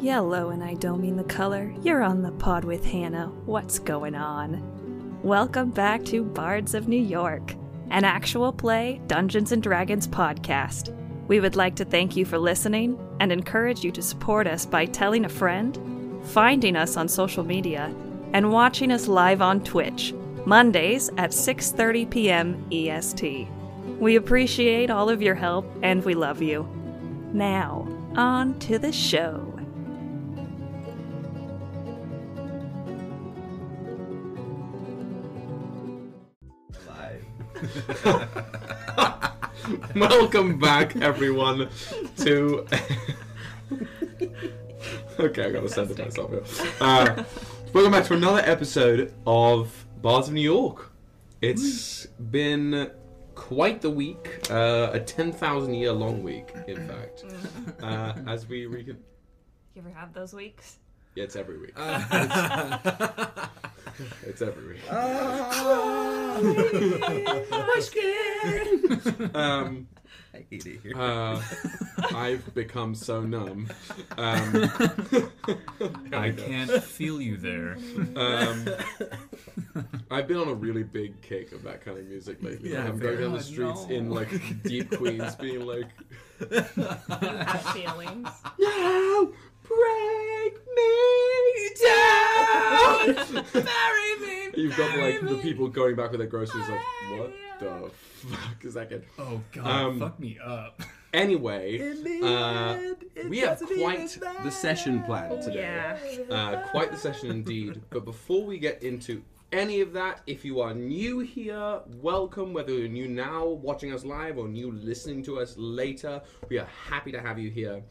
Yellow, and I don't mean the color. You're on the pod with Hannah. What's going on? Welcome back to Bards of New York, an actual play Dungeons and Dragons podcast. We would like to thank you for listening and encourage you to support us by telling a friend, finding us on social media, and watching us live on Twitch, Mondays at 6:30 p.m. EST. We appreciate all of your help and we love you. Now, on to the show. Welcome back, everyone, to. okay, I gotta send it myself here. Uh, welcome back to another episode of Bards of New York. It's been quite the week, uh, a 10,000 year long week, in fact. Uh, as we recon. You ever have those weeks? Yeah, it's every week. It's every week. um, I hate it here. uh, I've become so numb. Um, I can't feel you there. Um, I've been on a really big kick of that kind of music lately. Yeah, I'm going down the streets no. in like deep Queens, being like, You feelings. "No, break me down, marry me." You've got like the people going back with their groceries, like, "What the fuck is that?" Kid? Oh god, Um, fuck me up. Anyway, uh, we have quite the session planned today. Yeah. Uh, quite the session indeed. But before we get into any of that, if you are new here, welcome. Whether you're new now watching us live or new listening to us later, we are happy to have you here.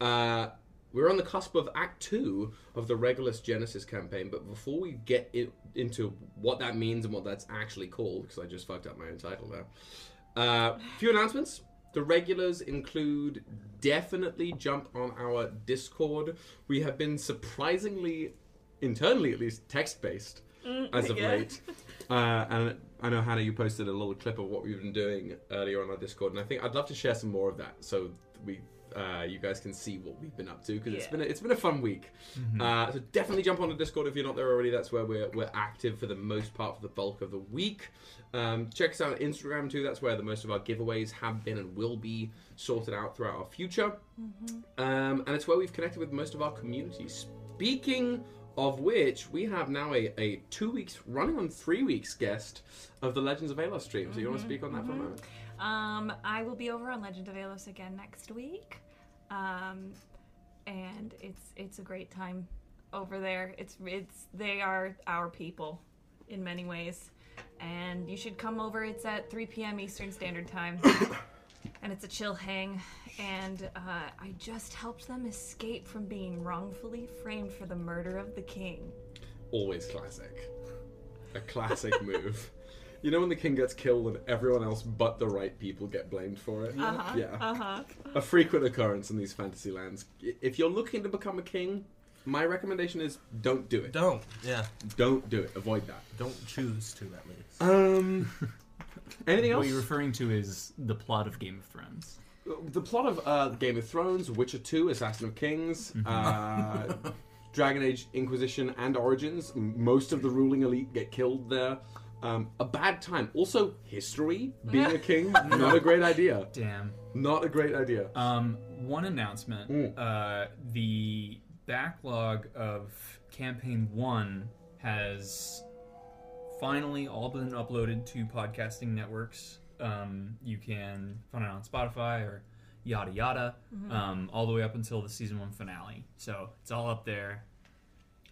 Uh, we're on the cusp of Act Two of the Regulus Genesis campaign, but before we get in, into what that means and what that's actually called, because I just fucked up my own title there. Uh, few announcements. The regulars include definitely jump on our Discord. We have been surprisingly, internally at least, text based as of yeah. late. Uh, and I know Hannah, you posted a little clip of what we've been doing earlier on our Discord, and I think I'd love to share some more of that so we. Uh, you guys can see what we've been up to because it's been a, it's been a fun week. Uh, so definitely jump on the Discord if you're not there already. That's where we're we're active for the most part for the bulk of the week. Um, check us out on Instagram too. That's where the most of our giveaways have been and will be sorted out throughout our future. Um, and it's where we've connected with most of our community. Speaking of which, we have now a, a two weeks running on three weeks guest of the Legends of Alos stream. So you want to speak on that for a moment? Um, I will be over on Legend of Alos again next week. Um, and it's it's a great time over there. It's it's they are our people in many ways. And you should come over. It's at 3 p.m. Eastern Standard Time. and it's a chill hang. And uh, I just helped them escape from being wrongfully framed for the murder of the king. Always classic. A classic move. You know when the king gets killed and everyone else but the right people get blamed for it? Uh-huh. Yeah. Uh-huh. A frequent occurrence in these fantasy lands. If you're looking to become a king, my recommendation is don't do it. Don't. Yeah. Don't do it. Avoid that. Don't choose to at least. Um. Anything else? What you're referring to is the plot of Game of Thrones. the plot of uh, Game of Thrones, Witcher 2, Assassin of Kings, uh, Dragon Age Inquisition, and Origins. Most of the ruling elite get killed there. Um, a bad time. Also, history. Being a king, not a great idea. Damn. Not a great idea. Um, one announcement. Mm. Uh, the backlog of campaign one has finally all been uploaded to podcasting networks. Um, you can find it on Spotify or yada yada, um, all the way up until the season one finale. So it's all up there.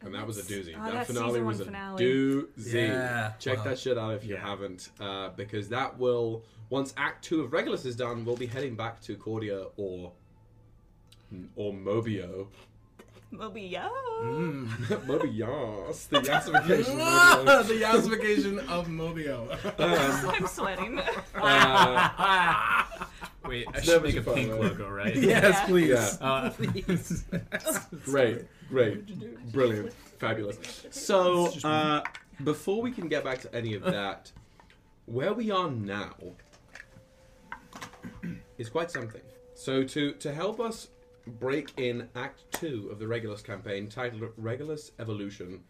And that was a doozy. Oh, that that finale was a finale. doozy. Yeah. Check Wow. that shit out if you Yeah. haven't, uh, because that will once Act Two of Regulus is done, we'll be heading back to Cordia or or Mobio. Mobio. yeah. Mm. Mobios, the yassification. of Mobio. the yassification of Mobio. Um, I'm sweating. uh, Wait, I should make a far pink away. logo, right? yes, Yeah. please. Yeah. Uh, Please. great, great, brilliant, fabulous. So, uh, before we can get back to any of that, where we are now is quite something. So, to to help us break in Act 2 of the Regulus campaign titled Regulus Evolution,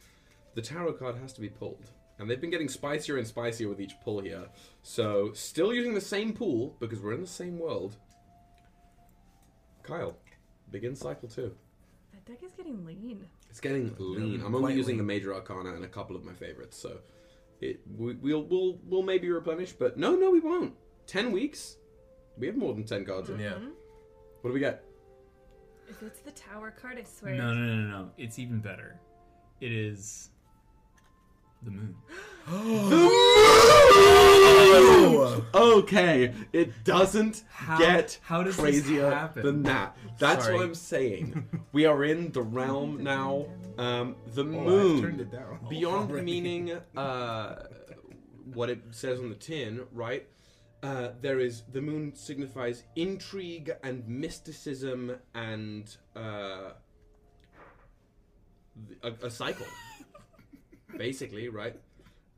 the tarot card has to be pulled. And they've been getting spicier and spicier with each pull here. So, still using the same pool because we're in the same world. Kyle, begin cycle 2. That deck is getting lean. It's getting lean. I'm only Quite using lean. the major arcana and a couple of my favorites, so it we, we'll we'll we'll maybe replenish, but no, no, we won't. Ten weeks. We have more than ten cards. in. Yeah. Mm-hmm. What do we get? If it's the tower card, I swear. No, no, no, no. It's even better. It is the moon. Okay, it doesn't How- get how does crazier than that. That's Sorry. what I'm saying. we are in the realm now. Um, the Oh, moon. I've turned it down. beyond already. meaning uh, what it says on the tin, right? Uh, there is the moon signifies intrigue and mysticism and uh, a, a cycle, basically, right?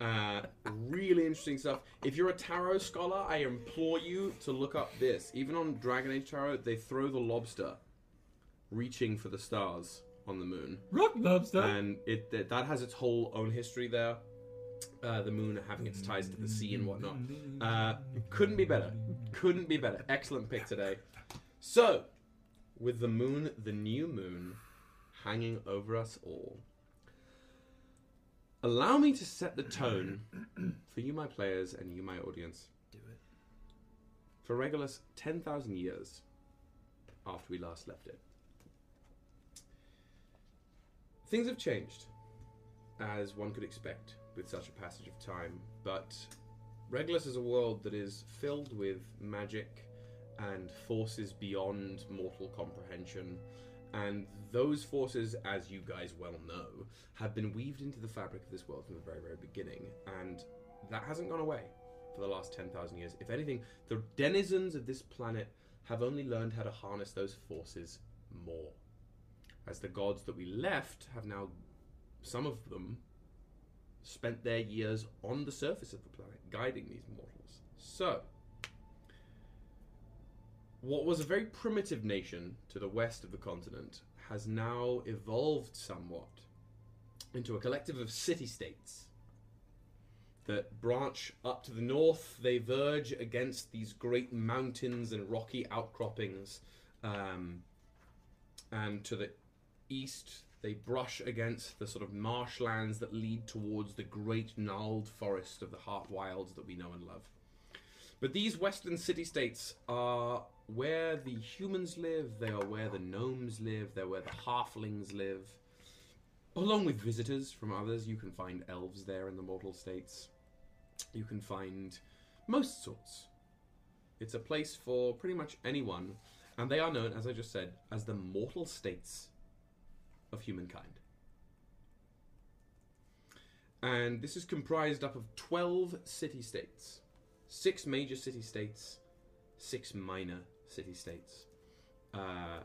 Uh, really interesting stuff. If you're a tarot scholar, I implore you to look up this. Even on Dragon Age Tarot, they throw the lobster reaching for the stars on the moon Rock lobster. and it that, that has its whole own history there. Uh, the moon having its ties to the sea and whatnot. Uh, couldn't be better. Couldn't be better. Excellent pick today. So, with the moon, the new moon, hanging over us all, allow me to set the tone for you, my players, and you, my audience. Do it. For Regulus, 10,000 years after we last left it. Things have changed, as one could expect with such a passage of time, but Regulus is a world that is filled with magic and forces beyond mortal comprehension. And those forces, as you guys well know, have been weaved into the fabric of this world from the very, very beginning. And that hasn't gone away for the last 10,000 years. If anything, the denizens of this planet have only learned how to harness those forces more. As the gods that we left have now, some of them, spent their years on the surface of the planet, guiding these mortals. So, what was a very primitive nation to the west of the continent has now evolved somewhat into a collective of city states that branch up to the north. They verge against these great mountains and rocky outcroppings. Um, and to the east, they brush against the sort of marshlands that lead towards the great gnarled forest of the heart wilds that we know and love. But these western city states are where the humans live, they are where the gnomes live, they're where the halflings live. Along with visitors from others, you can find elves there in the mortal states. You can find most sorts. It's a place for pretty much anyone, and they are known, as I just said, as the mortal states of humankind. And this is comprised up of 12 city states, six major city states, six minor city states, uh,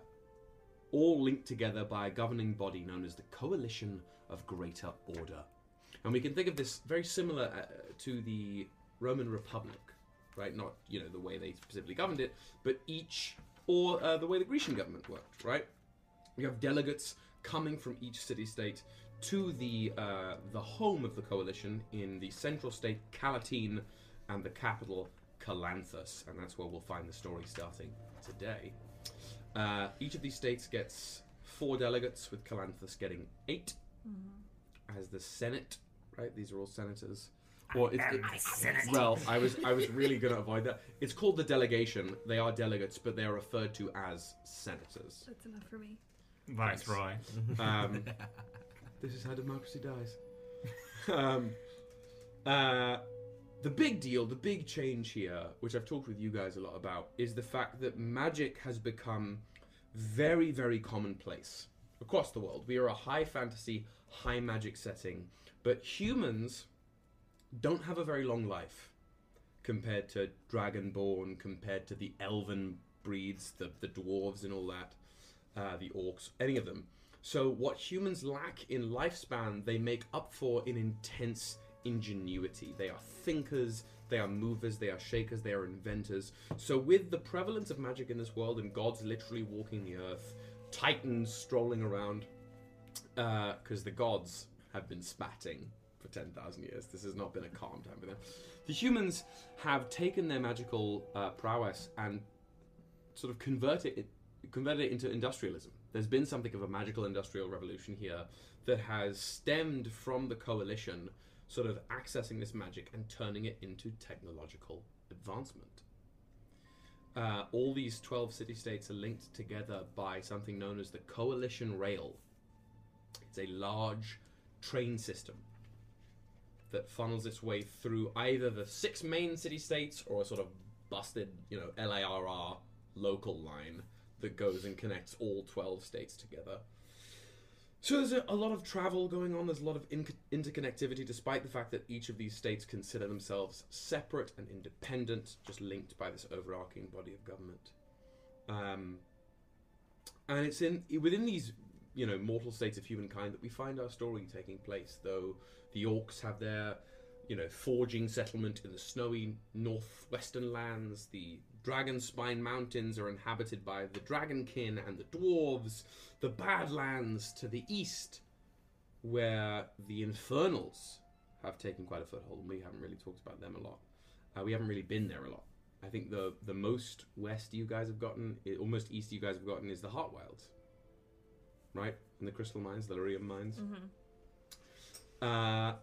all linked together by a governing body known as the Coalition of Greater Order. And we can think of this very similar uh, to the Roman Republic, right? Not, you know, the way they specifically governed it, but each, or uh, the way the Grecian government worked, right? You have delegates coming from each city state to the uh, the home of the coalition in the central state Calatine and the capital Calanthus, and that's where we'll find the story starting today. Uh, each of these states gets four delegates, with Calanthus getting 8 as the Senate. Right, these are all senators. Or it's, it- well, I was I was really going to avoid that. It's called the delegation. They are delegates, but they are referred to as senators. That's enough for me. Viceroy. Um, this is how democracy dies. um, uh, the big deal, the big change here, which I've talked with you guys a lot about, is the fact that magic has become very, very commonplace across the world. We are a high fantasy, high magic setting, but humans don't have a very long life compared to Dragonborn, compared to the elven breeds, the, the dwarves and all that, uh, the orcs, any of them. So, what humans lack in lifespan, they make up for in intense ingenuity. They are thinkers, They are movers, they are shakers, they are inventors. So, with the prevalence of magic in this world and gods literally walking the earth, titans strolling around, because the gods have been spatting for 10,000 years. This has not been a calm time for them. The humans have taken their magical uh, prowess and sort of converted it, converted it into industrialism. There's been something of a magical industrial revolution here that has stemmed from the coalition sort of accessing this magic and turning it into technological advancement. Uh, all these 12 city states are linked together by something known as the Coalition Rail. It's a large train system that funnels its way through either the six main city states or a sort of busted, you know, LARR local line that goes and connects all 12 states together. So there's a, lot of travel going on, there's a lot of in- interconnectivity, despite the fact that each of these states consider themselves separate and independent, just linked by this overarching body of government. Um, and it's in within these you know mortal states of humankind that we find our story taking place though the orcs have their you know forging settlement in the snowy northwestern lands the dragon spine mountains are inhabited by the dragonkin and the dwarves the badlands to the east where the infernals have taken quite a foothold and we haven't really talked about them a lot uh, we haven't really been there a lot i think the the most west you guys have gotten almost east you guys have gotten is the heartwilds right? And the crystal mines, the lyrium mines. Uh,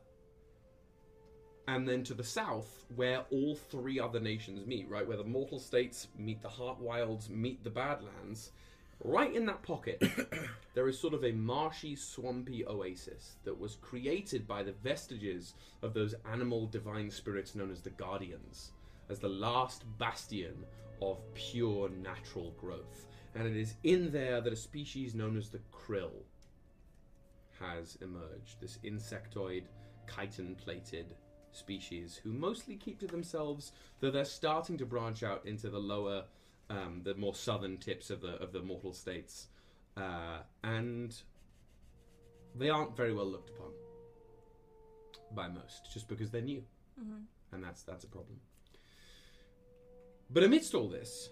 and then to the south, where all three other nations meet, right? Where the mortal states meet the Heartwilds, meet the Badlands. Right in that pocket, there is sort of a marshy, swampy oasis that was created by the vestiges of those animal divine spirits known as the Guardians, as the last bastion of pure natural growth. And it is in there that a species known as the krill has emerged. This insectoid, chitin plated species who mostly keep to themselves, though they're starting to branch out into the lower, um, the more southern tips of the of the mortal states, uh, and they aren't very well looked upon by most, just because they're new, and that's that's a problem. But amidst all this,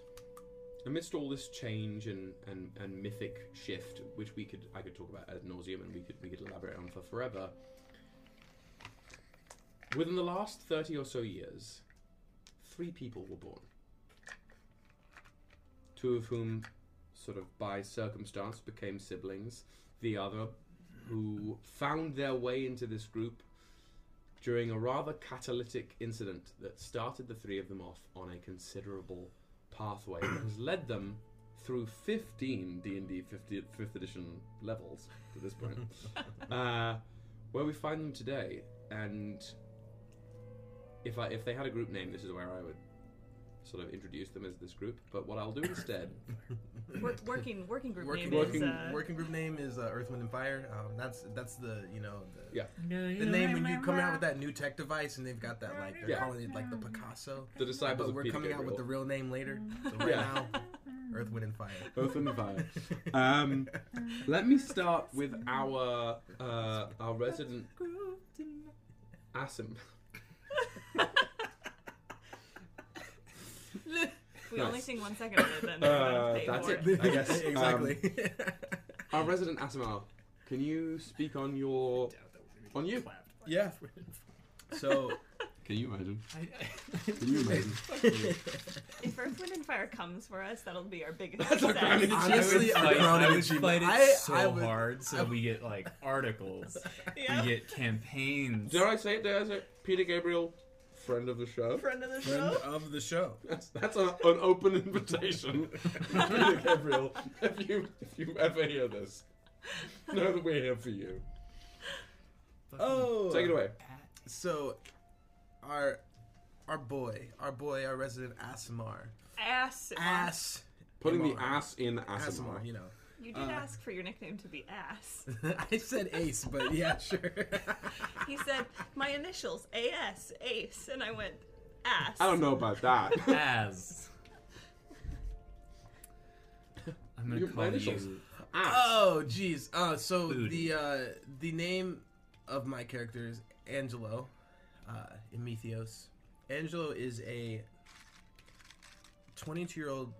amidst all this change and, and, and mythic shift, which we could I could talk about ad nauseum and we could we could elaborate on for forever. Within the last thirty or so years, three people were born. Two of whom, sort of by circumstance, became siblings. The other, who found their way into this group during a rather catalytic incident that started the three of them off on a considerable pathway that has led them through 15 D&D 50, 5th edition levels to this point, uh, where we find them today. And if I if they had a group name, this is where I would sort of introduce them as this group. But what I'll do instead, Work, working working group Working, name working, is uh, working group name is uh, Earth, Wind, and Fire. Um, that's that's the you know the, yeah, the name when you come out with that new tech device and they've got that like they're Yeah. calling it like the Picasso. the disciples But of we're Peter coming out with the Gabriel. real name later. So right Yeah. now, Earth, Wind, and Fire. Both in the fire. Um, let me start with our uh, our resident Asim. We only sing one second of it, then Uh, pay that's for it. I guess, exactly. Our resident Aasimar, can you speak on your on you? yeah. So Can you imagine? I, Can you imagine? If Earth, Wind, and Fire comes for us, that'll be our biggest That's our success. crowning honestly, I'm fight, I would you. fight it I- so I would- hard so I- we get like articles, Yeah. we get campaigns. Dare I say it? Dare I say it? Peter Gabriel, friend of the show. Friend of the friend show. of the show. That's that's an, an open invitation. Peter Gabriel, if you if you ever hear this, know that we're here for you. Oh, Take it away. So, our our boy, our boy, our resident Aasimar, Ass. ass, Putting the ass in Aasimar, Aasimar. you know. You did ask for your nickname to be Ass. I said Ace, but yeah, sure. He said my initials AS Ace, and I went Ass. I don't know about that. As I'm gonna You- call initials. you. ass. oh, jeez. Uh, so Booty. the uh, the name of my character is Angelo, uh, Emethios, Angelo is a 22 year old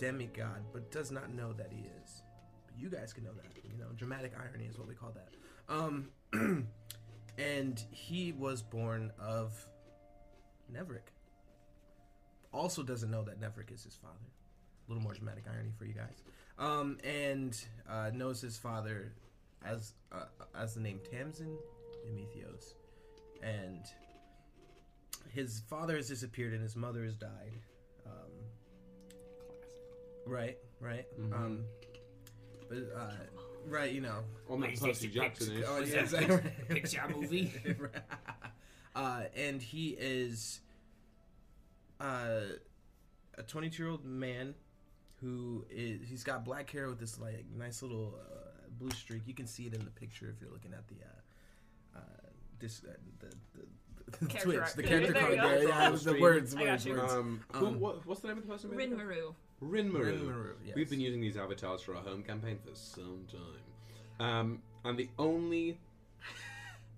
demigod, but does not know that he is. But you guys can know that. You know, dramatic irony is what we call that. Um, and he was born of Neverick. Also doesn't know that Neverick is his father. A little more dramatic irony for you guys. Um, and uh, knows his father as uh, as the name Tamsin Emethios. And his father has disappeared and his mother has died. Right, right. Um, but uh, right, you know. On that Percy Jackson is. Oh, yeah, exactly. Pixar movie. uh, and he is uh, a 22 year old man who is he's got black hair with this like nice little uh, blue streak. You can see it in the picture if you're looking at the uh, uh, this uh, the, the, the Character Twitch, art. the character card. go. there, yeah, it was the words, I words, words. Um, who, Um, what, what's the name of the person? Rin Maru. Rinmaru. Rinmaru, yes. We've been using these avatars for our home campaign for some time. Um, and the only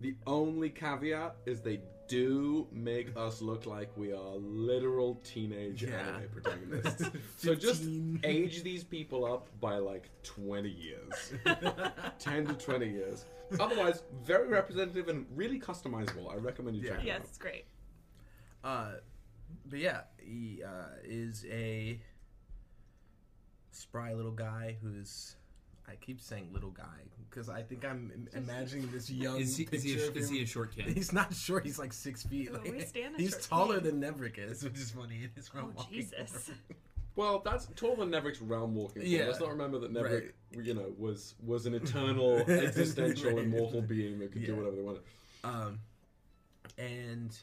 the only caveat is they do make us look like we are literal teenage Yeah. anime protagonists. so just 15. age these people up by like 20 years. 10 to 20 years. Otherwise, very representative and really customizable. I recommend you Yeah. check it Yes, out. it's great. Uh, but yeah, he uh, is a spry little guy who's. I keep saying little guy because I think I'm im- imagining this young. Is he, is, he a, of is he a short kid? He's not short. He's like six feet. Oh, we Like, stand a he's short taller kid. than Neverick is, which is funny. It is from Oh, walking Jesus. Well, that's taller than Neverick's realm walking. Yeah. Yeah. Let's not remember that Neverick, you know, was was an eternal, existential, Right. immortal being that could do whatever they wanted. Um, and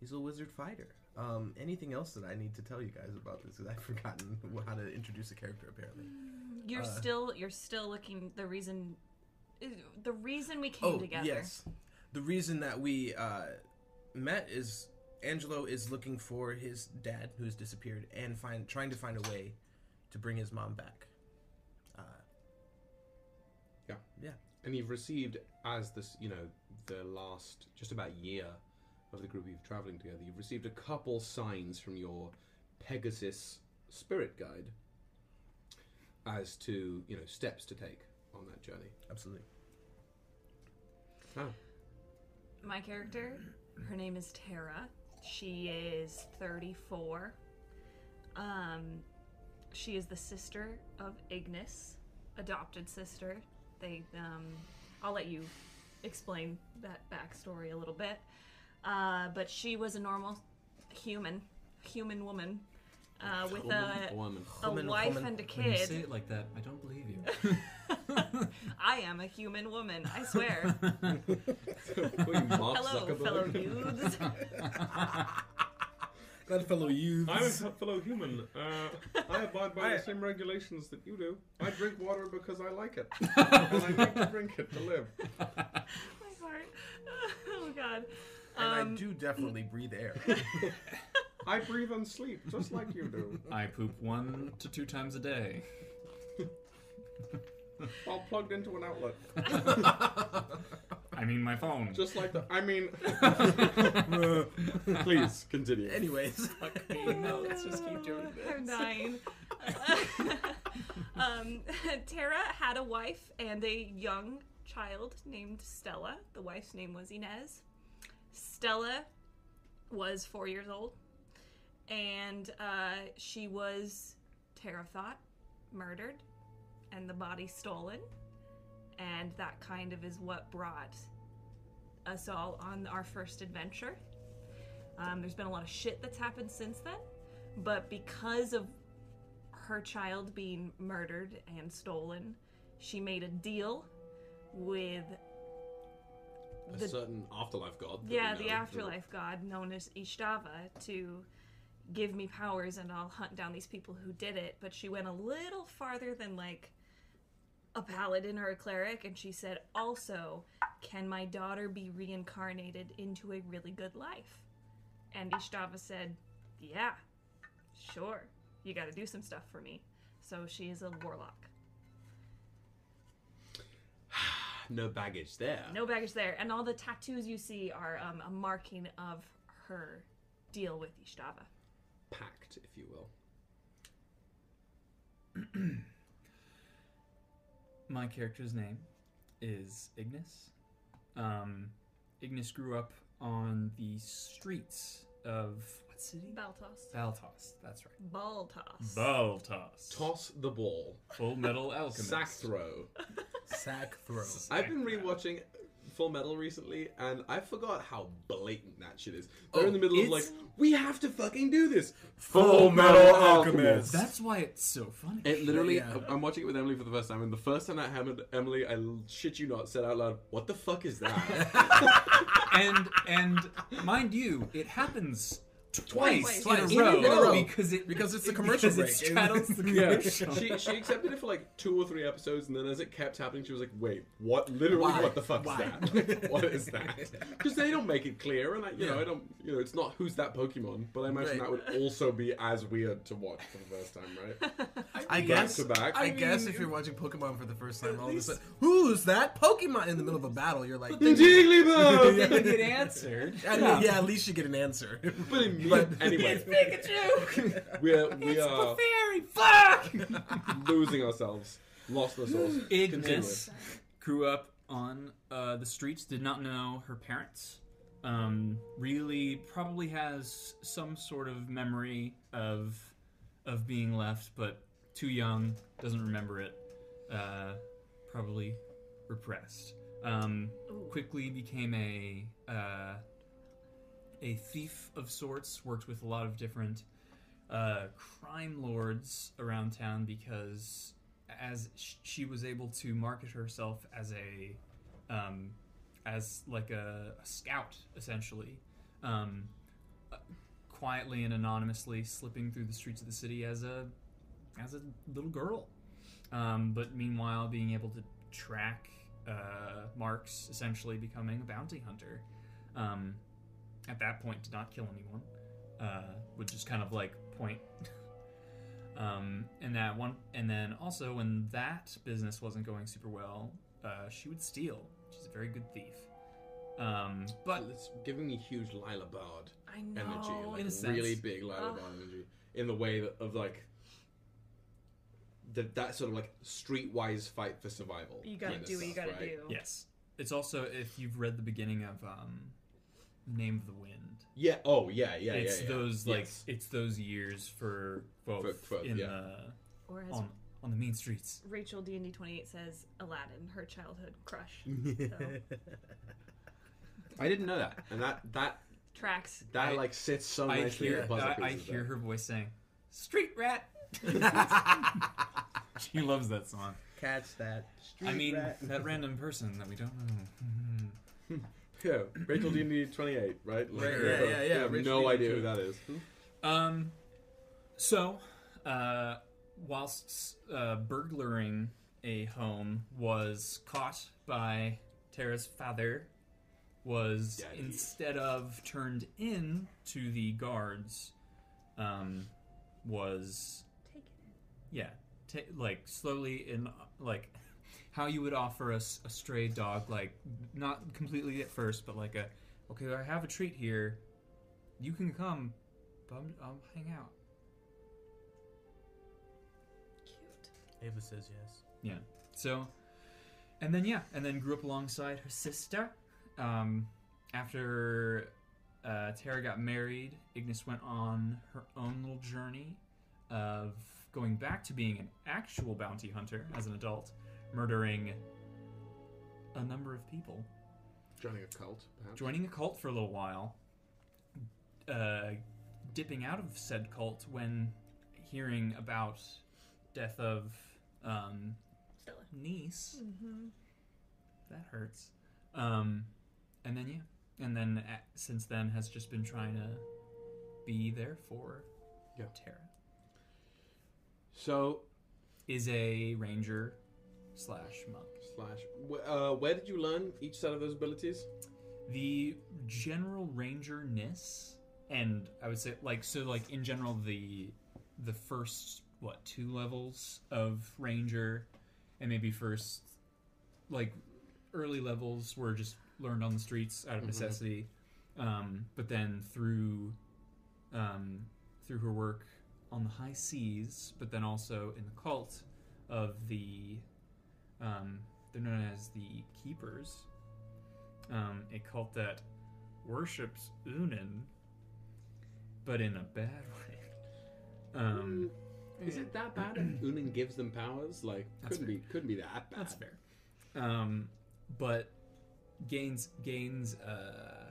he's a wizard fighter. Um, anything else that I need to tell you guys about this? Because I've forgotten how to introduce a character. Apparently. You're Uh, still you're still looking the reason the reason we came oh together. yes, the reason that we uh, met is Angelo is looking for his dad who's disappeared and find trying to find a way to bring his mom back. Uh, Yeah. yeah. And you've received, as this, you know, the last just about year of the group you've traveling together, you've received a couple signs from your Pegasus spirit guide as to, you know, steps to take on that journey. Absolutely. My character, her name is Tara. She is 34. Um, she is the sister of Ignis, adopted sister. They, um, I'll let you explain that backstory a little bit. Uh, but she was a normal human, human woman, uh, with a, woman, woman. a Woman, wife woman. and a When you say it like that, I don't believe you. I am a human woman, I swear. Were you Mark Hello, Zuckerberg? fellow youths. That fellow youths. I'm a fellow human. Uh, I abide by the same regulations that you do. I drink water because I like it. and I need to drink it to live. My heart. Oh god. and Um, I do definitely breathe air. I breathe and sleep just like you do. I poop one to two times a day. All plugged into an outlet. I mean, my phone. Just like the. I mean. Please continue. Anyways, no, let's just keep doing I'm dying. um, Tara had a wife and a young child named Stella. The wife's name was Inez. Stella was four years old, and uh, she was, thought, murdered, and the body stolen, and that kind of is what brought us all on our first adventure. Um, there's been a lot of shit that's happened since then, but because of her child being murdered and stolen, she made a deal with A the- certain afterlife god. yeah the afterlife god known as Ishtava to give me powers and I'll hunt down these people who did it. But she went a little farther than like a paladin or a cleric, and she said, also, can my daughter be reincarnated into a really good life? And Ishtava said, yeah, sure. You got to do some stuff for me. So she is a warlock. No baggage there. No baggage there. And all the tattoos you see are um, a marking of her deal with Ishtava? Pact, if you will. My character's name is Ignis. Um, Ignis grew up on the streets of what city? Baltos. Baltos. That's right. Baltos. Baltos. Toss the ball. Full Metal Alchemist. Sack throw. Sack throw. I've been rewatching Full Metal recently, and I forgot how blatant that shit is. They're oh, in the middle of like, we have to fucking do this. Full Metal Alchemist. That's why it's so funny. It literally, Yeah. I'm watching it with Emily for the first time, and the first time that happened, Emily, I shit you not, said out loud, "What the fuck is that?" and and mind you, it happens twice, Twice. in, a In row, a row. because it Because it's a commercial because it break. straddles the yeah, she she accepted it for like two or three episodes, and then as it kept happening, she was like, "Wait, what? Literally, Why? what the fuck Why? is that? what is that?" Because they don't make it clear, and I, you know, I don't, you know, it's not who's that Pokemon, but I imagine Right. that would also be as weird to watch for the first time, right? I Back guess. to back. I, I guess if you're watching Pokemon for the first time, at all of a sudden, who's that Pokemon in the middle of a battle? You're like, the Jigglypuff. Then you get answered. I mean, yeah, at least you get an answer. But, in, But- anyway, Pikachu. we're we it's are the fairy. Fuck. losing ourselves, lost the source. Ignis grew up on uh, the streets. Did not know her parents. Um, really, probably has some sort of memory of of being left, but too young, doesn't remember it. Uh, probably repressed. Um, quickly became a uh, a thief of sorts. Worked with a lot of different uh, crime lords around town because as she was able to market herself as a um, as like a, a scout essentially um, uh, quietly and anonymously slipping through the streets of the city as a as a little girl um, but meanwhile being able to track uh, marks essentially becoming a bounty hunter um, at that point did not kill anyone uh, would just kind of like point um, and that one and then also when that business wasn't going super well uh, she would steal she's a very good thief um, but But it's giving me huge Lila Bard I know. energy, like In a really big Lila Ugh. Bard energy, in the way that, of like the, that sort of like streetwise fight for survival. You gotta kind of do what you gotta right? do. yes it's also if you've read the beginning of um, name of the wind Yeah. Oh, yeah, yeah, it's yeah. yeah. those like Yes. it's those years for both For- for- in yeah. the Or as on on the main streets Rachel D and D twenty eight says, Aladdin, her childhood crush. So, I didn't know that, and that that tracks. that I- like sits so I nicely hear with puzzle I, I pieces hear her voice saying street rat she loves that song Catch that. I mean, that random person that we don't know. Yeah, Rachel D and D twenty eight, right? Like, Right, we yeah, yeah, we yeah, have Rachel no D&D idea who that is. Um, so, uh, whilst uh, burglaring a home was caught by Tara's father, was Daddy. instead of turned in to the guards, um, was Take it. yeah, ta- like slowly in like how you would offer us a stray dog, like not completely at first, but like a okay, I have a treat here. You can come, but I'm, I'll hang out. Cute. Ava says yes. Yeah. So, and then yeah, and then grew up alongside her sister. Um, after uh, Tara got married, Ignis went on her own little journey of going back to being an actual bounty hunter as an adult, murdering a number of people, Joining a cult, perhaps. joining a cult for a little while, uh, dipping out of said cult when hearing about death of um, Stella. niece. Mm-hmm. That hurts. Um, and then yeah, and then uh, since then has just been trying to be there for Yeah. Tara. So Is a ranger slash monk. slash. Uh, where did you learn each set of those abilities? The general ranger-ness, and I would say like so like in general the the first what two levels of ranger, and maybe first like early levels were just learned on the streets out of Mhm. necessity. Um, but then through um, through her work on the high seas, but then also in the cult of the um, they're known as the Keepers, um, a cult that worships Unin, but in a bad way. Um, Is it that bad? if Unin gives them powers. Like, That's couldn't be, couldn't be that bad. That's fair. Um, but gains gains uh,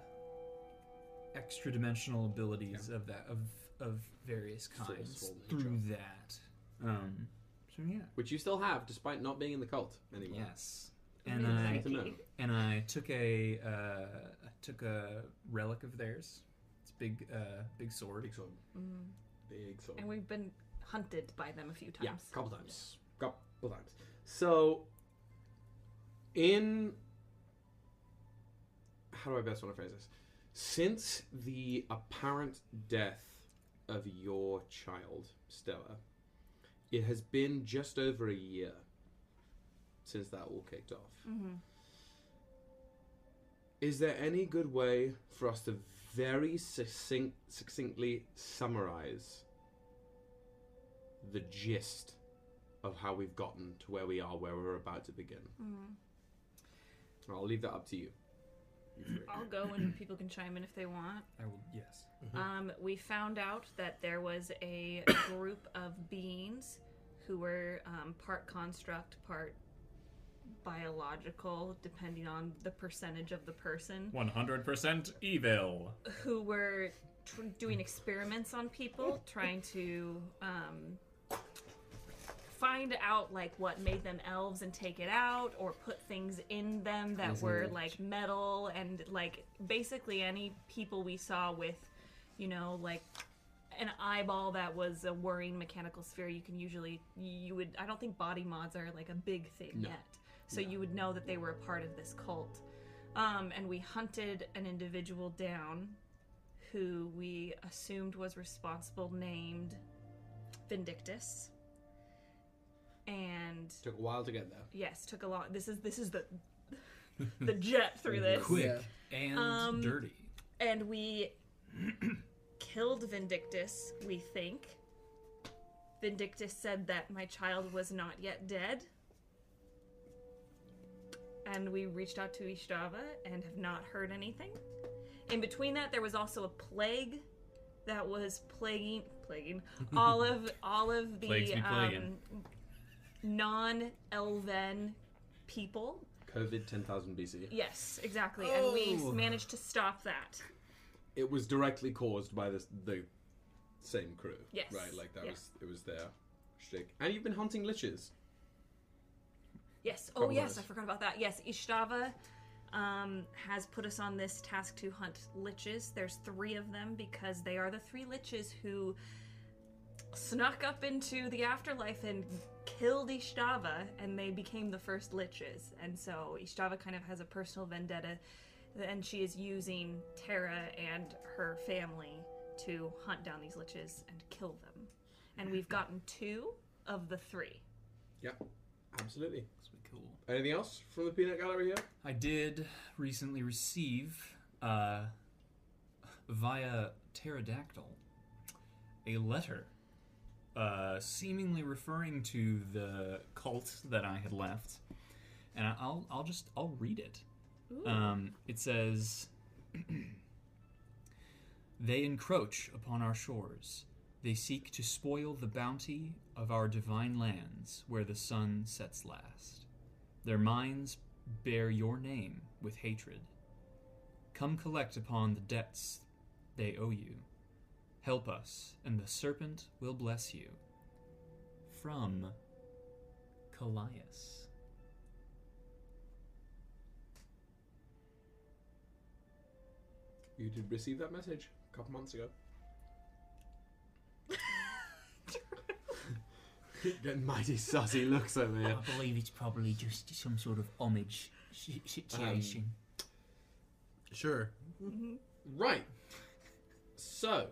extra dimensional abilities of that of of various kinds Forceful through that. Um, so yeah. Which you still have, despite not being in the cult anymore. Yes. And I Good to know. and I took a uh, I took a relic of theirs. It's a big uh, big sword. Big sword. Mm. Big sword. And we've been hunted by them a few times. Yeah, a couple times. Couple times. So, in how do I best want to phrase this? Since the apparent death of your child, Stella, it has been just over a year since that all kicked off. Mm-hmm. Is there any good way for us to very succinct, succinctly summarize the gist of how we've gotten to where we are, where we're about to begin? Mm-hmm. I'll leave that up to you. You three. I'll go and people can chime in if they want. I will yes. Um, we found out that there was a group of beings who were um, part construct, part biological, depending on the percentage of the person, One hundred percent evil. who were tr- doing experiments on people, trying to um, find out like what made them elves and take it out, or put things in them that Poison were it. like metal and like basically any people we saw with, you know, like an eyeball that was a whirring mechanical sphere. You can usually you would I don't think body mods are like a big thing No. yet, so you would know that they were a part of this cult. Um, and we hunted an individual down who we assumed was responsible, named Vindictus. And Took a while to get there. yes, took a lot. This is this is the the jet through this. Quick and Um, dirty. And we killed Vindictus, we think. Vindictus said that my child was not yet dead. And we reached out to Ishtava and have not heard anything. In between that, there was also a plague that was plaguing plaguing all of all of the Plagues be plaguing. um, non-elven people. COVID 10,000 BC. Yes, exactly. And we Oh. managed to stop that. It was directly caused by this, the same crew. Yes. Right, like that Yeah. was, it was their shtick. And you've been hunting liches. Yes. Oh, yes. I forgot about that. Yes, Ishtava um, has put us on this task to hunt liches. There's three of them because they are the three liches who snuck up into the afterlife and killed Ishtava, and they became the first liches. And so Ishtava kind of has a personal vendetta, and she is using Tara and her family to hunt down these liches and kill them. And we've gotten two of the three. Yeah, absolutely. This would be cool. Anything else from the peanut gallery here? I did recently receive, uh, via pterodactyl, a letter, uh, seemingly referring to the cult that I had left, and I'll I'll just I'll read it. Um, it says, "They encroach upon our shores. They seek to spoil the bounty of our divine lands, where the sun sets last." Their minds bear your name with hatred. Come collect upon the debts they owe you. Help us, and the serpent will bless you. From Callias. You did receive that message a couple months ago. Getting mighty sussy looks over here. I believe it's probably just some sort of homage si- situation. Um, sure. Mm-hmm. Right. So,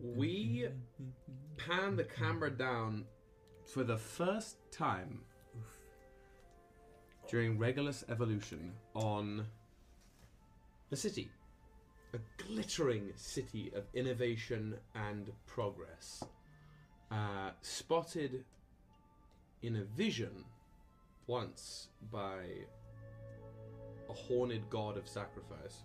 we pan the camera down for the first time during Regulus Evolution on the city a glittering city of innovation and progress, uh, spotted in a vision once by a horned god of sacrifice.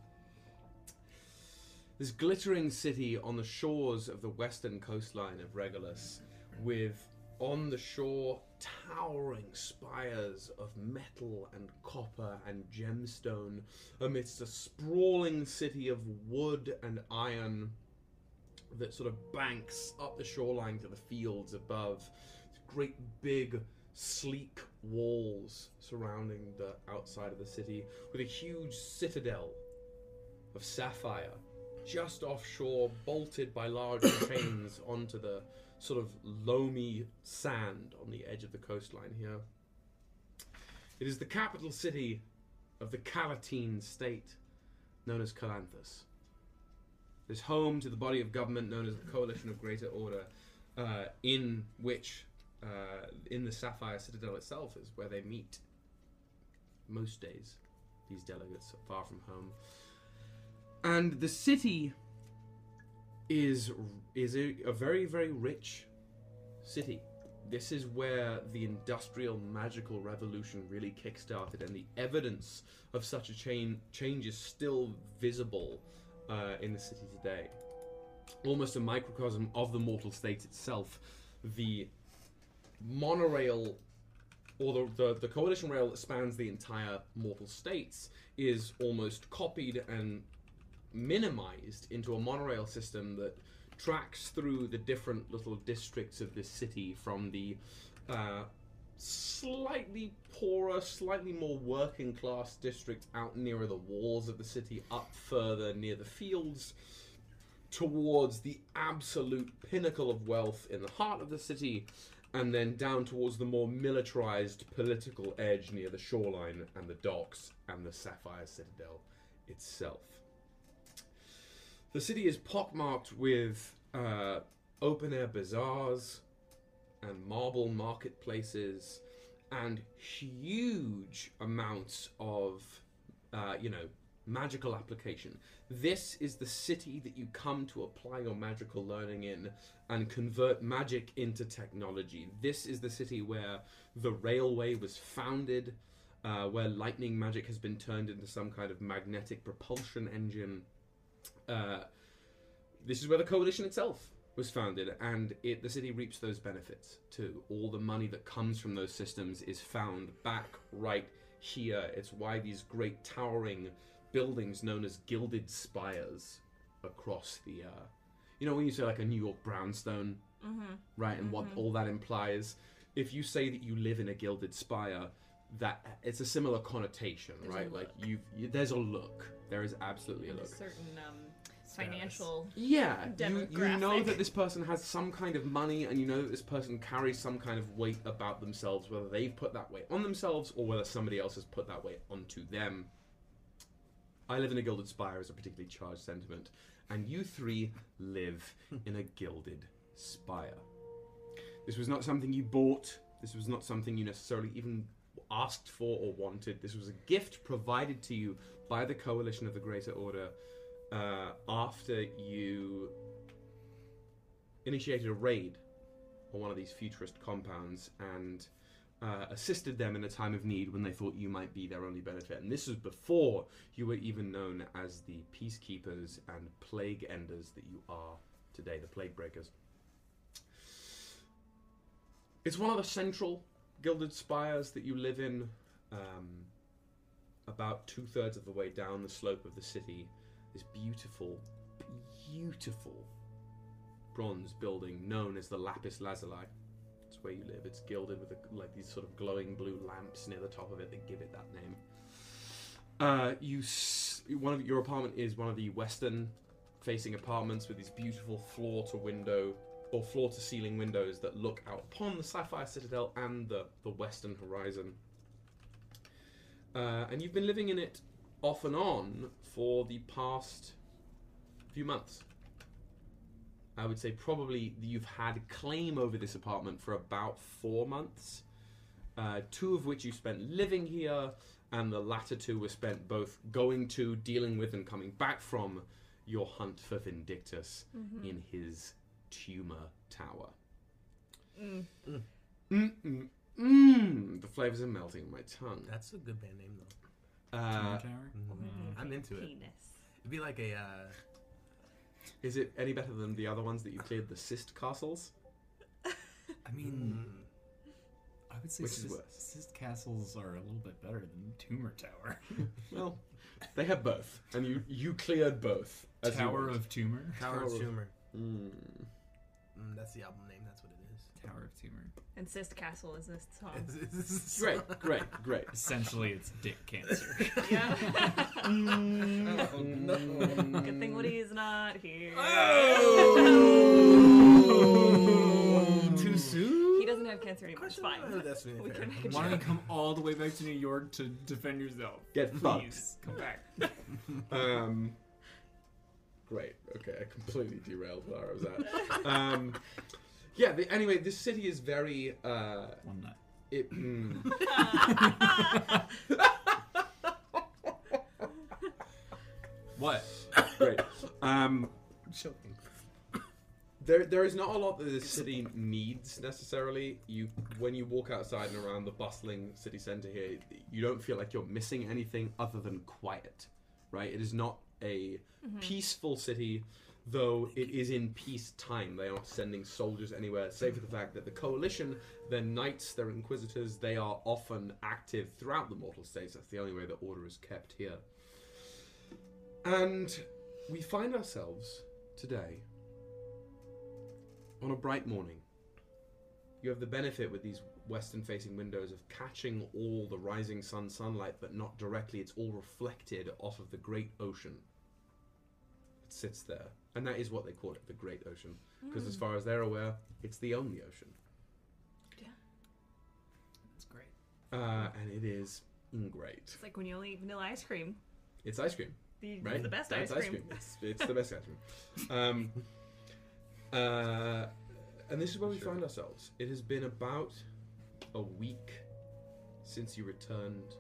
This glittering city on the shores of the western coastline of Regulus, with on the shore towering spires of metal and copper and gemstone amidst a sprawling city of wood and iron that sort of banks up the shoreline to the fields above. Great big sleek walls surrounding the outside of the city with a huge citadel of sapphire just offshore bolted by large chains onto the sort of loamy sand on the edge of the coastline here. It is the capital city of the Calatine state, known as Calanthus. It is home to the body of government known as the Coalition of Greater Order, uh, in which, uh, in the Sapphire Citadel itself, is where they meet most days, these delegates far from home. And the city is is a, a very very rich city. This is where the industrial magical revolution really kickstarted, and the evidence of such a chain change is still visible uh, in the city today. Almost a microcosm of the mortal state itself. The monorail, or the, the, the coalition rail that spans the entire mortal states, is almost copied and minimized into a monorail system that tracks through the different little districts of this city from the uh, slightly poorer, slightly more working class district out nearer the walls of the city, up further near the fields, towards the absolute pinnacle of wealth in the heart of the city, and then down towards the more militarized political edge near the shoreline and the docks and the Sapphire Citadel itself. The city is pockmarked with uh, open air bazaars and marble marketplaces and huge amounts of, uh, you know, magical application. This is the city that you come to apply your magical learning in and convert magic into technology. This is the city where the railway was founded, uh, where lightning magic has been turned into some kind of magnetic propulsion engine. Uh, this is where the coalition itself was founded, and it, the city reaps those benefits too. All the money that comes from those systems is found back right here. It's why these great towering buildings known as gilded spires across the. Uh, you know, when you say like a New York brownstone, Mm-hmm. right, and what all that implies. If you say that you live in a gilded spire, that it's a similar connotation, There's right? Like look. you, there's a look. There is absolutely a And a look. certain um, financial. Yeah, you, you know that this person has some kind of money, and you know that this person carries some kind of weight about themselves, whether they've put that weight on themselves or whether somebody else has put that weight onto them. I live in a gilded spire is a particularly charged sentiment, and you three live in a gilded spire. This was not something you bought. This was not something you necessarily even asked for or wanted. This was a gift provided to you by the Coalition of the Greater Order uh, after you initiated a raid on one of these futurist compounds and uh, assisted them in a time of need when they thought you might be their only benefit. And this was before you were even known as the peacekeepers and plague enders that you are today, the plague breakers. It's one of the central gilded spires that you live in, um, about two thirds of the way down the slope of the city. This beautiful, beautiful bronze building known as the Lapis Lazuli. It's where you live. It's gilded with a, like these sort of glowing blue lamps near the top of it that give it that name. Uh, you s- one of your apartment is one of the western facing apartments with these beautiful floor to window or floor to ceiling windows that look out upon the Sapphire Citadel and the, the western horizon. Uh, and you've been living in it off and on for the past few months. I would say probably you've had claim over this apartment for about four months, uh, two of which you spent living here, and the latter two were spent both going to, dealing with, and coming back from your hunt for Vindictus in his tumor tower. Mm. Mm mm mm. The flavors are melting in my tongue. That's a good band name though. Uh, Tower? Mhm. I'm into it. Penis. It'd be like a. Uh, is it any better than the other ones that you cleared, the cyst castles? I mean, mm, I would say Which is cyst, worse? cyst castles are a little bit better than Tumor Tower. Well, they have both, and you you cleared both. as you Tower went. of Tumor. Tower Tower of of- Tumor. Mm. Mm, that's the album name. That's what it is. Tower of Tumor. And Cyst Castle is this song. Great, great, great. Essentially, it's dick cancer. yeah. oh, no. Good thing Woody's not here. Oh, too soon. He doesn't have cancer anymore. It's fine. Oh, that's really We fair. can make a Why don't you come all the way back to New York to defend yourself? Get fucked. Please, come back. Um, great. Okay, I completely derailed where I was at. Um, yeah. The, anyway, this city is very. Uh, One night. it, mm. What? Great. Um, Choking. there, there is not a lot that this city needs necessarily. You, when you walk outside and around the bustling city center here, you don't feel like you're missing anything other than quiet. Right? It is not a peaceful city, though it is in peace time. They aren't sending soldiers anywhere, save for the fact that the coalition, their knights, their inquisitors, they are often active throughout the mortal states. That's the only way that order is kept here. And we find ourselves today on a bright morning. You have the benefit with these western facing windows of catching all the rising sun sunlight, but not directly. It's all reflected off of the great ocean sits there. And that is what they call it, the great ocean. Because as far as they're aware, it's the only ocean. Yeah, that's great. Uh, and it is great. It's like when you only eat vanilla ice cream. It's ice cream. The, right? the best That's ice cream. It's, it's the best ice cream. Um, uh, and this is where we find ourselves. It has been about a week since you returned.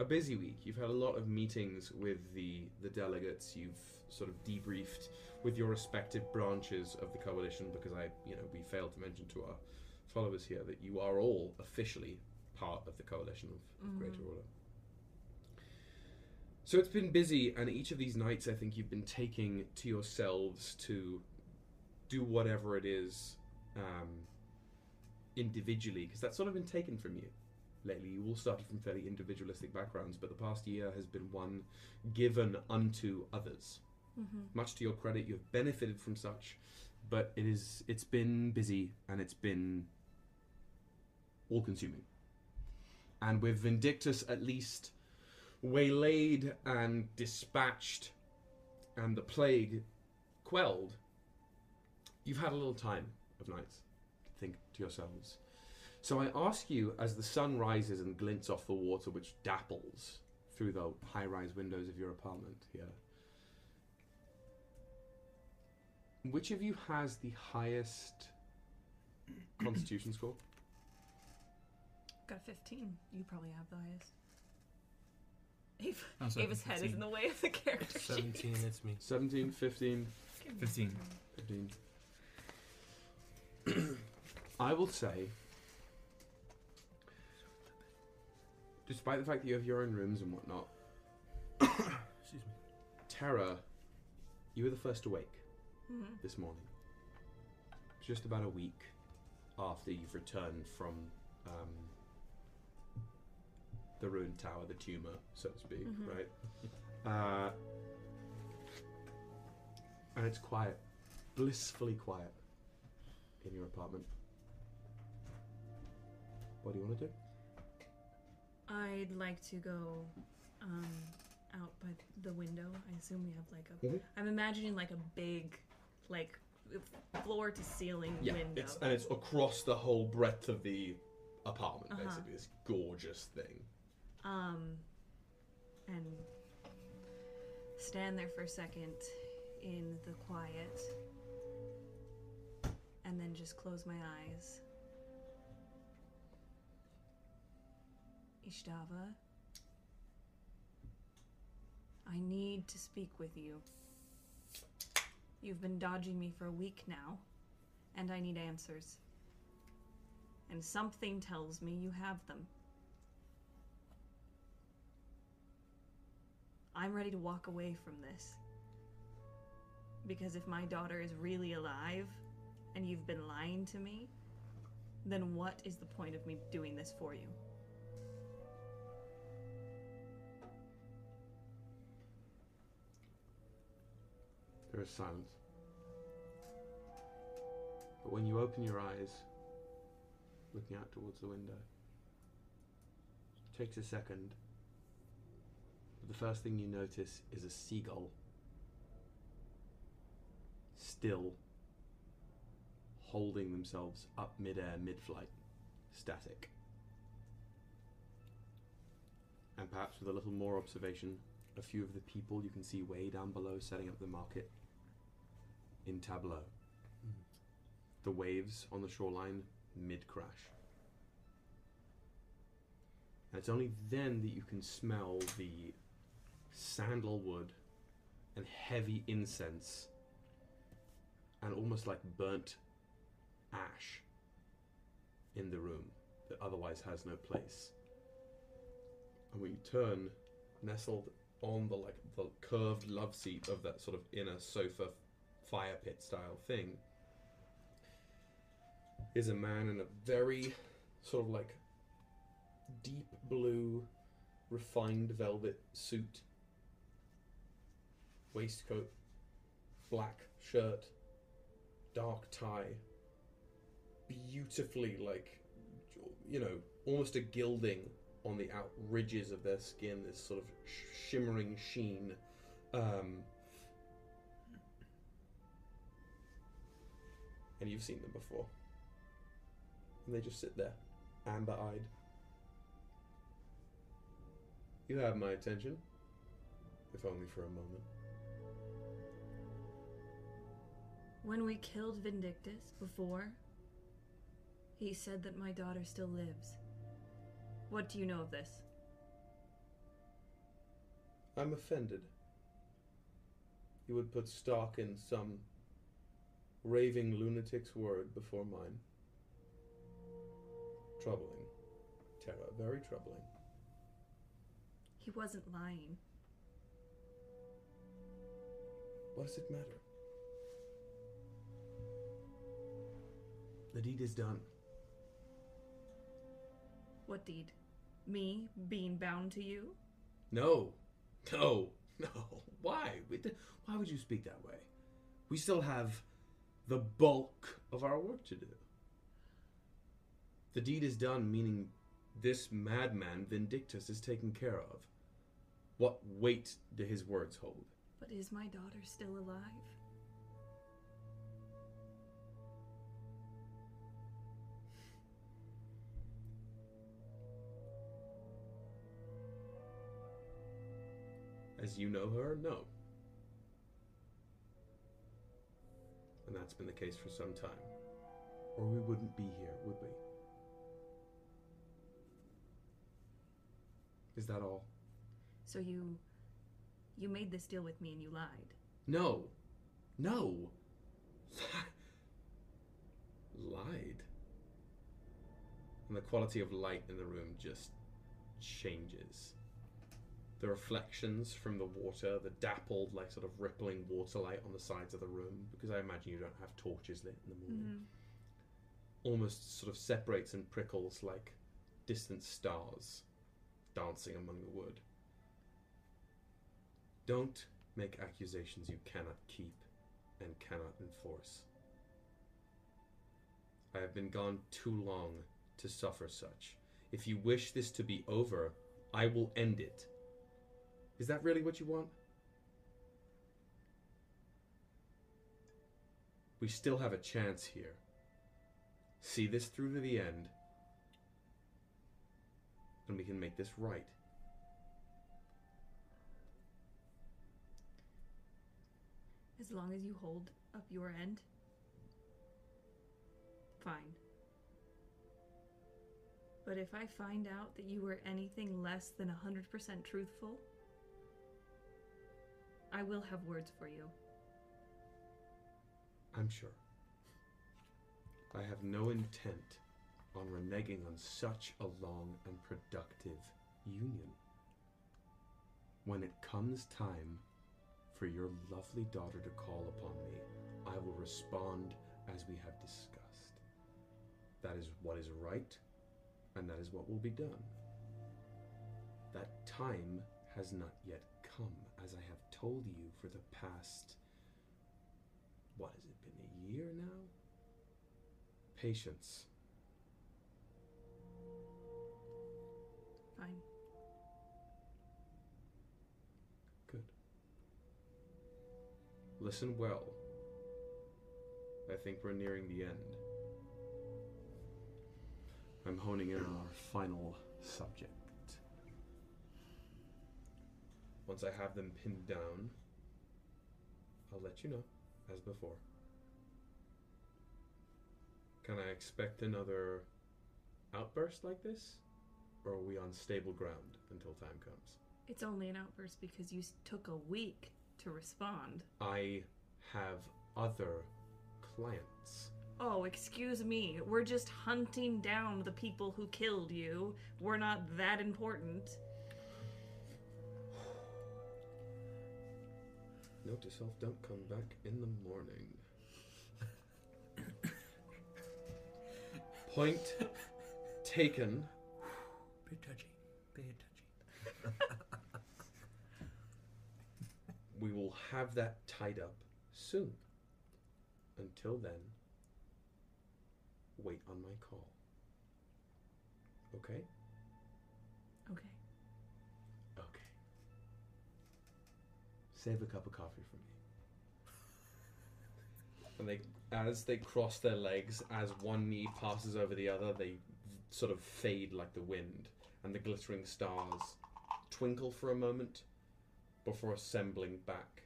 A busy week. You've had a lot of meetings with the the delegates. You've sort of debriefed with your respective branches of the coalition because I, you know, we failed to mention to our followers here that you are all officially part of the coalition of, of Greater Order. So it's been busy, and each of these nights, I think you've been taking to yourselves to do whatever it is um, individually, because that's sort of been taken from you lately. You all started from fairly individualistic backgrounds, but the past year has been one given unto others. Mm-hmm. Much to your credit, you have benefited from such, but it is it's been busy and it's been all-consuming. And with Vindictus, at least waylaid and dispatched and the plague quelled, you've had a little time of nights to think to yourselves. So I ask you, as the sun rises and glints off the water, which dapples through the high rise windows of your apartment here, which of you has the highest constitution score? Got a 15. You probably have the highest. Ava, Oh, sorry, Ava's head is in the way of the character sheet. 17, it's me. 17, 15, 15. 15. I will say, despite the fact that you have your own rooms and whatnot, Excuse me. Tara, you were the first awake Mhm. this morning. Just about a week after you've returned from um, the ruined tower, the tumor, so to speak, Mhm. right? Uh, and it's quiet, blissfully quiet in your apartment. What do you want to do? I'd like to go um, out by the window. I assume we have like a. Mhm. am imagining like a big, like floor to ceiling window. it's and it's across the whole breadth of the apartment, Uh-huh. basically. This gorgeous thing. um, and stand there for a second in the quiet, and then just close my eyes. Ishtava, I need to speak with you. You've been dodging me for a week now, and I need answers. And something tells me you have them. I'm ready to walk away from this. Because if my daughter is really alive, and you've been lying to me, then what is the point of me doing this for you? There is silence. But when you open your eyes, looking out towards the window, it takes a second. But the first thing you notice is a seagull. Still holding themselves up midair, mid flight, static. And perhaps with a little more observation, a few of the people you can see way down below setting up the market in tableau. The waves on the shoreline mid crash. And it's only then that you can smell the sandalwood and heavy incense and almost like burnt ash in the room that otherwise has no place. And when you turn, nestled on the like the curved love seat of that sort of inner sofa fire pit style thing is a man in a very sort of like deep blue refined velvet suit waistcoat black shirt dark tie beautifully like you know almost a gilding on the out ridges of their skin this sort of sh- shimmering sheen um, and you've seen them before and they just sit there amber-eyed you have my attention if only for a moment When we killed Vindictus before, he said that my daughter still lives. What do you know of this? I'm offended. You would put stock in some raving lunatic's word before mine. Troubling. Tara, very troubling. He wasn't lying. What does it matter? The deed is done. What deed? Me being bound to you? No, no, no. Why? Why would you speak that way? We still have the bulk of our work to do. The deed is done, meaning this madman Vindictus is taken care of. What weight do his words hold? But is my daughter still alive? As you know her, no. And that's been the case for some time. Or we wouldn't be here, would we? Is that all? So you. You made this deal with me and you lied. No. No. Lied. And the quality of light in the room just changes. The reflections from the water, the dappled, like sort of rippling water light on the sides of the room, because I imagine you don't have torches lit in the morning, mm-hmm. almost sort of separates and prickles like distant stars dancing among the wood. Don't make accusations you cannot keep and cannot enforce. I have been gone too long to suffer such. If you wish this to be over, I will end it. Is that really what you want? We still have a chance here. See this through to the end, and we can make this right. As long as you hold up your end. Fine. But if I find out that you were anything less than 100% truthful, I will have words for you. I'm sure. I have no intent on reneging on such a long and productive union. When it comes time for your lovely daughter to call upon me, I will respond as we have discussed. That is what is right, and that is what will be done. That time has not yet come, as I have told you for the past what has it been a year now? Patience. Fine. good. Listen well. I think we're nearing the end. I'm honing in on our final subject once i have them pinned down i'll let you know as before can i expect another outburst like this or are we on stable ground until time comes It's only an outburst because you s- took a week to respond. I have other clients. Oh, excuse me. We're just hunting down the people who killed you. We're not that important. Note to self, don't come back in the morning. Point taken. Bit touchy. Bit touchy. We will have that tied up soon. Until then, wait on my call. Okay. Save a cup of coffee for me. And they, as they cross their legs, as one knee passes over the other, they sort of fade like the wind, and the glittering stars twinkle for a moment before assembling back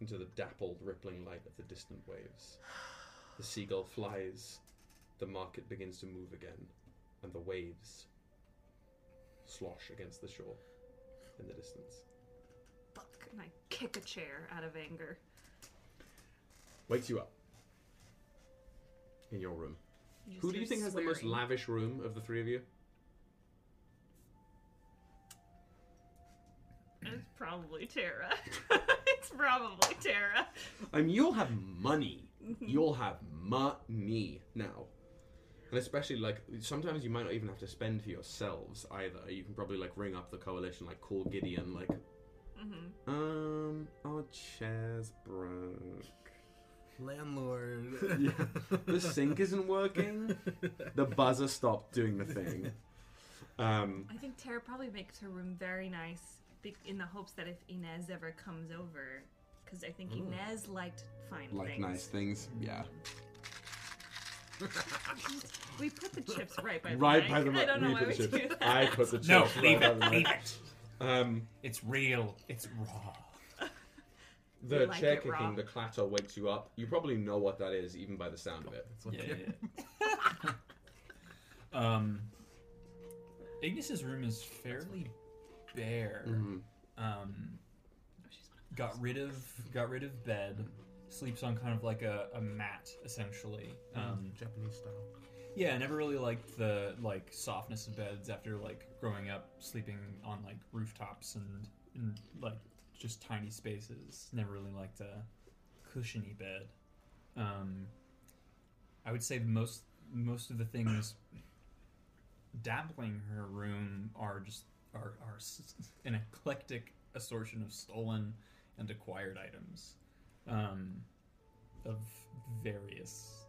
into the dappled, rippling light of the distant waves. The seagull flies, the market begins to move again, and the waves slosh against the shore in the distance. Fuck. And I kick a chair out of anger. Wakes you up in your room. just Who do you hear think has the most swearing. lavish room of the three of you? It's probably Tara. it's probably Tara. I mean, you'll have money. Mm-hmm. You'll have money now. And especially, like, sometimes you might not even have to spend for yourselves either. You can probably, like, ring up the coalition, like, call Gideon, like, Mm-hmm. um, our chair's broke. Landlord. Yeah. The sink isn't working. The buzzer stopped doing the thing. Um, I think Tara probably makes her room very nice in the hopes that if Inez ever comes over, because I think Inez liked fine like things. Like nice things, yeah. We put the chips right by the Right mic. by the I don't know why put we the do chips. that. I put the chips. No, right leave by it. the. Leave it. Um, It's real. It's raw. the like chair it raw. kicking, the clatter wakes you up. You probably know what that is, even by the sound of it. Yeah. yeah, yeah. um, Ignis's room is fairly bare. Mhm. Um, got rid of got rid of bed. Sleeps on kind of like a, a mat essentially. Um, Japanese style. Yeah, I never really liked the like softness of beds after like growing up sleeping on like rooftops and like just tiny spaces. Never really liked a cushiony bed. Um, I would say most most of the things dabbling her room are just are, are an eclectic assortment of stolen and acquired items um, of various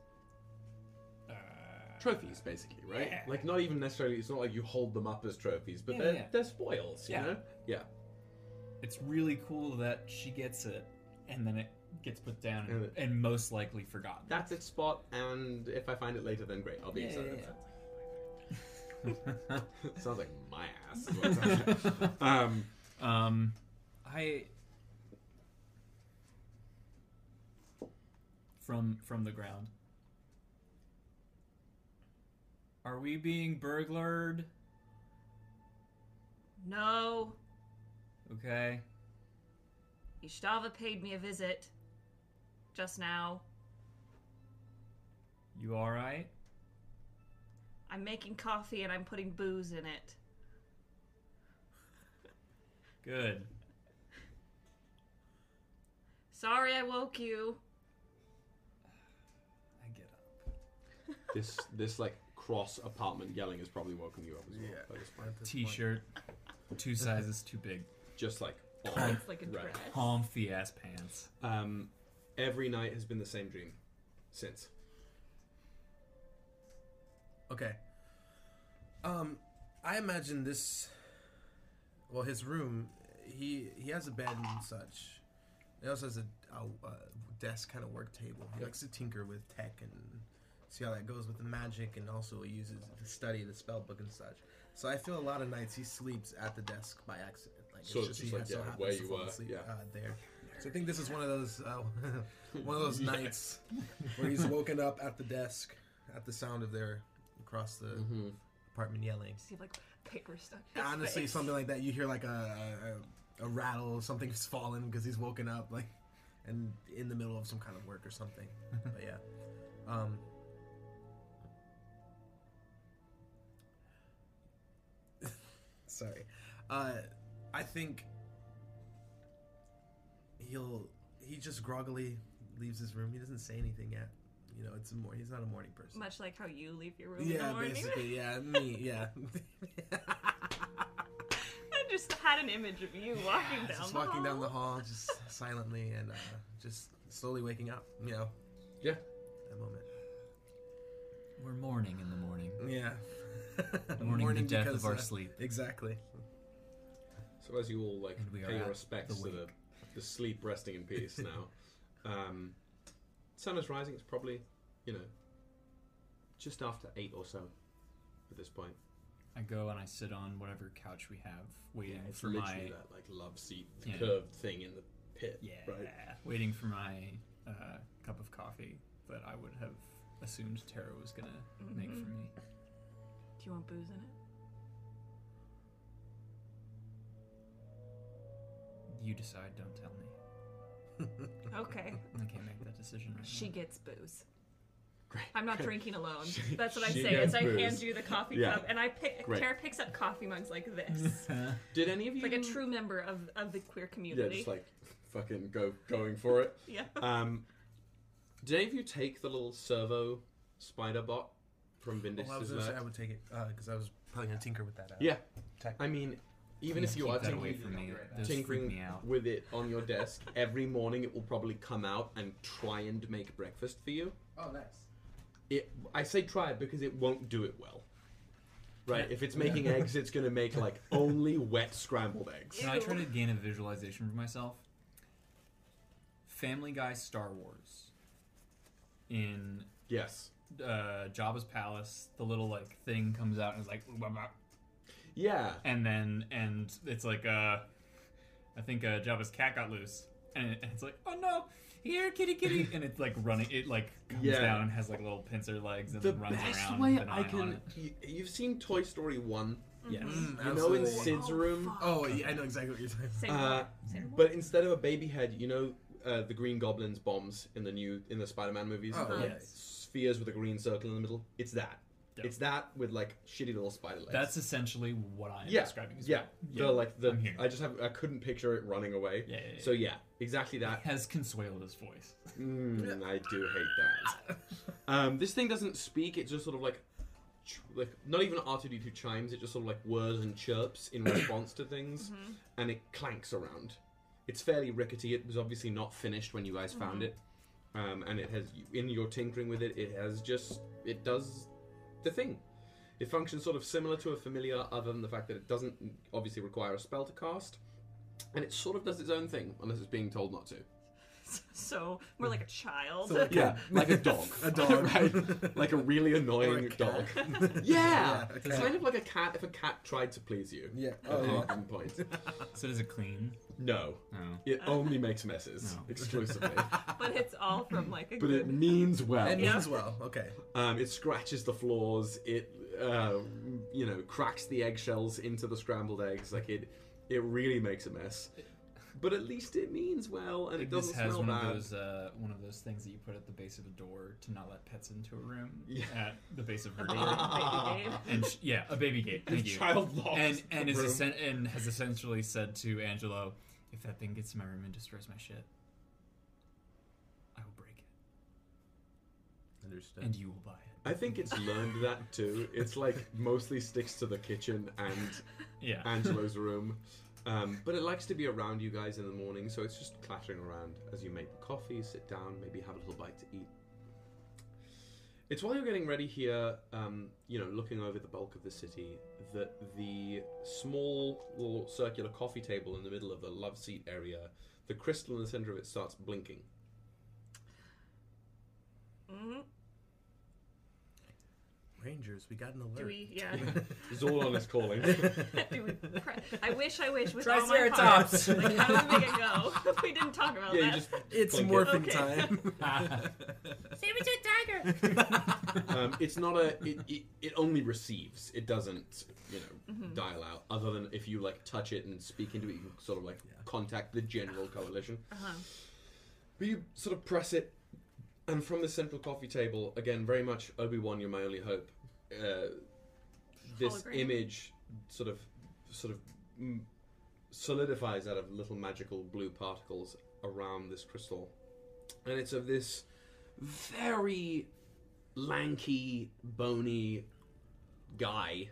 Trophies, basically, right? Yeah. Like not even necessarily. It's not like you hold them up as trophies, but Yeah, they're yeah. they're spoils. You Yeah. know? Yeah. it's really cool that she gets it and then it gets put down and, And- and most likely forgotten. That's its spot, and if I find it later, then great. I'll be Yeah, excited. yeah, Sounds like my ass. is what it sounds like. um, um, I from from the ground. Are we being burglared? No. Okay. Ishtava paid me a visit just now. You all right? I'm making coffee and I'm putting booze in it. Good. Sorry I woke you. I get up. This this like cross apartment yelling has probably woken you up as well. Yeah. by this point. At this point. T-shirt, two sizes too big. Just like on. It's like a Right. dress. Comfy ass pants. Um, every night has been the same dream since. Okay. Um, I imagine this. Well, his room, he he has a bed and such. He also has a, a, a desk kind of work table. He likes to tinker with tech and see how that goes with the magic, and also uses it to study the spell book and such. So I feel a lot of nights he sleeps at the desk by accident. Like So it's just he like, so yeah, happens where you fall were, asleep, yeah. uh, there. So I think this is one of those uh, one of those Yeah. nights where he's woken up at the desk at the sound of their across the Mm-hmm. apartment yelling. See like paper stuck. Honestly, face. something like that. You hear like a a, a rattle, something's fallen because he's woken up, like, and in the middle of some kind of work or something. but yeah, um, sorry. Uh, I think he'll he just groggily leaves his room. He doesn't say anything yet. You know, it's a more he's not a morning person. Much like how you leave your room in the Yeah, morning. basically, yeah, me, yeah. I just had an image of you walking down just the walking down the hall. hall, just silently and uh, just slowly waking up. You know, Yeah. that moment. We're mourning in the morning. Yeah. Mourning, the death because, of our uh, sleep. Exactly. So as you all like And we are pay your at respects the to the, wake. the sleep resting in peace now, um, sun is rising. It's probably, you know, just after eight or so at this point. I go and I sit on whatever couch we have, waiting it's for literally my that like love seat, the Yeah. curved thing in the pit. yeah, Right. waiting for my uh, cup of coffee that I would have assumed Tara was gonna make for me. Do you want booze in it? You decide. Don't tell me. Okay. I can't make that decision right She now. gets booze. Great. I'm not drinking alone. She- That's what I she say. gets Is I booze. hand you the coffee Yeah. cup, and I pick. Great. Tara picks up coffee mugs like this. Did any of you like a true member of, of the queer community? Yeah, community. just like fucking go going for it. Yeah. Um, did any of you take the little servo spider bot from Well, I was Vindix's gonna say lab? I would take it because I was probably gonna tinker with that. Uh, Yeah. tech. I mean, even Please if you are that away tinkering, from me. Those freak tinkering me out. with it on your desk every morning, it will probably come out and try and make breakfast for you. Oh, nice. It, I say try it because it won't do it well. Right? If it's making eggs, it's going to make like only wet scrambled eggs. Can I try to gain a visualization for myself? Family Guy Star Wars. In Yes. Uh, Jabba's palace, the little like thing comes out and is like, "Blah, blah," Yeah. and then and it's like, uh, I think uh, Jabba's cat got loose, and, it- and it's like, oh no, here, kitty, kitty, and it's like running, it like comes Yeah. down and has like little pincer legs and The then runs best around. way with an I eye on can. it. You, you've seen Toy Story 1. Yes. Mm, You know in absolutely. Sid's room? Oh, yeah, I know exactly what you're saying. Say Uh, more. Say more. But instead of a baby head, you know uh, the Green Goblin's bombs in the new in the Spider-Man movies. Oh, The yeah. Spheres with a green circle in the middle. It's that. Dope. It's that with like shitty little spider legs. That's essentially what I am yeah, describing as yeah. well. The like the I'm here. I just have I couldn't picture it running away. Yeah, yeah, yeah. So yeah, exactly that. It has Consuela's voice. Mm, I do hate that. Um, this thing doesn't speak. It just sort of like, like not even R2D2 chimes. It just sort of like whirs and chirps in response to things, and it clanks around. It's fairly rickety. It was obviously not finished when you guys found it, um, and it has in your tinkering with it. It has just it does the thing. It functions sort of similar to a familiar, other than the fact that it doesn't obviously require a spell to cast, and it sort of does its own thing unless it's being told not to. so more like a child. So like Yeah, like a dog. A dog. right? Like a really annoying a dog. Yeah, Yeah, a it's kind of like a cat if a cat tried to please you. Yeah. At Oh, a yeah. point. So does it clean? No, No. it only makes messes No. exclusively, but it's all from like a but it means well. It means well. Okay. Um, it scratches the floors. It, uh, you know, cracks the eggshells into the scrambled eggs. Like it, it really makes a mess. But at least it means well, and Like it doesn't has smell one bad. of those uh, one of those things that you put at the base of a door to not let pets into a room Yeah. at the base of her Baby door. Gabe. and sh- yeah, a baby gate. Thank you. Child locks and and is room. essen- and has essentially said to Angelo, if that thing gets in my room and destroys my shit, I will break it, Understood. and you will buy it. I think it's learned that too. It's like mostly sticks to the kitchen and Yeah. Angelo's room. Um, but it likes to be around you guys in the morning, so it's just clattering around as you make the coffee, sit down, maybe have a little bite to eat. It's while you're getting ready here, um, you know, looking over the bulk of the city, that the small little circular coffee table in the middle of the love seat area, the crystal in the center of it starts blinking. Mhm. Rangers, we got an alert. Do we? Yeah. Zordon is calling. Do we pre- I wish, I wish with all my Triceratops. Like, how do we make it go? we didn't talk about yeah, you that. just It's blink it. morphing Okay. time. Saber-tooth tiger. um, it's not a it, it, it only receives it doesn't you know Mm-hmm. dial out other than if you like touch it and speak into it you can sort of like Yeah. contact the general coalition Uh-huh. but you sort of press it and from the central coffee table again very much obi-wan you're my only hope uh, this Hologram. image sort of sort of mm, solidifies out of little magical blue particles around this crystal and it's of this very lanky, bony guy.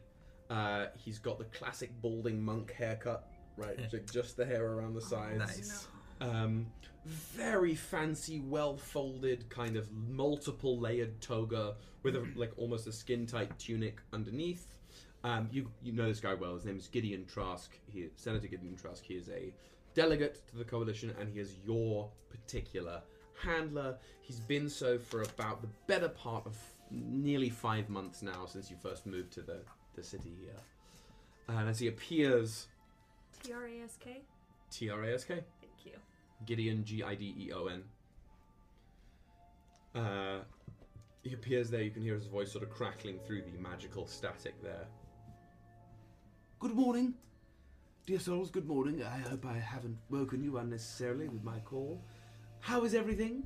Uh, he's got the classic balding monk haircut, right? Ju- Just the hair around the sides. nice. Um, very fancy, well folded, kind of multiple layered toga with a, like almost a skin tight tunic underneath. Um, you you know this guy well. His name is Gideon Trask. He Senator Gideon Trask. He is a delegate to the coalition, and he is your particular handler. He's been so for about the better part of nearly five months now since you first moved to the the city here. And as he appears, T R A S K. T R A S K. Thank you. Gideon, G I D E O N. Uh, he appears there. You can hear his voice sort of crackling through the magical static there. Good morning, dear souls. Good morning. I hope I haven't woken you unnecessarily with my call. How is everything?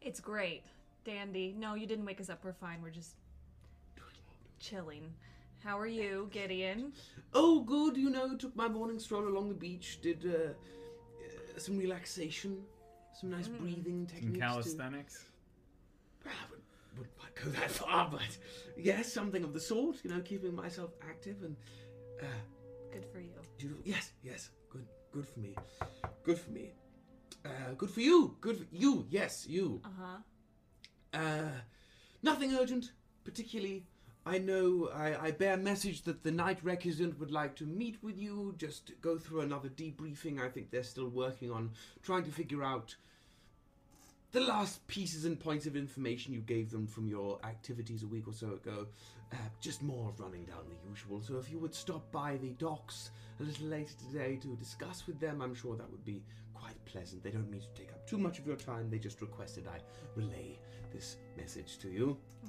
It's great, dandy. No, you didn't wake us up. We're fine. We're just chilling. How are you, Gideon? Oh, good. You know, took my morning stroll along the beach. Did uh, some relaxation, some nice breathing Some techniques. to- calisthenics. Well, I would, wouldn't quite go that far, but yes, something of the sort. You know, keeping myself active and uh, Good for you. beautiful. Yes, yes, good, good for me. Good for me. Uh, good for you. Good for you. Yes, you. Uh huh. Uh, nothing urgent, particularly. I know I, I bear message that the Night Recusant would like to meet with you, just go through another debriefing. I think they're still working on trying to figure out the last pieces and points of information you gave them from your activities a week or so ago. Uh, just more running down the usual. So if you would stop by the docks a little later today to discuss with them, I'm sure that would be quite pleasant. They don't mean to take up too much of your time. They just requested I relay this message to you. Uh,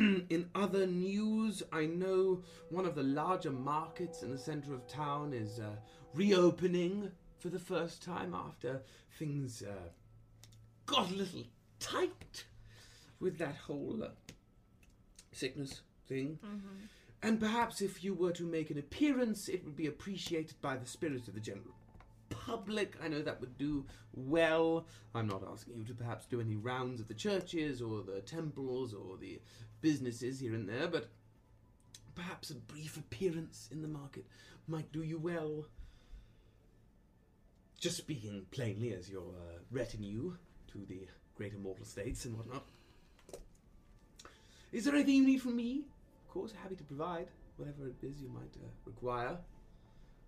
in other news, I know one of the larger markets in the center of town is uh, reopening for the first time after things uh, got a little tight with that whole uh, sickness thing. And perhaps if you were to make an appearance, it would be appreciated by the spirit of the general public. I know that would do well. I'm not asking you to perhaps do any rounds of the churches or the temples or the businesses here and there, but perhaps a brief appearance in the market might do you well. Just speaking plainly as your uh, retinue to the great immortal states and whatnot. Is there anything you need from me? Of course, happy to provide whatever it is you might uh, require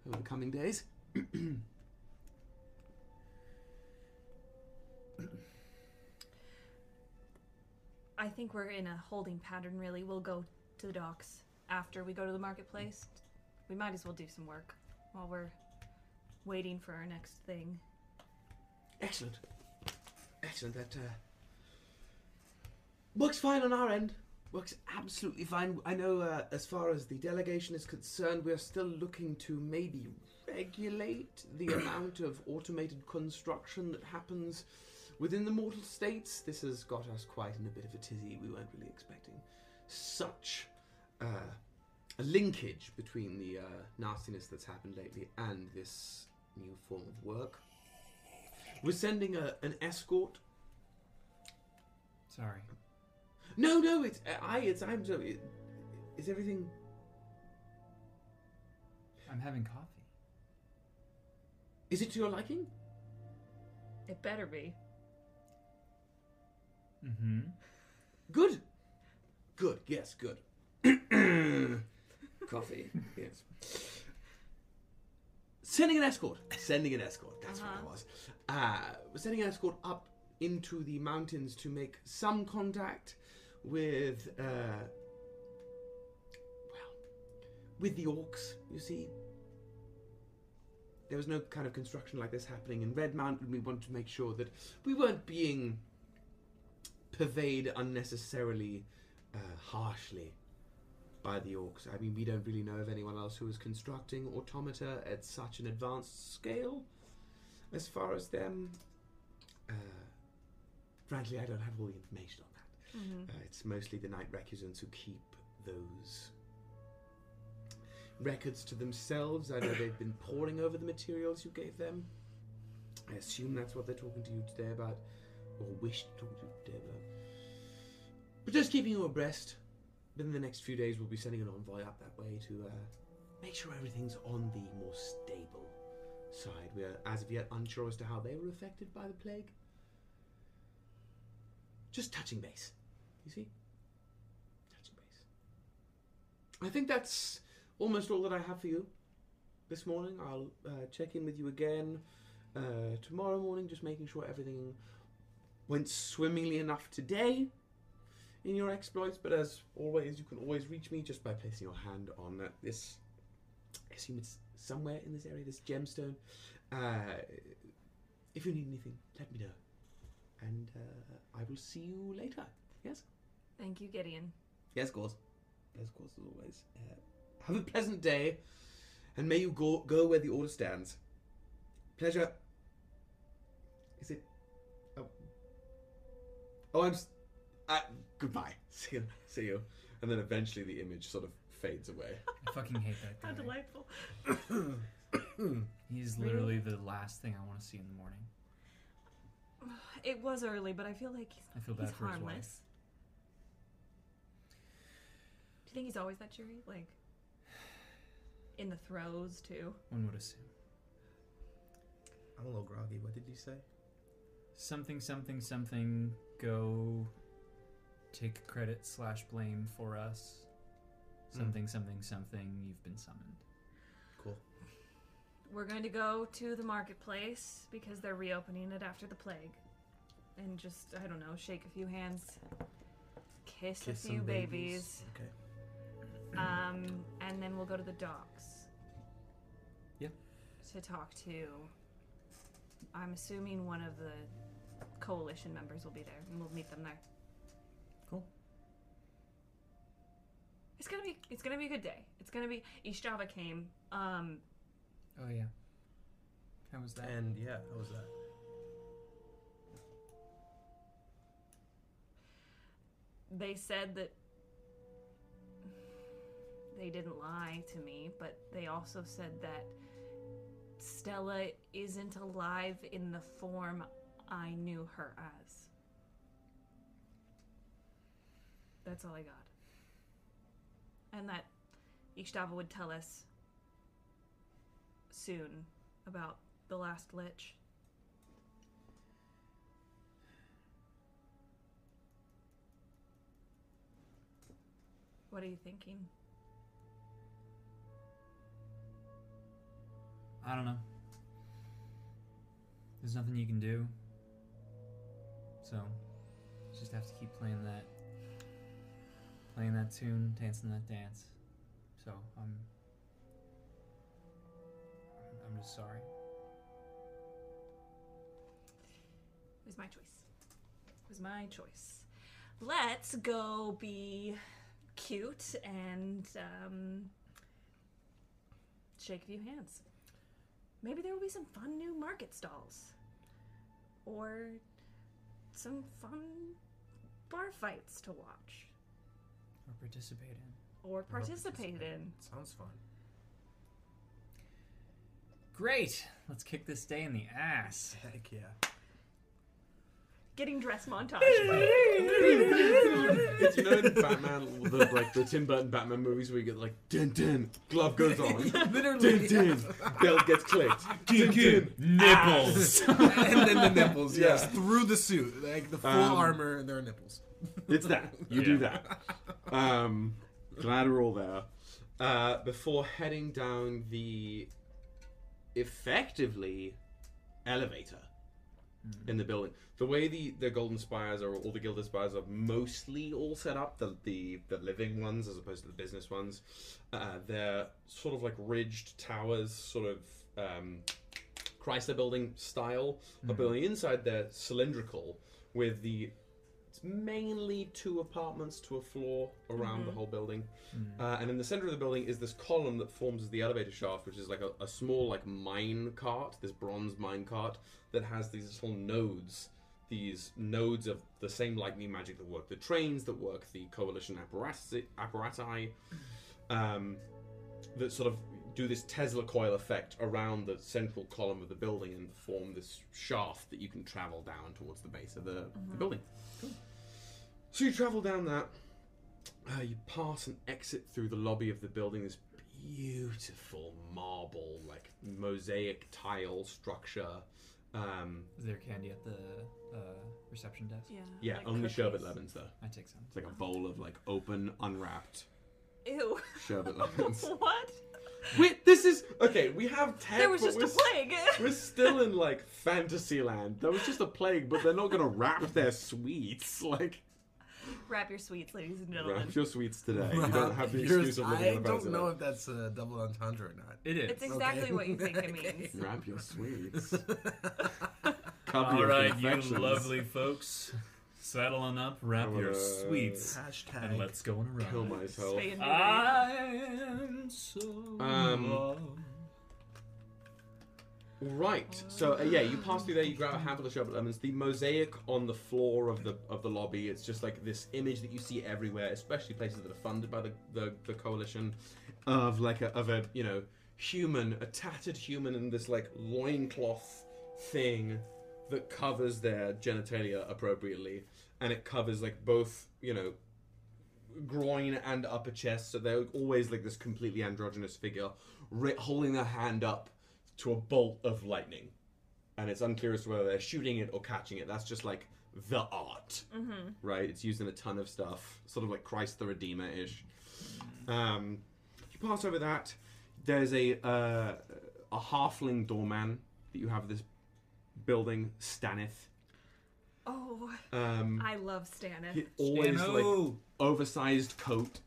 over the coming days. I think we're in a holding pattern, really. We'll go to the docks after we go to the marketplace. We might as well do some work while we're waiting for our next thing. Excellent. Excellent. That uh, works fine on our end. works absolutely fine. I know, uh, as far as the delegation is concerned, we're still looking to maybe regulate the amount of automated construction that happens within the mortal states. This has got us quite in a bit of a tizzy. We weren't really expecting such uh, a linkage between the uh, nastiness that's happened lately and this new form of work. We're sending a, an escort Sorry. no, no, it's I. It's I'm so. It, is everything? I'm having coffee. Is it to your liking? It better be. Mm-hmm. Good. Good. Yes. Good. Coffee. Yes. Sending an escort. Sending an escort. That's Uh-huh. what I was. Uh, we're sending an escort up into the mountains to make some contact with, uh, well, with the orcs. You see, there was no kind of construction like this happening in Red Mountain. We wanted to make sure that we weren't being purveyed unnecessarily uh, harshly by the orcs. I mean, we don't really know of anyone else who is constructing automata at such an advanced scale. As far as them, uh, frankly, I don't have all the information on that. Mm-hmm. Uh, it's mostly the Night Recusants who keep those records to themselves. I know they've been poring over the materials you gave them. I assume that's what they're talking to you today about, or wish to talk to about. But just keeping you abreast. Within the next few days, we'll be sending an envoy up that way to uh, make sure everything's on the more stable side. We're as of yet unsure as to how they were affected by the plague. Just touching base. You see? Touching base. I think that's almost all that I have for you this morning. I'll uh, check in with you again uh, tomorrow morning, just making sure everything went swimmingly enough today in your exploits. But as always, you can always reach me just by placing your hand on uh, this. I assume it's somewhere in this area, this gemstone. Uh, if you need anything, let me know. And uh, I will see you later. Yes? Thank you, Gideon. Yes, of course. Yes, of course, as always. Uh, have a pleasant day, and may you go go where the order stands. Pleasure. Is it? Oh, I'm. s- Uh, goodbye. See you. See you. And then eventually the image sort of fades away. I fucking hate that How delightful. He's literally the last thing I want to see in the morning. It was early, but I feel like he's, I feel bad he's for his harmless. wife. Do you think he's always that cheery? Like, in the throes, too? One would assume. I'm a little groggy. What did you say? Something, something, something. Go take credit slash blame for us. Something, something, something. You've been summoned. Cool. We're going to go to the marketplace because they're reopening it after the plague. And just, I don't know, shake a few hands, kiss, Kiss a few some babies. Okay. Um, and then we'll go to the docks. Yeah. To talk to. I'm assuming one of the coalition members will be there, and we'll meet them there. Cool. It's gonna be. It's gonna be a good day. It's gonna be. Ishtava came. Um, Oh yeah. How was that? And yeah, how was that? they said that they didn't lie to me, but they also said that Stella isn't alive in the form I knew her as. That's all I got. And that Ishtava would tell us soon about the last lich. What are you thinking? I don't know. There's nothing you can do. So, just have to keep playing that, playing that tune, dancing that dance. So I'm, I'm just sorry. It was my choice. It was my choice. let's go be cute and um, shake a few hands. Maybe there will be some fun new market stalls. Or some fun bar fights to watch. Or participate in. Or participate in. Sounds fun. Great. Let's kick this day in the ass. Heck yeah. Getting dressed montage. it's you know in Batman, the, like the Tim Burton Batman movies where you get like dun dun, glove goes on, Literally. dun dun, belt gets clicked, dun dun, Nipples. and then the nipples, yes, Yeah. through the suit, like the full Um, armor, and there are nipples. It's that. You do that. Um, glad we're all there. Uh, before heading down the effectively elevator in the building. The way the, the Golden Spires or all the Gilded Spires are mostly all set up, the, the, the living ones as opposed to the business ones, uh, they're sort of like ridged towers, sort of um, Chrysler building style of building. Inside they're cylindrical with the mainly two apartments to a floor around the whole building. Uh, and in the center of the building is this column that forms the elevator shaft, which is like a, a small like mine cart, this bronze mine cart that has these little nodes, these nodes of the same lightning magic that work the trains, that work the coalition apparatus, apparati, um, that sort of do this Tesla coil effect around the central column of the building and form this shaft that you can travel down towards the base of the, the building. So you travel down that. Uh, you pass and exit through the lobby of the building. This beautiful marble, like mosaic tile structure. Um, Is there candy at the uh, reception desk? yeah. yeah, like only sherbet cookies. lemons though. I take some. It's like a bowl of like open, unwrapped Ew. sherbet lemons. what? Wait, this is okay. We have tech. There was just we're a s- plague. We're still in like fantasy land. There was just a plague, but they're not gonna wrap their sweets. Like Wrap your sweets, ladies and gentlemen. wrap your sweets today. You don't have the Yours- excuse of living I in a don't know if that's a double entendre or not. It is. It's exactly Okay. what you think it Okay. means. Wrap your sweets. Cover All you lovely folks. Saddle on up, wrap I'm your sweets, Hashtag. and let's go on a ride. Kill myself. Spay and. I am so Um, loved. Right. So uh, yeah, you pass through there. You grab a handful of sherbet lemons. The mosaic on the floor of the of the lobby. It's just like this image that you see everywhere, especially places that are funded by the the, the coalition, of like a of a you know human, a tattered human in this like loincloth thing that covers their genitalia appropriately, and it covers like both you know groin and upper chest. So they're always like this completely androgynous figure, holding their hand up to a bolt of lightning, and it's unclear as to whether they're shooting it or catching it. That's just like the art, mm-hmm. right? It's used in a ton of stuff, sort of like Christ the Redeemer ish. Um, you pass over that. There's a uh, a halfling doorman that you have this building, Stanith. Oh, Um, I love Stanith. he always like oversized coat,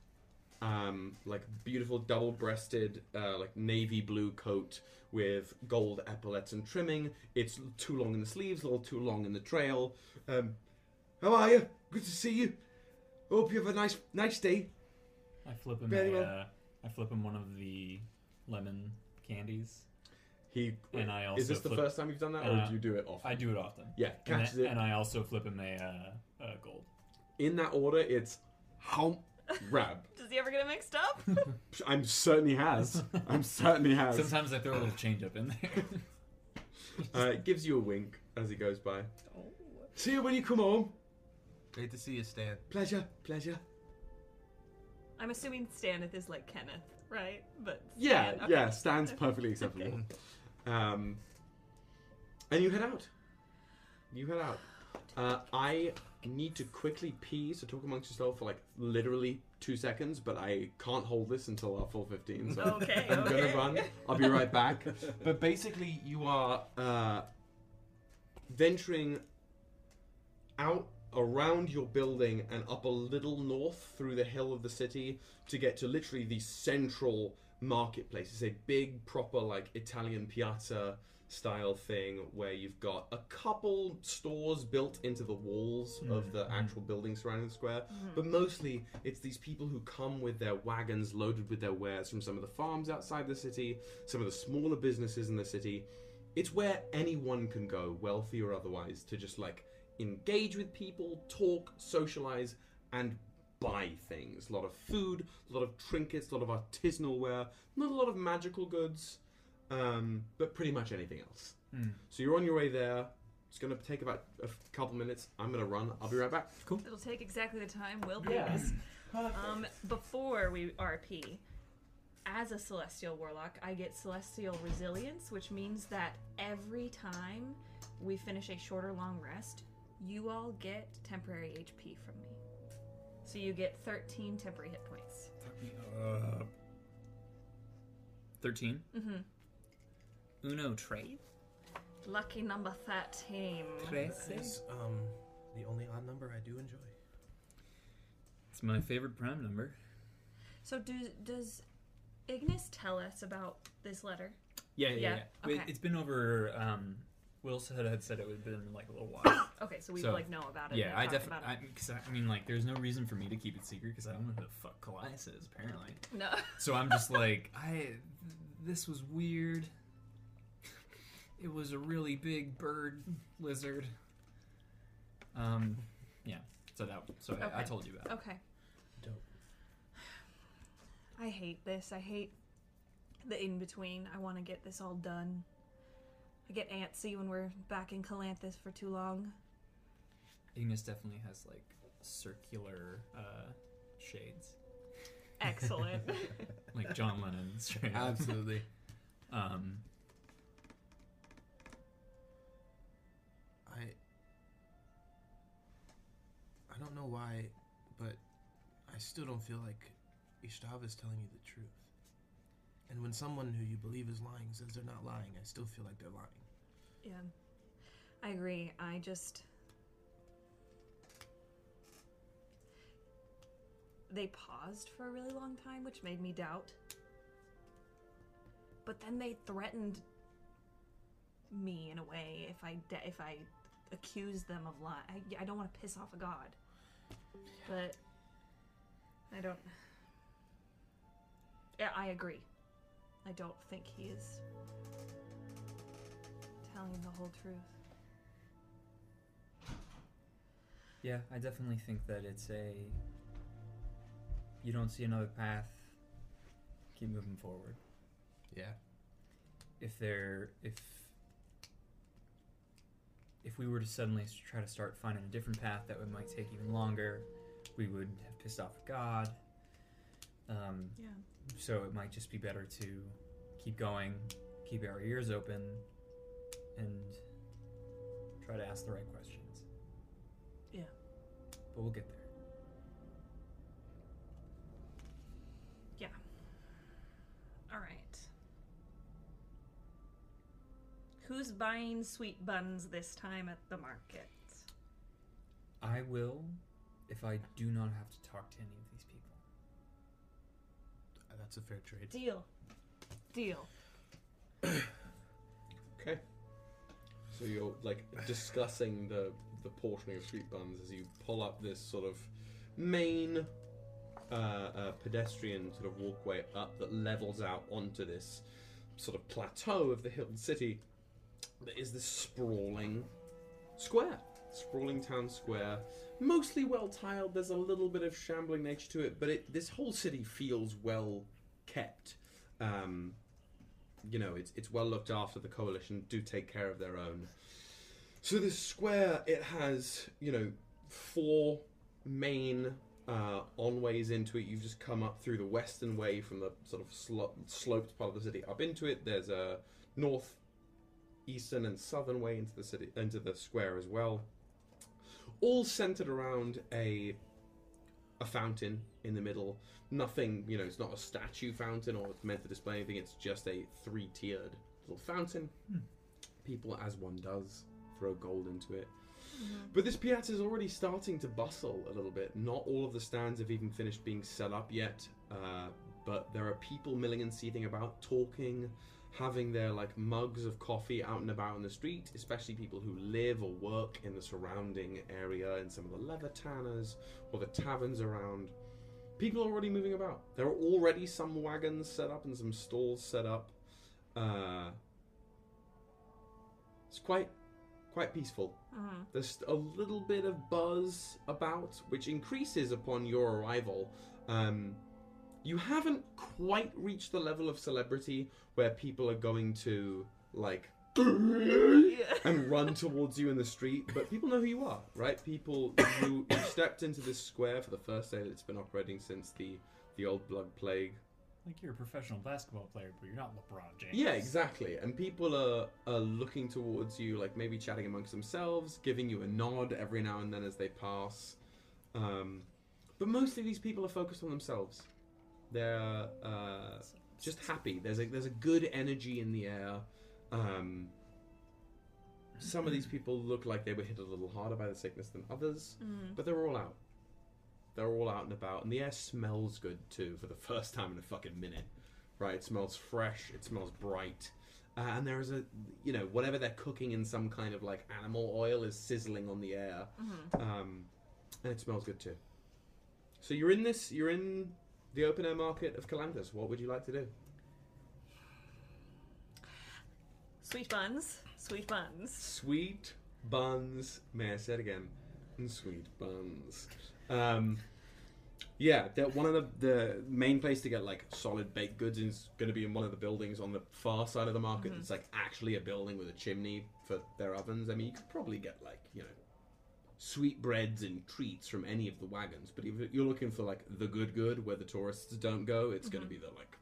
um, like beautiful double-breasted, uh, like navy blue coat with gold epaulets and trimming. It's too long in the sleeves, a little too long in the trail. Um, how are you? Good to see you. Hope you have a nice, nice day. I flip him Very a, well. uh, I flip him one of the lemon candies. He And I also is this the flip- first time you've done that, or uh, do you do it often? I do it often. Yeah, And, catches then- it and I also flip him a, uh, a gold. in that order. It's hump, rab. Does he ever get it mixed up? I'm certain he has. I'm certain he has. Sometimes I throw a little change up in there. Uh, it gives you a wink as he goes by. See you when you come home. Great to see you, Stan. Pleasure, pleasure. I'm assuming Staneth is like Kenneth, right? But Yeah, Stan- okay. yeah, stands perfectly acceptable. Um, and you head out. You head out. Uh, I need to quickly pee, so talk amongst yourself for like literally two seconds, but I can't hold this until our full 15, so Okay, I'm okay. gonna run. I'll be right back. But basically, you are uh, venturing out around your building and up a little north through the hill of the city to get to literally the central marketplace. It's a big, proper, like Italian piazza style thing where you've got a couple stores built into the walls of mm. the actual building surrounding the square, mm-hmm. but mostly it's these people who come with their wagons loaded with their wares from some of the farms outside the city, some of the smaller businesses in the city. It's where anyone can go, wealthy or otherwise, to just like engage with people, talk, socialize, and buy things. A lot of food, a lot of trinkets, a lot of artisanal ware, not a lot of magical goods, um, but pretty much anything else. Hmm. So you're on your way there. It's going to take about a couple minutes. I'm going to run. I'll be right back. Cool. It'll take exactly the time Will Yeah. please. Um, before we RP, as a celestial warlock, I get celestial resilience, which means that every time we finish a short or long rest, you all get temporary HP from me. So you get 13 temporary hit points. Thirteen. Mm-hmm. Uno trade. Lucky number 13. It's um the only odd number I do enjoy. It's my favorite prime number. So do, does Ignis tell us about this letter? Yeah, yeah, Yeah, yeah. It- okay. It's been over. Um, Will said had said it would have been like a little while. Okay, so we So, like know about it. yeah, and I talked definitely. about I, cause I, I mean, like, there's no reason for me to keep it secret because I don't know who the fuck Colias is apparently. it. No. So I'm just like, I. This was weird. It was a really big bird lizard. Um, yeah. So that. So I, I Okay. told you about. it. Okay. Dope. I hate this. I hate the in between. I want to get this all done. I get antsy when we're back in Calanthus for too long. Ignis definitely has like circular uh, shades, Excellent. like John Lennon straight up. Absolutely. Um, I don't know why, but I still don't feel like Ishtava is telling you the truth. And when someone who you believe is lying says they're not lying, I still feel like they're lying. yeah. I agree. I just. They paused for a really long time, which made me doubt. But then they threatened me in a way if I de- if I accuse them of lying. I, I don't want to piss off a god, but I don't. Yeah, I agree. I don't think he is telling the whole truth. yeah, I definitely think that it's a. You don't see another path. Keep moving forward. Yeah. if there if if we were to suddenly try to start finding a different path that would might take even longer, we would have pissed off God. Um, Yeah. so it might just be better to keep going, keep our ears open, and try to ask the right questions. Yeah. But we'll get there. Who's buying sweet buns this time at the market? I will, if I do not have to talk to any of these people. Uh, That's a fair trade. Deal. Deal. Okay. So you're like discussing the the portioning of street buns as you pull up this sort of main uh, uh, pedestrian sort of walkway up that levels out onto this sort of plateau of the hill city. That is this sprawling square, sprawling town square, mostly well tiled. There's a little bit of shambling nature to it, but it this whole city feels well kept. Um, you know, it's it's well looked after. The coalition do take care of their own. So this square, it has you know four main uh, onways into it. You've just come up through the western way from the sort of slo- sloped part of the city up into it. There's a north, eastern, and southern way into the city into the square as well. All centered around a a fountain in the middle. Nothing, you know, it's not a statue fountain or it's meant to display anything. It's just a three-tiered little fountain. People, as one does, throw gold into it. But this piazza is already starting to bustle a little bit. Not all of the stands have even finished being set up yet, uh, but there are people milling and seething about, talking, having their like mugs of coffee out and about in the street, especially people who live or work in the surrounding area in some of the leather tanners or the taverns around. People are already moving about. There are already some wagons set up and some stalls set up. Uh, it's quite quite peaceful. Mhm. There's a little bit of buzz about, which increases upon your arrival. Um, you haven't quite reached the level of celebrity where people are going to like and run towards you in the street, but people know who you are, right? People you, you stepped into this square for the first day that it's been operating since the the old blood plague. Like you're a professional basketball player, but you're not LeBron James. Yeah, exactly. And people are, are looking towards you, like maybe chatting amongst themselves, giving you a nod every now and then as they pass. Um, but mostly these people are focused on themselves. They're uh, just happy. There's a there's a good energy in the air. Um, some of these people look like they were hit a little harder by the sickness than others, Mm. but they're all out. They're all out and about, and the air smells good too for the first time in a fucking minute. Right? It smells fresh. It smells bright. Uh, and there is a, you know, whatever they're cooking in some kind of like animal oil is sizzling on the air, Mhm. um, and it smells good too. So you're in this. You're in the open air market of Calandus. What would you like to do? Sweet buns. Sweet buns. Sweet buns. May I say it again? Sweet buns. Um, yeah, that one of the the main place to get like solid baked goods is going to be in one of the buildings on the far side of the market. It's like actually a building with a chimney for their ovens. I mean, you could probably get like you know sweet breads and treats from any of the wagons. But if you're looking for like the good good where the tourists don't go, it's going to Mhm. be the like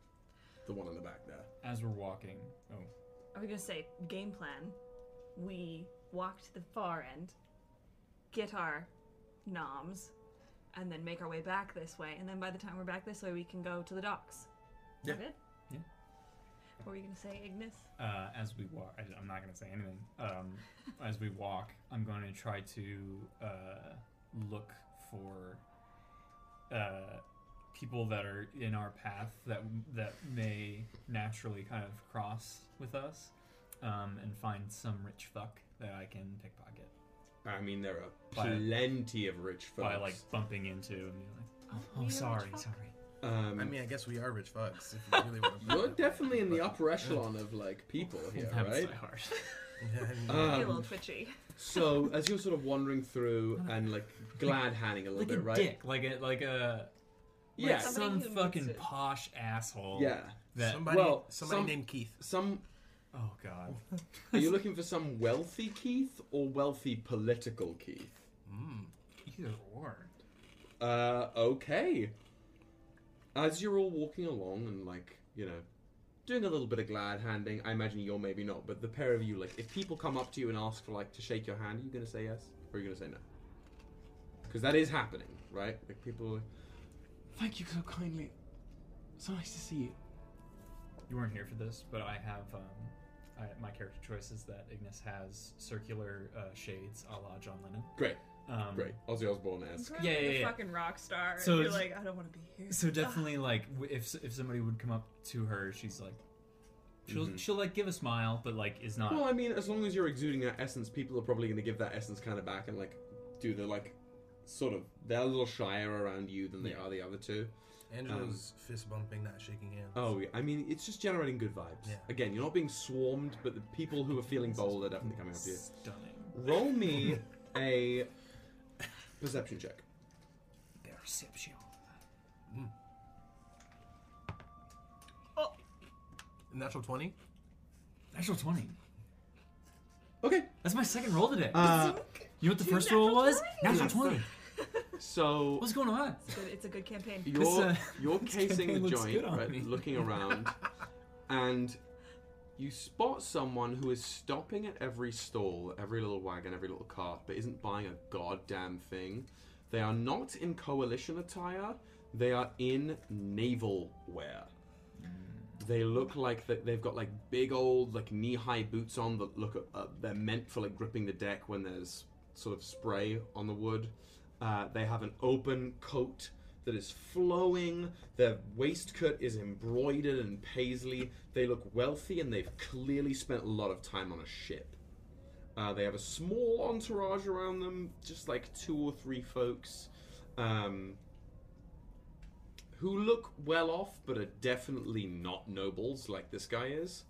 the one in the back there. As we're walking, oh, I was gonna say game plan. We walk to the far end, get our noms, and then make our way back this way. And then by the time we're back this way, we can go to the docks. Is that Yeah. it? Yeah. What were you gonna say, Ignis? uh, as we walk, I, am not going to say anything. Um, as we walk, I'm going to try to uh, look for uh, people that are in our path that that may naturally kind of cross with us, um, and find some rich fuck that I can pickpocket I mean, there are By- plenty of rich folks. by like bumping into and being like, "Oh, Are oh we a sorry, fuck? sorry." Um, I mean, I guess we are rich fucks. If you really want to You're definitely in the upper echelon of like people here, That was right? so hard. Get a Um, little twitchy. so as you're sort of wandering through and like glad handing a little like bit, a right? dick, like a like a Yeah, like Somebody some who fucking needs it. posh asshole. yeah. That somebody, well, somebody some- named Keith. Some oh god. are you looking for some wealthy Keith or wealthy political Keith? Mm. Either or. Uh, okay. As you're all walking along and like you know, doing a little bit of glad handing, I imagine you're maybe not, but the pair of you, like, if people come up to you and ask for like to shake your hand, are you gonna say yes or are you gonna say no? Because that is happening, right? Like people. are like, Thank you so kindly. So nice to see you. You weren't here for this, but I have um, I, my character choice is that Ignis has circular uh, shades a la John Lennon. Great, Um, great. Ozzy Osbourne esque. Yeah, yeah, the yeah. fucking rock star. So and you're like, I don't want to be here. So definitely, like, if if somebody would come up to her, she's like, she'll Mhm. she'll like give a smile, but like is not. Well, I mean, as long as you're exuding that essence, people are probably going to give that essence kind of back and like do the like sort of they're a little shyer around you than they are the other two. Angela's fist bumping, not shaking hands. Oh, yeah. I mean, it's just generating good vibes. Yeah. Again, you're not being swarmed, but the people who are feeling bold are definitely coming up to you. Stunning. Roll me a perception check. Perception. Oh natural 20? Natural twenty. Okay. That's my second roll today. Uh, you know what the first roll was? 20s? Natural twenty. so What's going on? It's, good. it's a good campaign. you're uh, you're casing the joint, right? Looking around, and you spot someone who is stopping at every stall, every little wagon, every little cart, but isn't buying a goddamn thing. They are not in coalition attire. They are in naval wear. They look like that they've got like big old like knee-high boots on that look uh, they're meant for like gripping the deck when there's sort of spray on the wood. Uh, they have an open coat that is flowing. Their waistcoat is embroidered and paisley. They look wealthy and they've clearly spent a lot of time on a ship. Uh, they have a small entourage around them, just like two or three folks, um, who look well off, but are definitely not nobles like this guy is.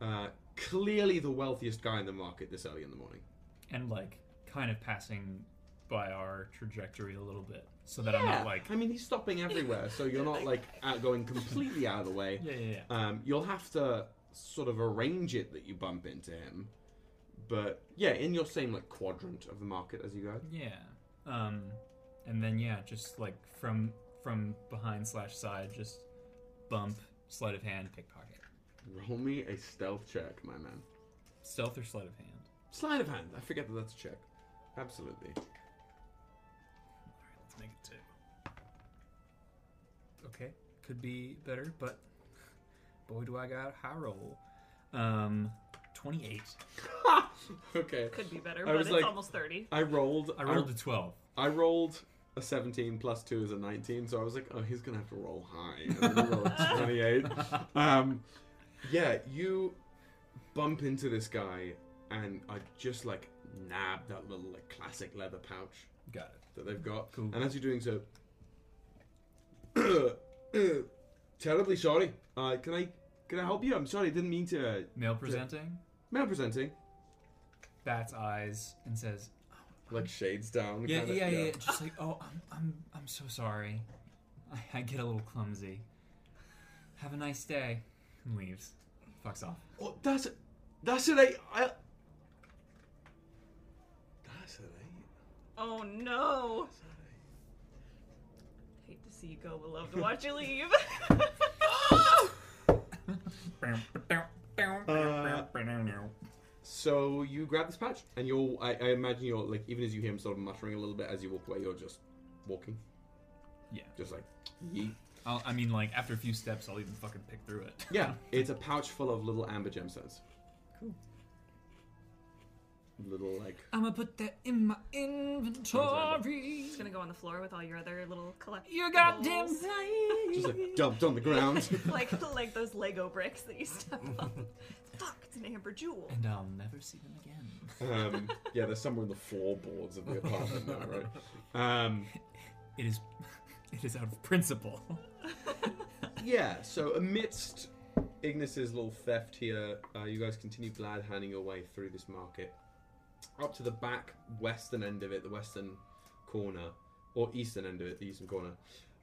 Uh, clearly the wealthiest guy in the market this early in the morning. and like kind of passing by our trajectory a little bit, so that I'm not like I mean, he's stopping everywhere, so you're not like out going completely out of the way. yeah yeah yeah. Um, you'll have to sort of arrange it that you bump into him, but yeah, in your same like quadrant of the market as you go. Yeah. Um, and then yeah, just like from from behind slash side, just bump, sleight of hand, pickpocket, Roll me a stealth check, my man. stealth or sleight of hand. Sleight of hand. I forget that that's a check. Absolutely. All right, let's make it two. Okay, could be better, but boy, do I got a high roll. Um, twenty-eight. okay. Could be better, I but was it's like- almost 30. I rolled. I rolled a twelve. I rolled a 17 plus 2 is a 19, so I was like, oh, he's going to have to roll high. And then he rolled a 28. Um, yeah, you bump into this guy and I just like nab that little like classic leather pouch Got it. that they've got. Cool. And as you're doing so, terribly sorry. Uh, can I can I help you? I'm sorry, I didn't mean to. Uh, Male presenting, mail presenting. bats eyes, and says, Like shades down. "Yeah, kinda, yeah, yeah." Just like, "Oh, I'm, I'm, I'm so sorry. I, I get a little clumsy. Have a nice day." And leaves. Fucks off. Oh, that's that's it. I, I that's it. Oh no! Hate to see you go, but love to watch you leave. So you grab this patch, and you'll. I, I imagine you're like, even as you hear him sort of muttering a little bit as you walk away, you're just walking, Yeah. just like, yeet. I'll, I mean, like after a few steps, I'll even fucking pick through it. Yeah, it's a pouch full of little amber gemstones. Cool. Little like. I'm gonna put that in my inventory. It's gonna go on the floor with all your other little collectibles. You goddamn right. Just like dumped on the ground. like like those Lego bricks that you step on. Fuck, it's an amber jewel. And I'll never see them again. um, yeah, they're somewhere in the floorboards of the apartment now, right? Um, It is, it is out of principle. Yeah, so amidst Ignis's little theft here, uh, you guys continue glad handing your way through this market. Up to the back western end of it, the western corner, or eastern end of it, the eastern corner,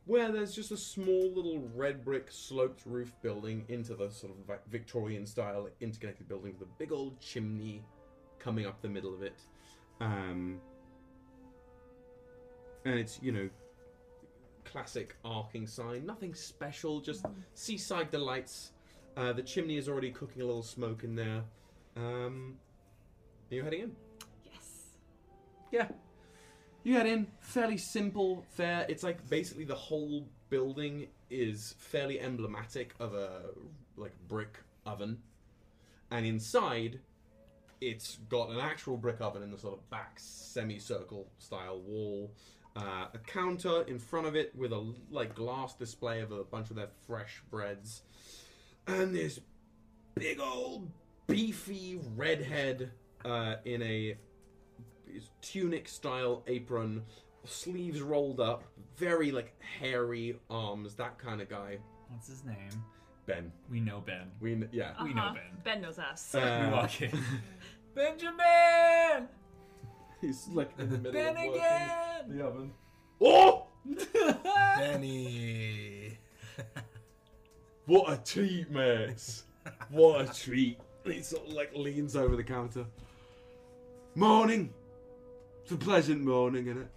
where there's just a small little red brick sloped roof building into the sort of Victorian style interconnected building with a big old chimney coming up the middle of it. Um, and it's, you know, classic arcing sign. Nothing special, just seaside delights. Uh, the chimney is already cooking a little smoke in there. Um, are you heading in? Yeah. You head in. Fairly simple fare. It's like basically the whole building is fairly emblematic of a like brick oven, and inside, it's got an actual brick oven in the sort of back semicircle style wall. Uh, a counter in front of it with a like glass display of a bunch of their fresh breads, and this big old beefy redhead uh, in a tunic style apron, sleeves rolled up, very like hairy arms, that kind of guy. What's his name? Ben. We know Ben. We kn- yeah. We know Uh-huh. Ben. Ben knows us. Uh, we walk in. Benjamin! He's like in the middle Ben of working again! the oven. Oh! Benny. What a treat, mates! What a treat! He sort of like leans over the counter. Morning. It's a pleasant morning, isn't it?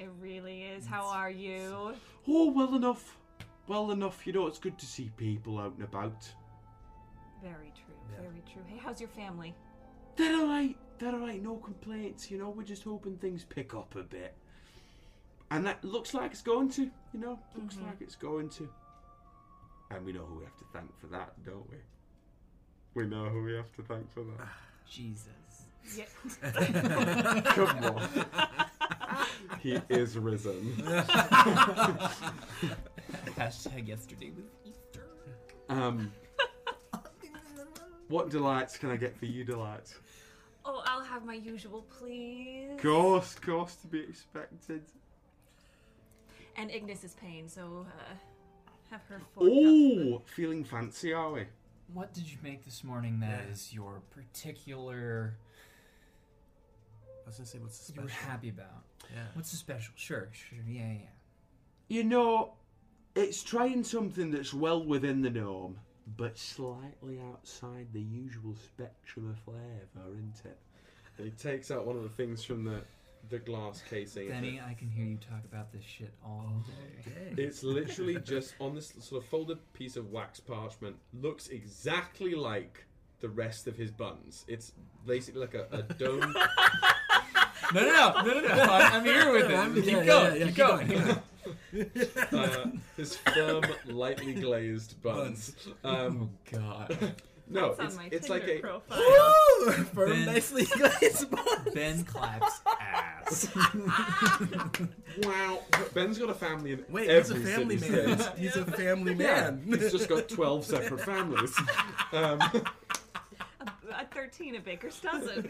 It really is. How are you? Oh, well enough. Well enough. You know, it's good to see people out and about. Very true. Yeah. Very true. Hey, how's your family? They're alright. They're alright. No complaints. You know, we're just hoping things pick up a bit. And that looks like it's going to. You know, looks mm-hmm. like it's going to. And we know who we have to thank for that, don't we? We know who we have to thank for that. Ah, Jesus. Yeah. Come on. he is risen. Hashtag yesterday was Easter. Um, what delights can I get for you, delights? Oh, I'll have my usual, please. Course, course to be expected. And Ignis is paying, so uh, have her fork Oh, feeling fancy, are we? What did you make this morning that Yeah. is your particular I was gonna say what's you were happy about? Yeah. What's the special? Sure, sure, yeah, yeah. You know, it's trying something that's well within the norm, but slightly outside the usual spectrum of flavour, isn't it? He takes out one of the things from the the glass casing. Benny, I can hear you talk about this shit all day. It's literally just on this sort of folded piece of wax parchment. Looks exactly like the rest of his buns. It's basically like a, a dome. No, no, no, no, no, no. I, I'm here with it. Keep Yeah, yeah, going, yeah, keep keep going. going. uh, his firm, lightly glazed buns. Um, oh God. no, That's on it's, my it's Tinder like a profile. Woo! Firm, Ben- nicely glazed bun. Ben claps ass. wow. Ben's got a family in Wait, every he's a family city man. state. He's a family Yeah, man. he's just got twelve separate families. Um, A, a 13 of Baker's dozen.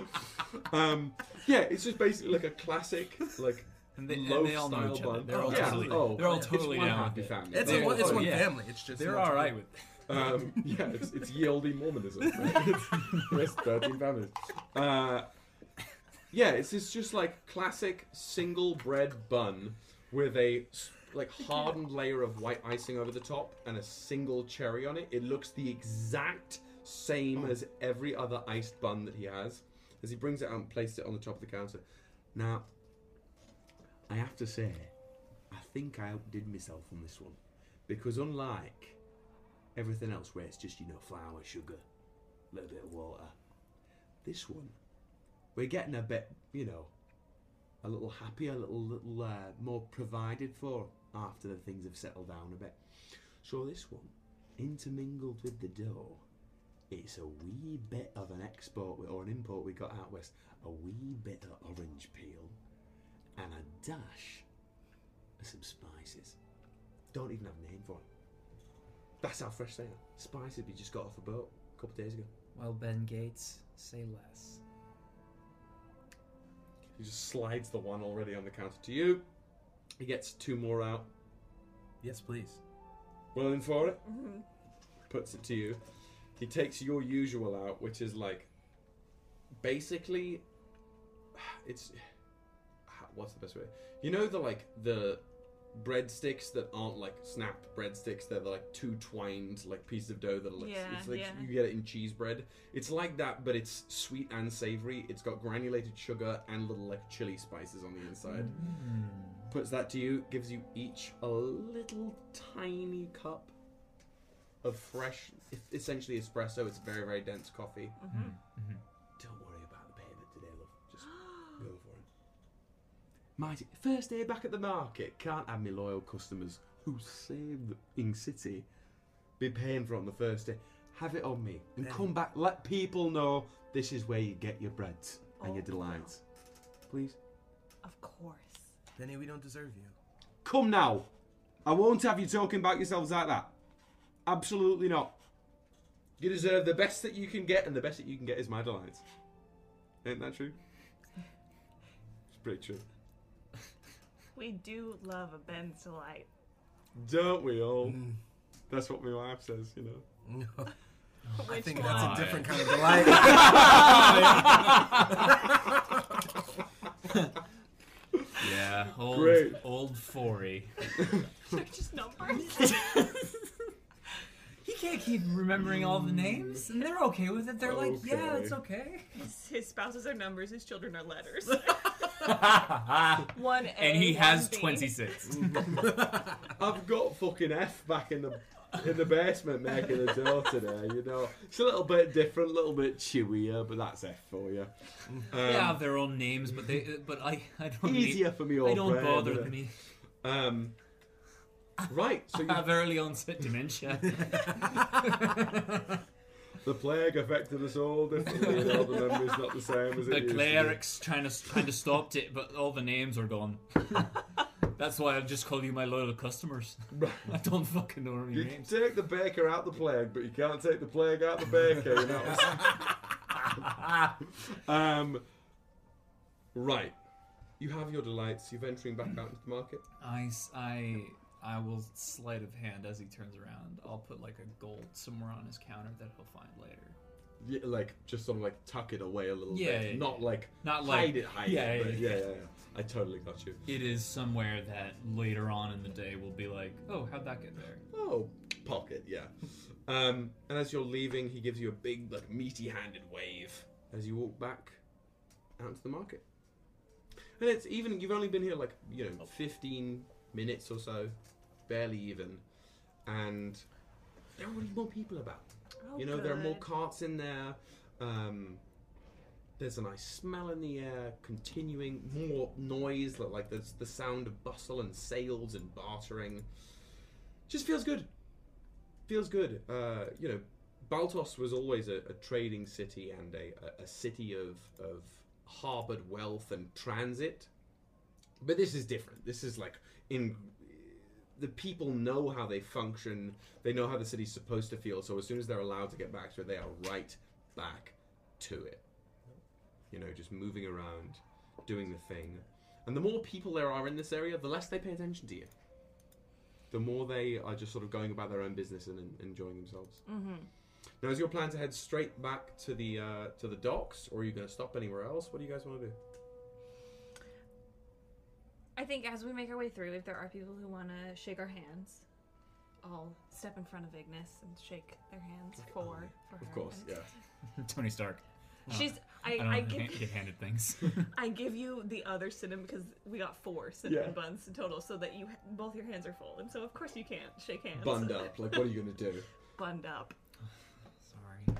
um, yeah, it's just basically like a classic, like And they, and loaf they all know style each other. bun. They're all yeah. totally. Oh, they're all it's one down happy it. family. It's, They're it's all- one yeah. family. It's just They're all right with. Um, yeah, it's, it's Yieldy Mormonism. Rest 13 families. Uh, yeah, it's, it's just like classic single bread bun with a like hardened layer of white icing over the top and a single cherry on it. It looks the exact same as every other iced bun that he has. As he brings it out and places it on the top of the counter. Now, I have to say, I think I outdid myself on this one because unlike everything else where it's just you know flour, sugar, a little bit of water. This one, we're getting a bit, you know, a little happier, a little little uh, more provided for after the things have settled down a bit. So this one, intermingled with the dough, it's a wee bit of an export or an import we got out west, a wee bit of orange peel, and a dash of some spices. Don't even have a name for it. That's how fresh they are. Spices we just got off a boat a couple of days ago. Well, Ben Gates, say less. He just slides the one already on the counter to you. He gets two more out. Yes, please. Willing for it? Mhm. Puts it to you. He takes your usual out, which is like basically it's what's the best way? You know the like the breadsticks that aren't like snap breadsticks, they're like two twined like pieces of dough that are like Yeah, it's like yeah. you get it in cheese bread. It's like that, but it's sweet and savory. It's got granulated sugar and little like chili spices on the inside. Mm. puts that to you, gives you each a little tiny cup of fresh, essentially espresso. It's very, very dense coffee. Mm-hmm. Don't worry about the payment today, love. Just go for it. Mighty, first day back at the market. Can't have me loyal customers who save the in city be paying for it on the first day. Have it on me and Benny. come back. Let people know this is where you get your breads and your Oh, delights. Please. Of course. Benny, we don't deserve you. Come now. I won't have you talking about yourselves like that. Absolutely not. You deserve the best that you can get, and the best that you can get is my delights. Ain't that true? It's pretty true. We do love a Ben's delight. Don't we all? Mm. That's what my wife says, you know. No. I think one? that's a different kind of delight. Yeah, old, Great. old Forey. They're just numbers. He can't keep remembering all the names, and they're okay with it. They're like, yeah, Okay. it's okay. his, his spouses are numbers. His children are letters. One A. and he one has B. 26. I've got fucking F back in the in the basement making a dough today, you know. It's a little bit different, a little bit chewier, but that's F for you. Um, they have their own names, but they, but I, I don't. easier for me, old I don't brain, bother isn't me. Um, right, so you I have early onset dementia. The plague affected us all differently, and all the memories not the same as it The used to clerics trying to kind of stopped it, but all the names are gone. That's why I just call you my loyal customers. I don't fucking know your You names. can take the baker out the plague, but you can't take the plague out the baker. You know. um, right. You have your delights. You're venturing back out into the market. I, s- I, I will sleight of hand as he turns around. I'll put like a gold somewhere on his counter that he'll find later. Yeah, like just sort of like tuck it away a little Yeah, bit, yeah, not like Not hide like it, hide yeah, it. But yeah, yeah, yeah. yeah, yeah. I totally got you. It is somewhere that later on in the day will be like, oh, how'd that get there? Oh, pocket, yeah. Um, and as you're leaving, he gives you a big, like, meaty-handed wave as you walk back out to the market. And it's even you've only been here like you know 15 minutes or so, barely even, and there are already more people about. Oh, you know, there are more carts in there. Um, there's a nice smell in the air, continuing more noise, like- there's the sound of bustle and sales and bartering. Just feels good. Feels good. Uh, you know, Baltos was always a, a trading city and a, a, a city of, of harbored wealth and transit. But this is different. This is like in the people know how they function. They know how the city's supposed to feel. So as soon as they're allowed to get back to it, they are right back to it. You know, just moving around, doing the thing. And the more people there are in this area, the less they pay attention to you. The more they are just sort of going about their own business and en- enjoying themselves. Mm-hmm. Now, is your plan to head straight back to the uh, to the docks, or are you going to stop anywhere else? What do you guys want to do? I think as we make our way through, if there are people who want to shake our hands, I'll step in front of Ignis and shake their hands for for her. Of course, yeah. Tony Stark. Oh, She's. I, I don't I, get, give get handed things. I give you the other cinnamon because we got four cinnamon Yeah. buns in total, so that you both your hands are full, and so of course you can't shake hands. Bund up. Like, what are you going to do? Bund up, Sorry.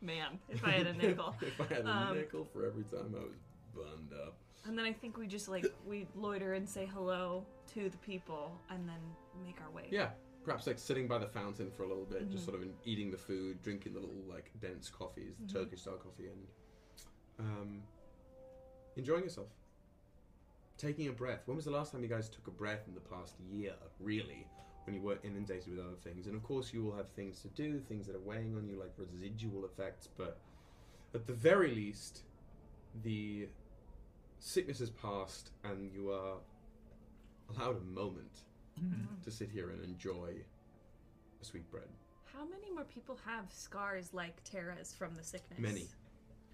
man. If I had a nickel. if I had a Um, nickel for every time I was bunned up. And then I think we just like we loiter and say hello to the people, and then make our way. Yeah, perhaps like sitting by the fountain for a little bit, just Mhm. sort of eating the food, drinking the little like dense coffees, the Mhm. Turkish style coffee, and um, enjoying yourself. Taking a breath. When was the last time you guys took a breath in the past year? Really, when you weren't inundated with other things, and of course you will have things to do, things that are weighing on you, like residual effects. But at the very least, the sickness has passed, and you are allowed a moment Mhm. to sit here and enjoy a sweet bread. How many more people have scars like Tara's from the sickness? Many.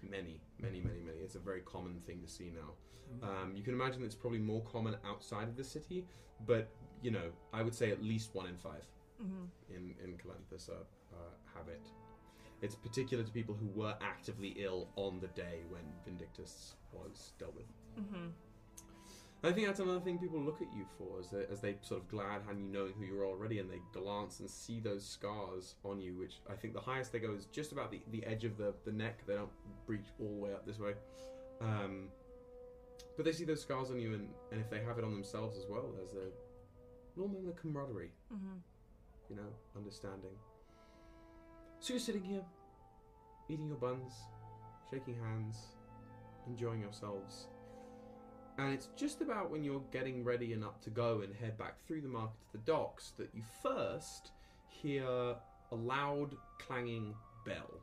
Many, many, many, many. It's a very common thing to see now. Um, you can imagine it's probably more common outside of the city, but you know, I would say at least one in five hmm in in Calanthus uh, uh, have it. It's particular to people who were actively ill on the day when Vindictus was dealt with. hmm I think that's another thing people look at you for, as they, as they sort of glad hand you knowing who you are already, and they glance and see those scars on you, which I think the highest they go is just about the, the edge of the, the neck. They don't reach all the way up this way. Um, but they see those scars on you, and, and if they have it on themselves as well, there's a moment of camaraderie, hmm you know, understanding. So you're sitting here, eating your buns, shaking hands, enjoying yourselves. And it's just about when you're getting ready up to go and head back through the market to the docks that you first hear a loud clanging bell.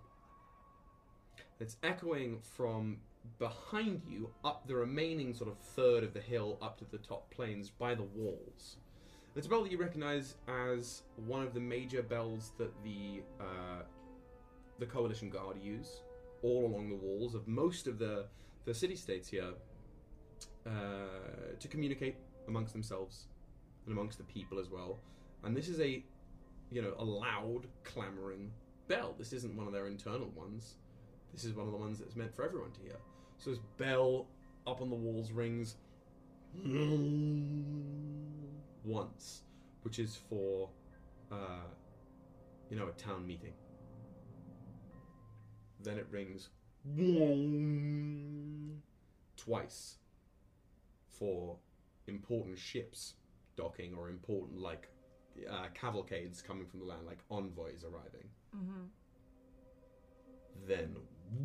It's echoing from behind you up the remaining sort of third of the hill up to the top plains by the walls. It's a bell that you recognize as one of the major bells that the uh, the Coalition Guard use all along the walls of most of the the city states here uh, to communicate amongst themselves and amongst the people as well. And this is a you know a loud clamoring bell. This isn't one of their internal ones. This is one of the ones that's meant for everyone to hear. So this bell up on the walls rings once, which is for uh, you know a town meeting. Then it rings twice for important ships docking or important like uh, cavalcades coming from the land, like envoys arriving. Mm-hmm. then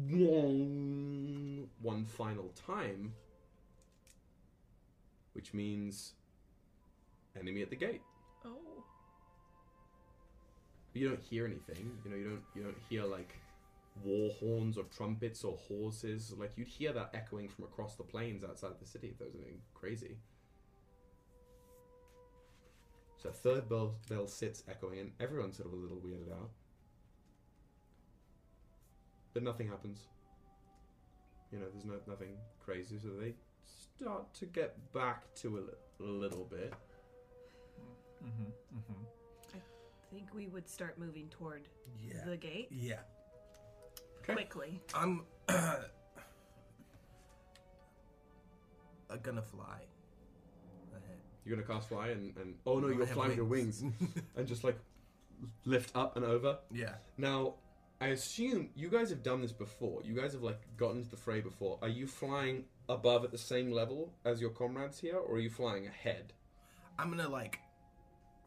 one, one final time, which means enemy at the gate. Oh. You don't hear anything. You know, you don't you don't hear like war horns or trumpets or horses. Like you'd hear that echoing from across the plains outside the city if there was anything crazy. So third bell bell sits echoing, and everyone's sort of a little weirded out. But nothing happens. You know, there's no nothing crazy, so they start to get back to a, li- a little bit. Mm-hmm, mm-hmm. I think we would start moving toward Yeah. the gate Yeah. Okay. quickly. I'm uh, gonna fly ahead. You're gonna cast fly and, and oh no, you're have flying with your wings and just like lift up and over. yeah. Now, I assume you guys have done this before. You guys have like gotten into the fray before. Are you flying above at the same level as your comrades here, or are you flying ahead? I'm gonna like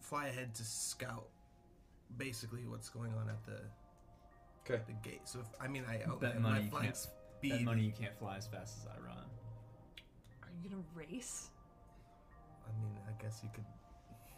fly ahead to scout basically what's going on at the Okay. the gate. So if, I mean I oh, Bet my money you flying can't. speed. Bet money you can't fly as fast as I run. Are you gonna race? I mean I guess you could.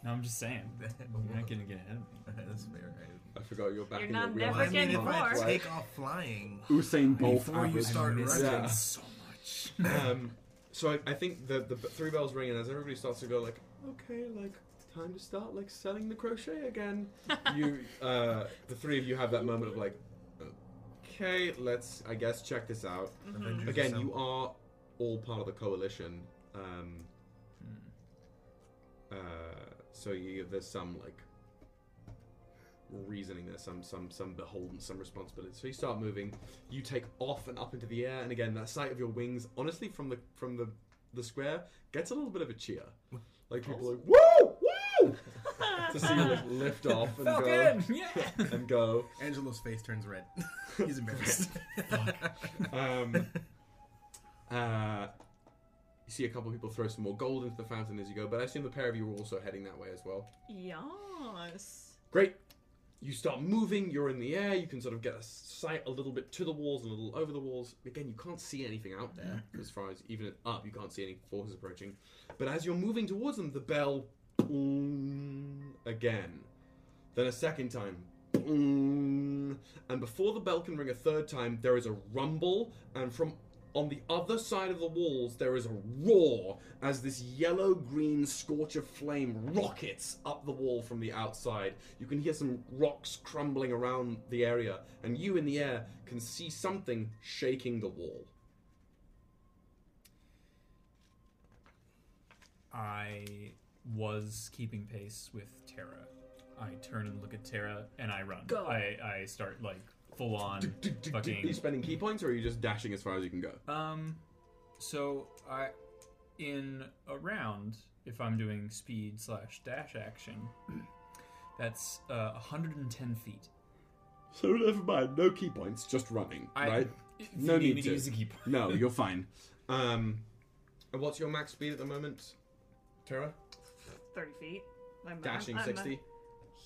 No, I'm just saying. You're not gonna get ahead of me. That's fair. Right? I forgot you're back You're in not your never Well, I mean, getting if I more. take off flying, Usain Bolt Before you start running. Yeah. so much. um, so I, I think the the three bells ring, and as everybody starts to go like, okay, like time to start like selling the crochet again. you, uh, the three of you have that moment of like, okay, let's I guess check this out. Avengers Again, you are all part of the coalition. Um, uh, so you, there's some like reasoning there, some some some beholden, some responsibility. So you start moving. You take off and up into the air, and again, that sight of your wings, honestly, from the from the the square, gets a little bit of a cheer. Like people are like woo woo to see you like, lift off and Falcon! Yeah! go and go. Angelo's face turns red. He's embarrassed. Um, uh, you see a couple of people throw some more gold into the fountain as you go, but I assume the pair of you are also heading that way as well. Yes. Great. You start moving, you're in the air, you can sort of get a sight a little bit to the walls and a little over the walls. Again, you can't see anything out there as far as even up, you can't see any forces approaching. But as you're moving towards them, the bell again. Then a second time. And before the bell can ring a third time, there is a rumble, and from on the other side of the walls, there is a roar as this yellow green scorch of flame rockets up the wall from the outside. You can hear some rocks crumbling around the area, and you in the air can see something shaking the wall. I was keeping pace with Tara. I turn and look at Tara and I run. Go. I, I start like full on Are you fucking. spending ki points, or are you just dashing as far as you can go? Um, so I in a round, if I'm doing speed slash dash action, that's uh, 110 feet. So never mind, no ki points, just running, I, right? If No you need me to. use a ki point. No, you're fine. Um, and what's your max speed at the moment, Tara? 30 feet. I'm, Dashing I'm, I'm a 60.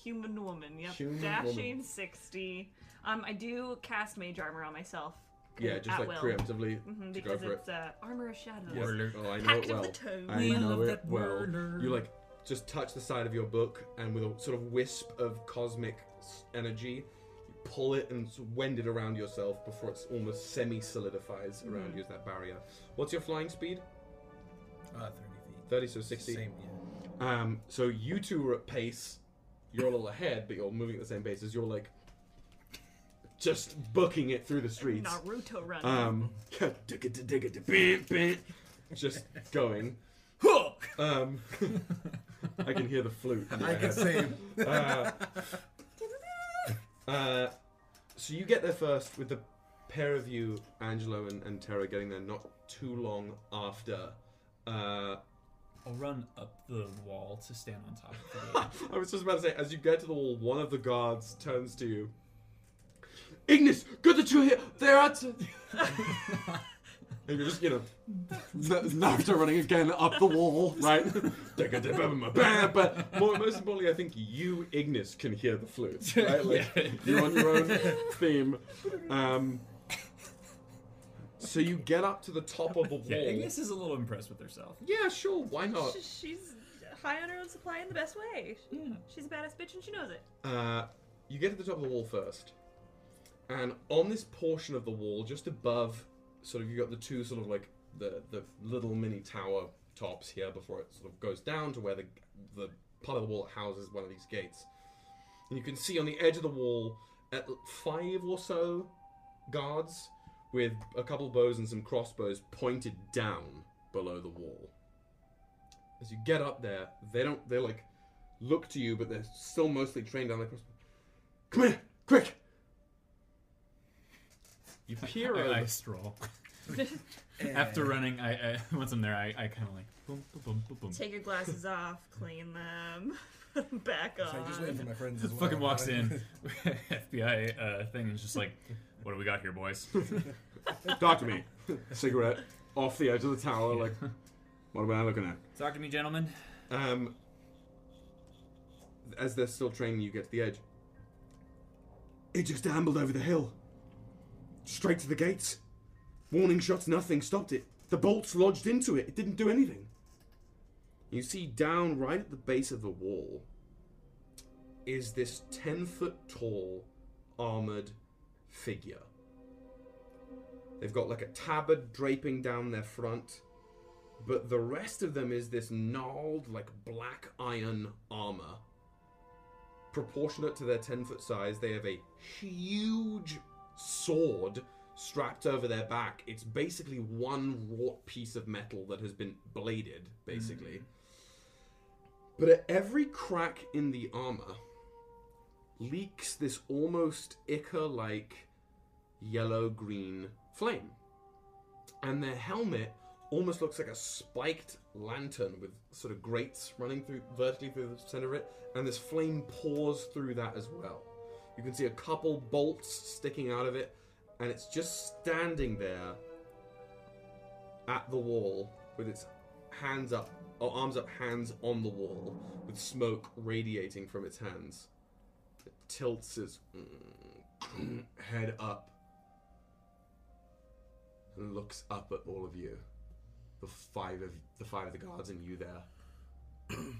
human woman. Yep. Human Dashing woman. 60. Um, I do cast mage armor on myself. Yeah, just at like will. preemptively hmm to go because for it. it's uh, armor of shadows. Yes. Warlord. Oh, I know Pact it of well. the Toad. I We know love it that well. warlord. You like just touch the side of your book, and with a sort of wisp of cosmic s- energy, you pull it and sort wend it around yourself before it's almost semi-solidifies around you as that barrier. What's your flying speed? Uh, 30 feet. Thirty, so sixty. Same, yeah. Um, so you two are at pace. You're a little ahead, but you're moving at the same pace as you're like just booking it through the streets. Naruto running. Um, just going. Um, I can hear the flute. in my I can head. same. Uh, uh, so you get there first with the pair of you, Angelo and, and Tara, getting there not too long after. Uh, I'll run up the wall to stand on top of it. I was just about to say, as you get to the wall, one of the guards turns to you. Ignis, good that you're here. There are. T- And you're just, you know, Naruto running again up the wall, right? but more, most importantly, I think you, Ignis, can hear the flute, right? Like, you're on your own theme. Um, so you get up to the top of the wall. Yeah, Ignis is a little impressed with herself. Yeah, sure, why not? Sh- She's high on her own supply in the best way. Yeah. She's a badass bitch and she knows it. Uh, you get to the top of the wall first, and on this portion of the wall, just above, sort of, you got the two sort of like the the little mini tower tops here before it sort of goes down to where the the part of the wall that houses one of these gates. And you can see on the edge of the wall, at five or so guards with a couple bows and some crossbows pointed down below the wall. As you get up there, they don't. They like look to you, but they're still mostly trained on the crossbow. Come here, quick! You peer I, over. I stroll. After running, I, I once I'm there, I, I kind of like boom, boom, boom, boom, boom. Take your glasses off, clean them, put them back So I'm just waiting for my friends as well. Fucking walks in, FBI uh, thing, and is just like, "What do we got here, boys?" Talk to me. Cigarette off the edge of the tower. Like, what am I looking at? Talk to me, gentlemen. Um, as they're still training, you get to the edge. It just ambled over the hill. Straight to the gates. Warning shots, nothing stopped it. The bolts lodged into it. It didn't do anything. You see down right at the base of the wall is this 10 foot tall armored figure. They've got like a tabard draping down their front, but the rest of them is this gnarled, like black iron armor. Proportionate to their 10 foot size, they have a huge sword strapped over their back. It's basically one wrought piece of metal that has been bladed, basically. Hmm. But at every crack in the armor leaks this almost ichor like yellow green flame. And their helmet almost looks like a spiked lantern with sort of grates running through vertically through the center of it, and this flame pours through that as well. You can see a couple bolts sticking out of it, and it's just standing there at the wall with its hands up, or arms up, hands on the wall, with smoke radiating from its hands. It tilts its mm, head up and looks up at all of you, the five of the five of the guards and you there.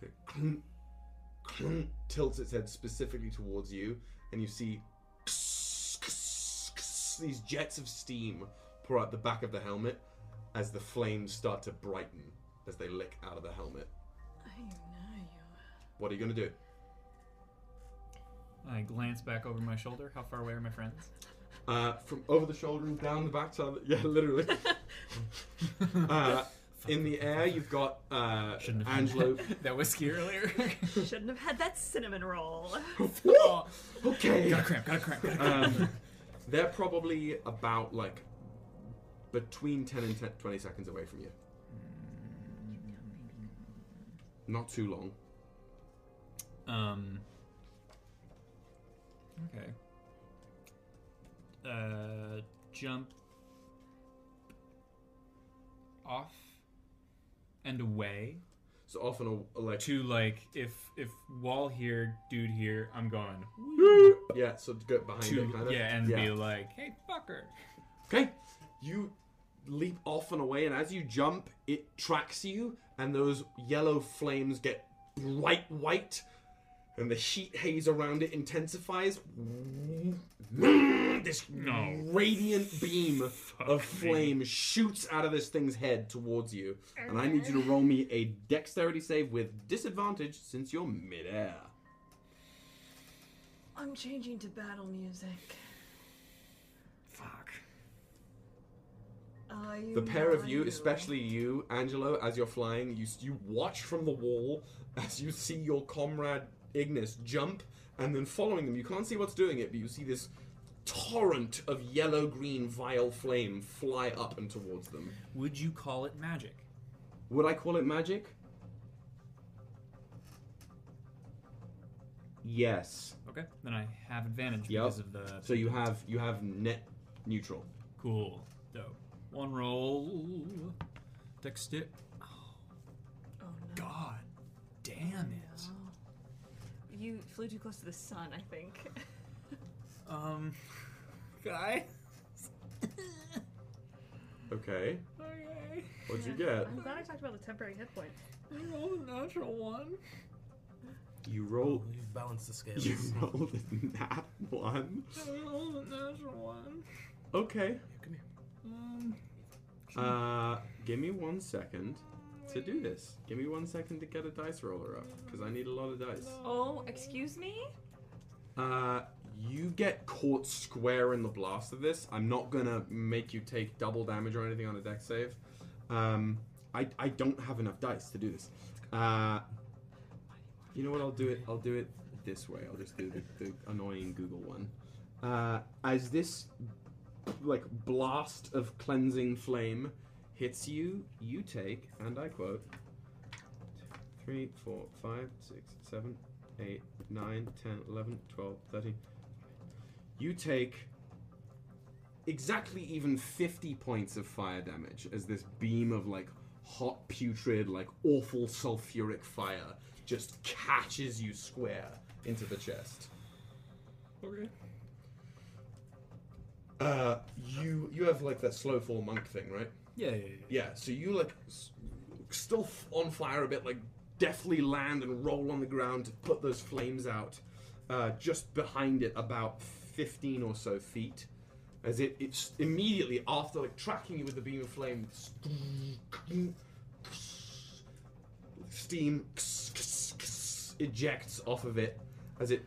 It clunk, clunk, tilts its head specifically towards you, and you see these jets of steam pour out the back of the helmet as the flames start to brighten as they lick out of the helmet. I know you. What are you gonna do? I glance back over my shoulder. How far away are my friends? Uh, from over the shoulder and down the backside. Of the, yeah, literally. uh, in the air, you've got uh, Shouldn't have Angelo. that whiskey earlier. Shouldn't have had that cinnamon roll. oh, okay. got a cramp. Got a cramp. Got a cramp. Um, they're probably about like between 10 and 10, 20 seconds away from you. Not too long. Um. Okay. Uh, jump off and away So often, a, like to like if if wall here, dude here, I'm going yeah, so to go behind to it, kind of. yeah, and be like, hey fucker. Okay, you leap off and away, and as you jump, it tracks you, and those yellow flames get bright white, and the heat haze around it intensifies. Mm, this No. radiant beam of Fuck me. flame shoots out of this thing's head towards you, and I need you to roll me a dexterity save with disadvantage since you're midair. I'm changing to battle music. Fuck. Are you The pair of not you, especially you, Angelo, as you're flying, you you watch from the wall as you see your comrade Ignis jump, and then following them, you can't see what's doing it, but you see this torrent of yellow-green vile flame fly up and towards them. Would you call it magic? Would I call it magic? Yes. Okay, then I have advantage Yep. because of the So you have you have net neutral. cool, dope. One roll. Dexter. Oh no. God damn it. You flew too close to the sun, I think. Um. Guy. Okay. Okay. What'd you get? I'm glad I talked about the temporary hit points. I rolled a natural one. You rolled. you balanced the scales. You rolled a nat one. I rolled a natural one. Okay. Come here. Um. Uh, give me one second to do this. Give me one second to get a dice roller up because I need a lot of dice. Oh, excuse me? Uh, you get caught square in the blast of this. I'm not gonna make you take double damage or anything on a dex save. Um, I, I don't have enough dice to do this. Uh, you know what? I'll do it. I'll do it this way. I'll just do the, the annoying Google one. Uh, as this like blast of cleansing flame hits you, you take, and I quote, three, four, five, six, seven, 8, 9, 10, 11, 12, 13. You take exactly even 50 points of fire damage as this beam of like hot, putrid, like awful sulfuric fire just catches you square into the chest. Okay. Uh, you you have like that slow fall monk thing, right? Yeah, yeah, yeah. Yeah, so you like still on fire a bit, like deftly land and roll on the ground to put those flames out. Uh, just behind it, about fifteen or so feet, as it it's immediately after like tracking you with the beam of flame, steam ejects off of it as it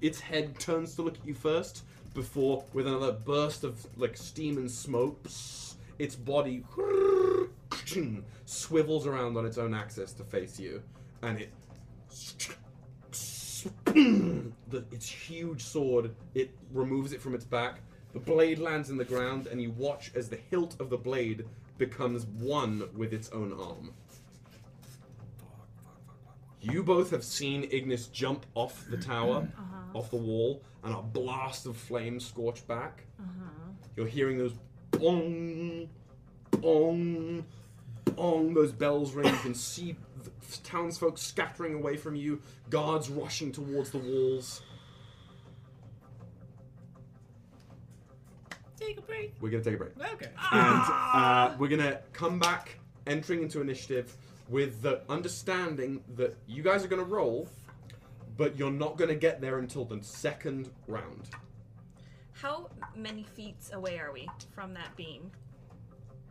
its head turns to look at you first before with another burst of like steam and smoke its body swivels around on its own axis to face you and it the, its huge sword it removes it from its back. The blade lands in the ground and you watch as the hilt of the blade becomes one with its own arm. You both have seen Ignis jump off the tower, uh-huh. off the wall, and a blast of flame scorch back. Uh-huh. You're hearing those bong, bong, bong, those bells ring. You can see the townsfolk scattering away from you, guards rushing towards the walls. Take a break. We're gonna take a break. Okay. and uh, we're gonna come back entering into initiative with the understanding that you guys are gonna roll but you're not gonna get there until the second round How many feet away are we from that beam?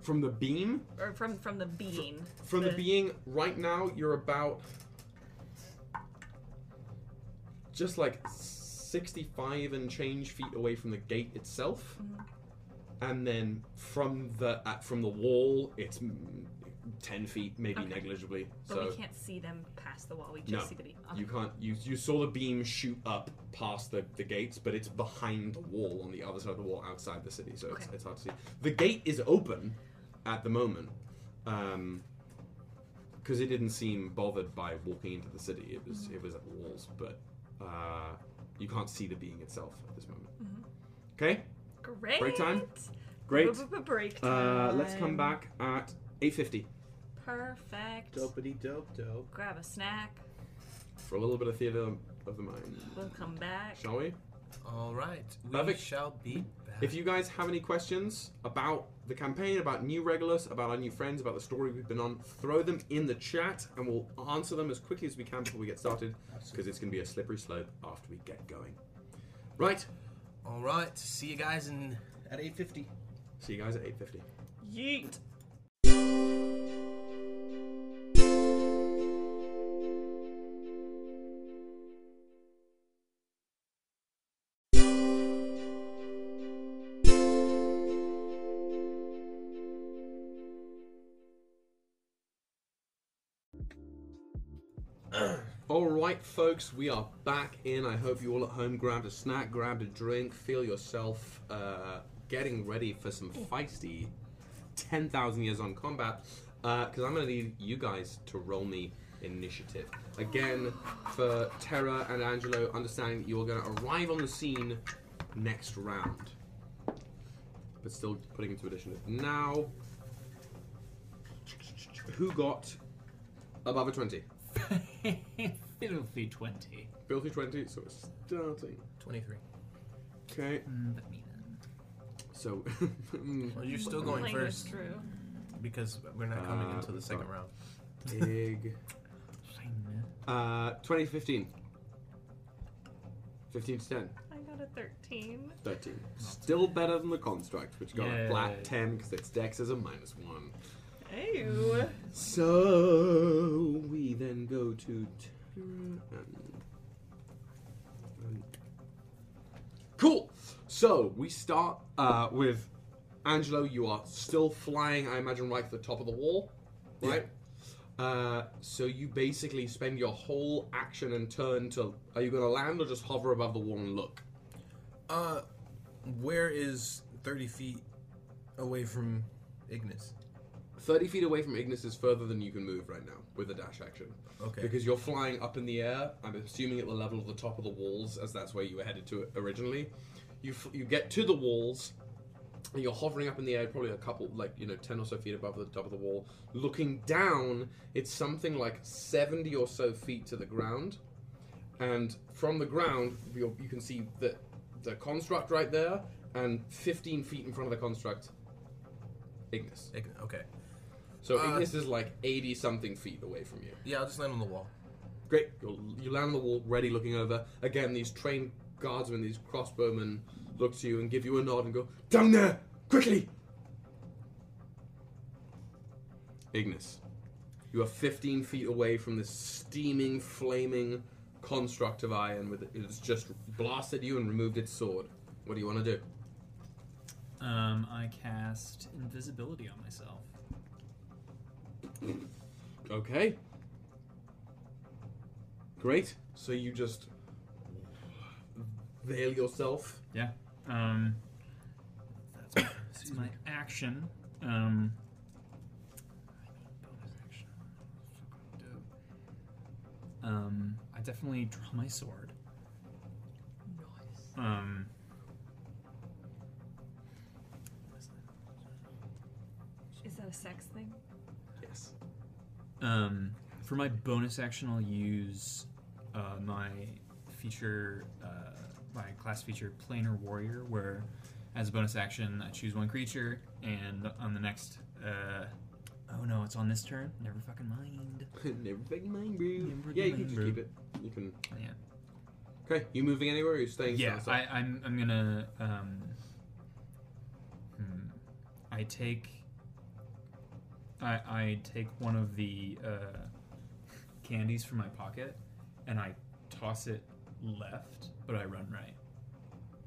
from the beam Or from from the beam? from the being right now you're about just like 65 and change feet away from the gate itself and then from the uh, from the wall it's 10 feet maybe Okay. negligibly But so we can't see them past the wall. We just No, see the beam. Okay. You can't. You you saw the beam shoot up past the, the gates, but it's behind the wall on the other side of the wall outside the city, so it's, Okay. it's hard to see. The gate is open at the moment, because it didn't seem bothered by walking into the city. It was it was at the walls, but uh, you can't see the being itself at this moment. Okay, Great. break time? great. Break Uh, time. let's come back at eight fifty Perfect. Dopey dope dope. Grab a snack. for a little bit of theater of the mind, We'll come back. shall we? All right, we Perfect. shall be back. If you guys have any questions about the campaign, about New Regulus, about our new friends, about the story we've been on, throw them in the chat and we'll answer them as quickly as we can before we get started because it's going to be a slippery slope after we get going. Right, All right, see you guys in at 8:50. see you guys at 8.50. Yeet. Right, folks, we are back in. I hope you all at home grabbed a snack, grabbed a drink, feel yourself uh, getting ready for some feisty 10,000 years on combat. Because I'm going to need you guys to roll me initiative. Again, for Tara and Angelo, understanding that you are going to arrive on the scene next round. but still putting into addition now. Who got above a 20? Filthy 20. Filthy 20, so it's starting. 23. Okay, Mm, but me so. Well, you're still going Playing first this through. because we're not coming Uh, into the second round. Big. Uh, 2015. 15 to 10. I got a 13. 13. Still better than the construct, which got a Yay. flat 10 because its dex is a minus 1. Ew. So we then go to Tara and, and- cool. So we start uh, with Angelo. You are still flying. I imagine right to the top of the wall, right? Uh, so you basically spend your whole action and turn to. Are you going to land or just hover above the wall and look? Uh, where is 30 feet away from Ignis? 30 feet away from Ignis is further than you can move right now with a dash action. Okay. Because you're flying up in the air, I'm assuming at the level of the top of the walls, as that's where you were headed to originally. You, f- you get to the walls, and you're hovering up in the air, probably a couple, like, you know, 10 or so feet above the top of the wall. Looking down, it's something like 70 or so feet to the ground. And from the ground, you you can see the, the construct right there, and 15 feet in front of the construct, Ignis. Ignis. Okay. So Uh, Ignis is like 80 something feet away from you. Yeah, I'll just land on the wall. Great. You'll, you land on the wall, ready, looking over. Again, these trained guardsmen, these crossbowmen, look to you and give you a nod and go, Down there! Quickly! Ignis, you are 15 feet away from this steaming, flaming construct of iron with it has just blasted you and removed its sword. What do you want to do? Um, I cast invisibility on myself. Okay. Great. So you just veil yourself. Yeah. Um, that's my action. Um, action. Fucking dope. Um, I definitely draw my sword. Um. Is that a sex thing? Um, for my bonus action, I'll use uh, my feature, uh, my class feature, Planar Warrior, where as a bonus action, I choose one creature, and on the next, uh, oh no, it's on this turn. Never fucking mind. Never fucking mind, bro. Never Yeah, you mind, can just bro. keep it. You can. Yeah. Okay. You moving anywhere? Or you staying? Yeah? I, I'm. I'm gonna. Um, hmm, I take. I I take one of the uh, candies from my pocket, and I toss it left, but I run right.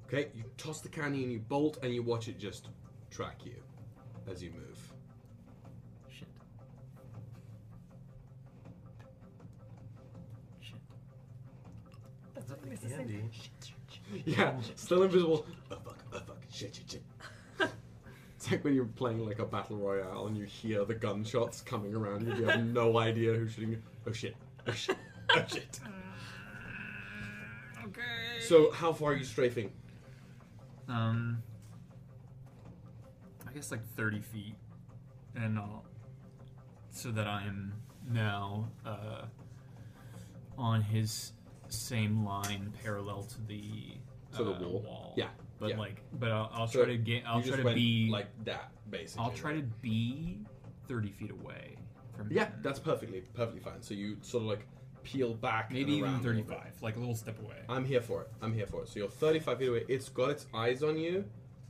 Okay. You toss the candy and you bolt, and you watch it just track you as you move. Shit. Shit. That's what Like makes it candy. Yeah. Still invisible. Oh fuck. Oh fuck. Shit. Shit. Shit. It's like when you're playing like a battle royale and you hear the gunshots coming around you. You have no idea who's shooting you. Oh shit. Oh shit. Oh shit. Okay. So how far are you strafing? Um, I guess like thirty feet, and I'll, so that I am now uh, on his same line, parallel to the To the uh, wall. Yeah, but yeah. like, but I'll, I'll So try to get. I'll try to be. like that, basically. I'll try to be thirty feet away from. Yeah, him. that's perfectly perfectly fine. So you sort of like peel back, maybe even around a thirty-five, like a little step away. I'm here for it. I'm here for it. So you're 35 feet away. It's got its eyes on you.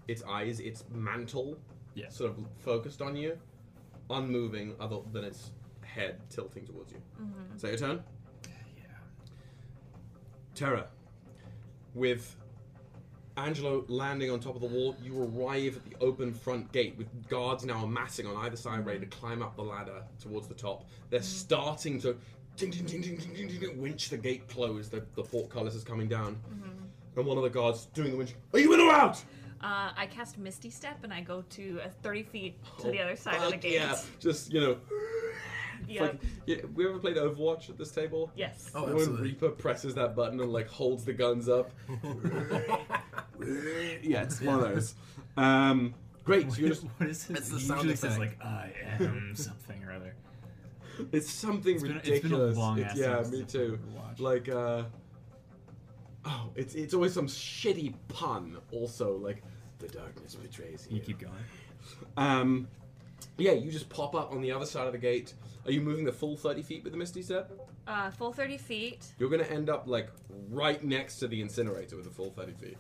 Its eyes, its mantle, Yeah. sort of focused on you, unmoving, other than its head tilting towards you. Mm-hmm. Is that your turn? Yeah. Tara, with Angelo landing on top of the wall, you arrive at the open front gate with guards now amassing on either side, ready to climb up the ladder towards the top. They're starting to ding, ding, ding, ding, ding, ding, ding, winch the gate closed. The, the portcullis is coming down. Mm-hmm. And one of the guards doing the winch. Are you in or out? Uh, I cast Misty Step and I go to uh, 30 feet to oh, the other side of the gate. Yeah, just, you know, Yep. Like, yeah, we ever played Overwatch at this table? Yes. Oh, when. Reaper presses that button and like holds the guns up. yeah, it's one of those. Um, Great. So you're just, what is it? It's the sound usually says effect. like I am something or other. it's something It's been, it's ridiculous. been a long It's- ass yeah, time me since too. I've watched. Like, uh, oh, it's it's always some shitty pun. Also, like, the darkness betrays you. you keep going. Um, yeah, you just pop up on the other side of the gate. Are you moving the full thirty feet with the Misty Step? Uh, full 30 feet. You're gonna end up like right next to the incinerator with the full thirty feet.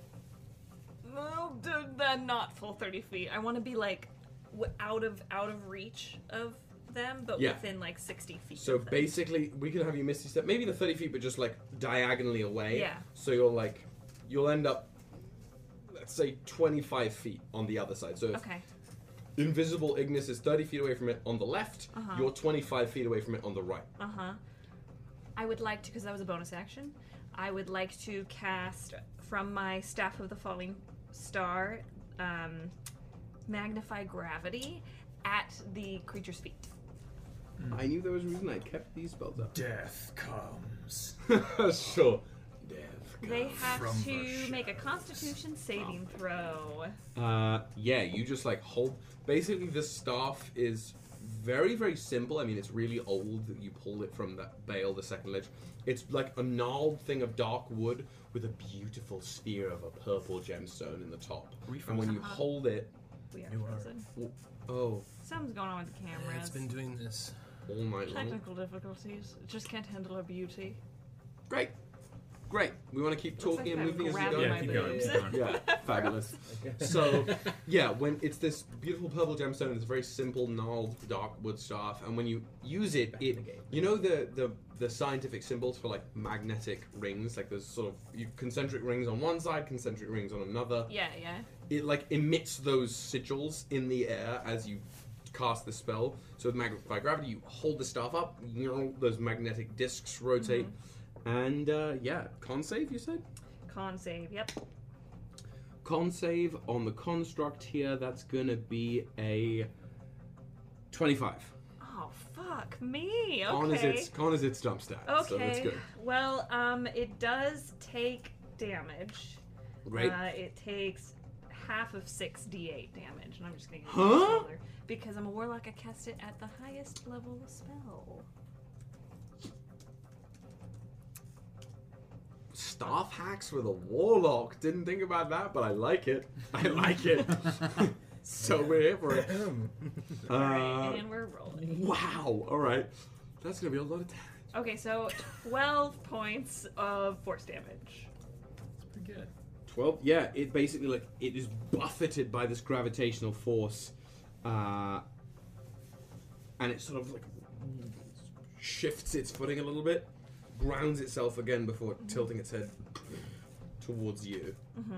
No, d- then not full 30 feet. I want to be like w- out of out of reach of them, but Yeah. within like 60 feet. So of them. basically, we can have you Misty Step, maybe the thirty feet, but just like diagonally away. Yeah. So you're like, you'll end up, let's say, twenty-five feet on the other side. So if Okay. Invisible Ignis is thirty feet away from it on the left, Uh-huh. you're twenty-five feet away from it on the right. Uh huh. I would like to, because that was a bonus action. I would like to cast from my Staff of the Falling Star, um, Magnify Gravity at the creature's feet. I knew there was a reason I kept these spells up. Death comes. sure. Death. They have from to make a Constitution saving throw. Uh, yeah, you just like hold. Basically, this staff is very, very simple. I mean, it's really old. That you pulled it from that bale, the second ledge. It's like a gnarled thing of dark wood with a beautiful sphere of a purple gemstone in the top. And when you hold it, We are You are. frozen. oh, Something's going on with the cameras. It's been doing this. all night long. Technical difficulties. It just can't handle our beauty. Great, great. We want to keep talking like and moving as we go. Yeah, keep going. keep going. Yeah, fabulous. So, yeah, when it's this beautiful purple gemstone, it's a very simple gnarled dark wood staff, and when you use it, Back it game. you know the the the scientific symbols for like magnetic rings, like there's sort of you, concentric rings on one side, concentric rings on another. Yeah, yeah. It like emits those sigils in the air as you cast the spell. So with magnify gravity, you hold the staff up, you know, those magnetic discs rotate, and uh, yeah, con save. You said. Con save. Yep. Con save on the construct here, that's gonna be a 25. Oh fuck me. Okay. Con is its con is its jump stat, okay. so that's good. Well, um, it does take damage. Great. Uh, it takes half of six d8 damage, and I'm just gonna use Huh? because I'm a warlock. I cast it at the highest level spell. Staff hacks with a warlock. Didn't think about that, but I like it. I like it. so we're here for it. All right, Uh, and we're rolling. wow. All right. That's gonna be a lot of damage. Okay, so 12 points of force damage. It's pretty good. 12 yeah it basically like it is buffeted by this gravitational force uh, and it sort of like shifts its footing a little bit grounds itself again before tilting its head towards you Mm-hmm.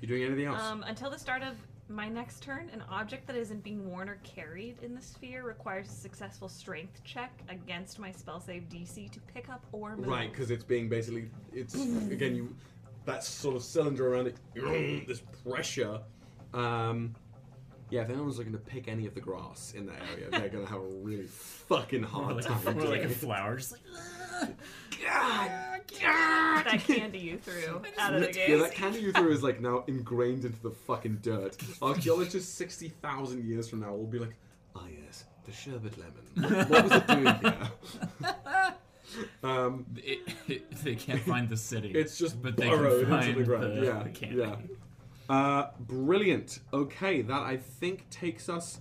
you doing anything else Um, until the start of my next turn, an object that isn't being worn or carried in the sphere requires a successful strength check against my spell save DC to pick up or move. right because it's being basically it's again you that sort of cylinder around it this pressure um yeah, if anyone's looking to pick any of the grass in that area, they're gonna have a really fucking Or hard like, time. or like a flower, just like God, God, that candy you threw out of the Yeah, that candy you threw is like now ingrained into the fucking dirt. Archaeologists sixty thousand years from now will be like, ah yes, the sherbet lemon. What, what was it doing here? um, it, it, they can't find the city. it's just but they can find into the ground. the, yeah, the candy. yeah. Uh, brilliant. Okay, that I think takes us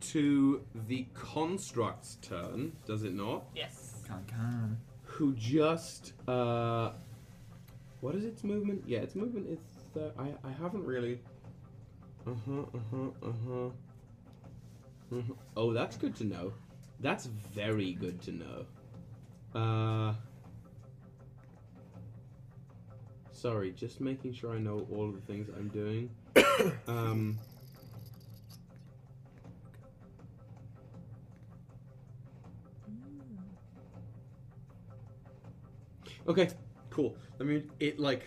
to the construct's turn, does it not? Yes. Con con. Who just uh, what is its movement? Yeah, its movement is. Uh, I I haven't really. Uh huh. Uh huh. Uh huh. Uh-huh. Oh, that's good to know. That's very good to know. Uh. Sorry, just making sure I know all of the things I'm doing. um. Okay, cool. I mean, it like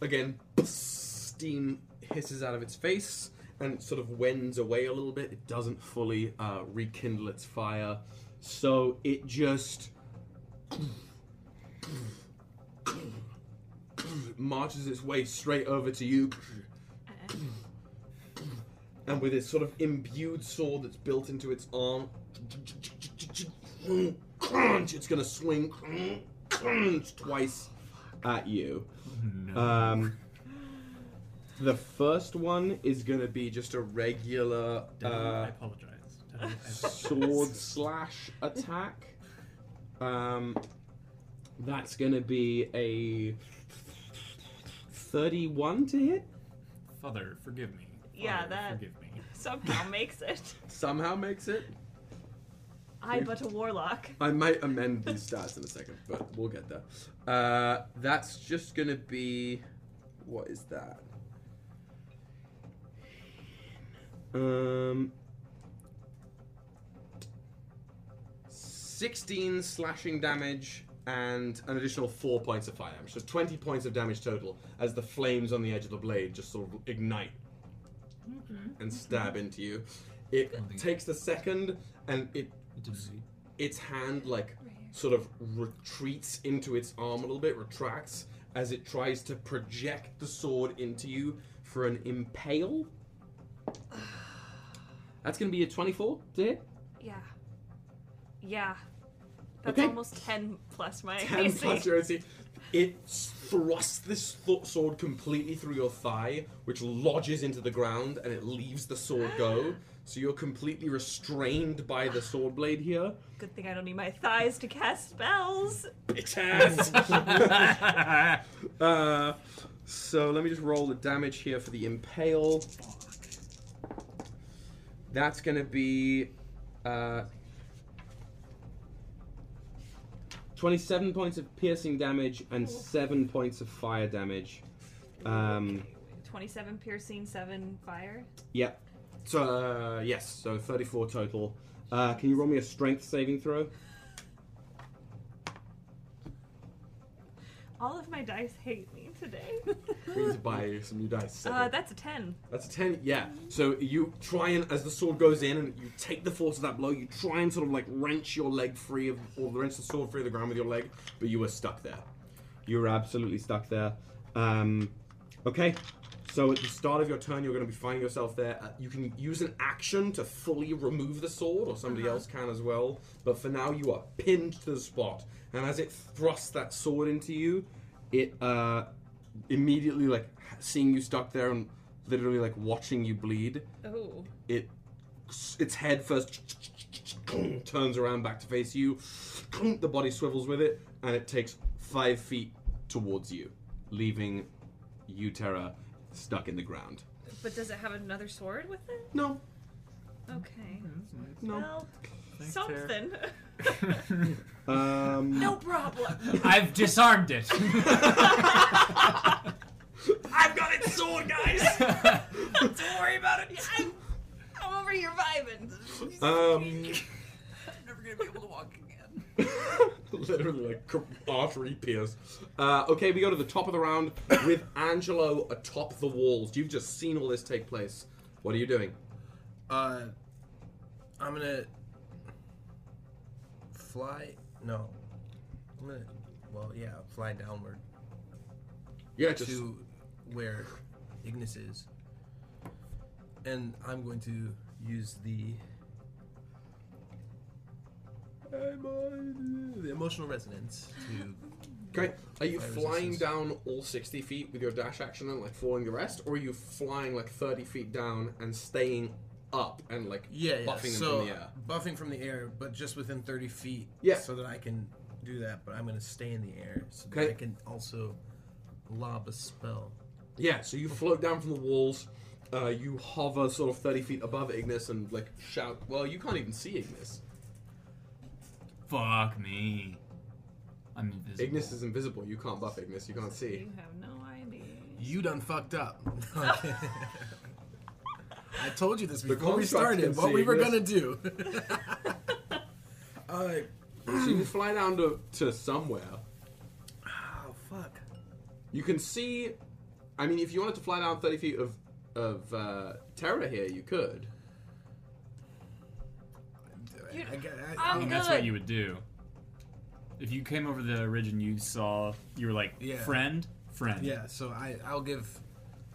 again, steam hisses out of its face and it sort of wends away a little bit. It doesn't fully uh, rekindle its fire, so it just marches its way straight over to you. and with its sort of imbued sword that's built into its arm, it's gonna swing twice at you. No. Um, the first one is gonna be just a regular Devin, I uh, apologize. Sword slash attack. Um, that's gonna be a thirty-one to hit. Father, forgive me. Yeah, Father, that- Forgive me. Somehow makes it. Somehow makes it. I but a warlock. I might amend these stats in a second, but we'll get there. Uh, that's just gonna be. What is that? Um. 16 slashing damage and an additional 4 points of fire damage. So 20 points of damage total as the flames on the edge of the blade just sort of ignite and stab into you. It takes the second and it It its hand like sort of retreats into its arm a little bit, retracts as it tries to project the sword into you for an impale. That's gonna be a 24 to hit. Yeah. Yeah. That's Okay. almost 10 plus my 10 AC. plus your AC. It thrusts this th- sword completely through your thigh, which lodges into the ground and it leaves the sword go. So you're completely restrained by the sword blade here. Good thing I don't need my thighs to cast spells. Bitch ass. uh, so let me just roll the damage here for the impale. That's gonna be uh, 27 points of piercing damage and 7 points of fire damage. Um, 27 piercing, 7 fire. yeah. So, uh, yes, so 34 total. Uh, can you roll me a strength saving throw? All of my dice hate me today. To buy some new dice. uh, that's a 10. That's a 10, yeah. So you try and, as the sword goes in and you take the force of that blow, you try and sort of like wrench your leg free of, or wrench the sword free of the ground with your leg, but you were stuck there. You were absolutely stuck there. Um, okay, so at the start of your turn, you're going to be finding yourself there. Uh, you can use an action to fully remove the sword, or somebody Uh-huh. else can as well, but for now, you are pinned to the spot. And as it thrusts that sword into you, it uh, immediately, like, seeing you stuck there and literally, like, watching you bleed, Oh. it its head first turns around back to face you. The body swivels with it, and it takes five feet towards you, leaving you, Tara, stuck in the ground. But does it have another sword with it? No, Okay. Mm-hmm. no. Well, Thanks, something. Um, no problem. I've disarmed it. I've got its sword, guys. Don't worry about it. I'm, I'm over here vibing. um, I'm never gonna be able to walk again. literally like cr- artery pierce. Uh, okay, we go to the top of the round with Angelo atop the walls. You've just seen all this take place. What are you doing? Uh, I'm gonna fly. No, I'm gonna. Well, yeah, fly downward Yeah, just to where Ignis is, and I'm going to use the the emotional resonance to. Okay. Are you flying resistance. down all 60 feet with your dash action and like falling the rest? Or are you flying like 30 feet down and staying up and like Yeah, yeah. buffing them so from the air? buffing from the air, but just within 30 feet. Yeah. So that I can do that, but I'm gonna stay in the air so Okay. that I can also lob a spell. Yeah, so you float down from the walls. Uh, you hover sort of 30 feet above Ignis and like shout. Well, you can't even see Ignis. Fuck me. I'm invisible. Ignis is invisible. You can't buff Ignis. You can't see. You have no idea. You done fucked up. I told you this The before we started. What we were this. gonna do. uh, So you fly down to, to somewhere. oh fuck. You can see. I mean, if you wanted to fly down 30 feet of, of uh, Tara here, you could. You- I, get- I, I'm I think good. that's what you would do. If you came over the ridge and you saw, you were like, Yeah. friend, friend. yeah. So I I'll give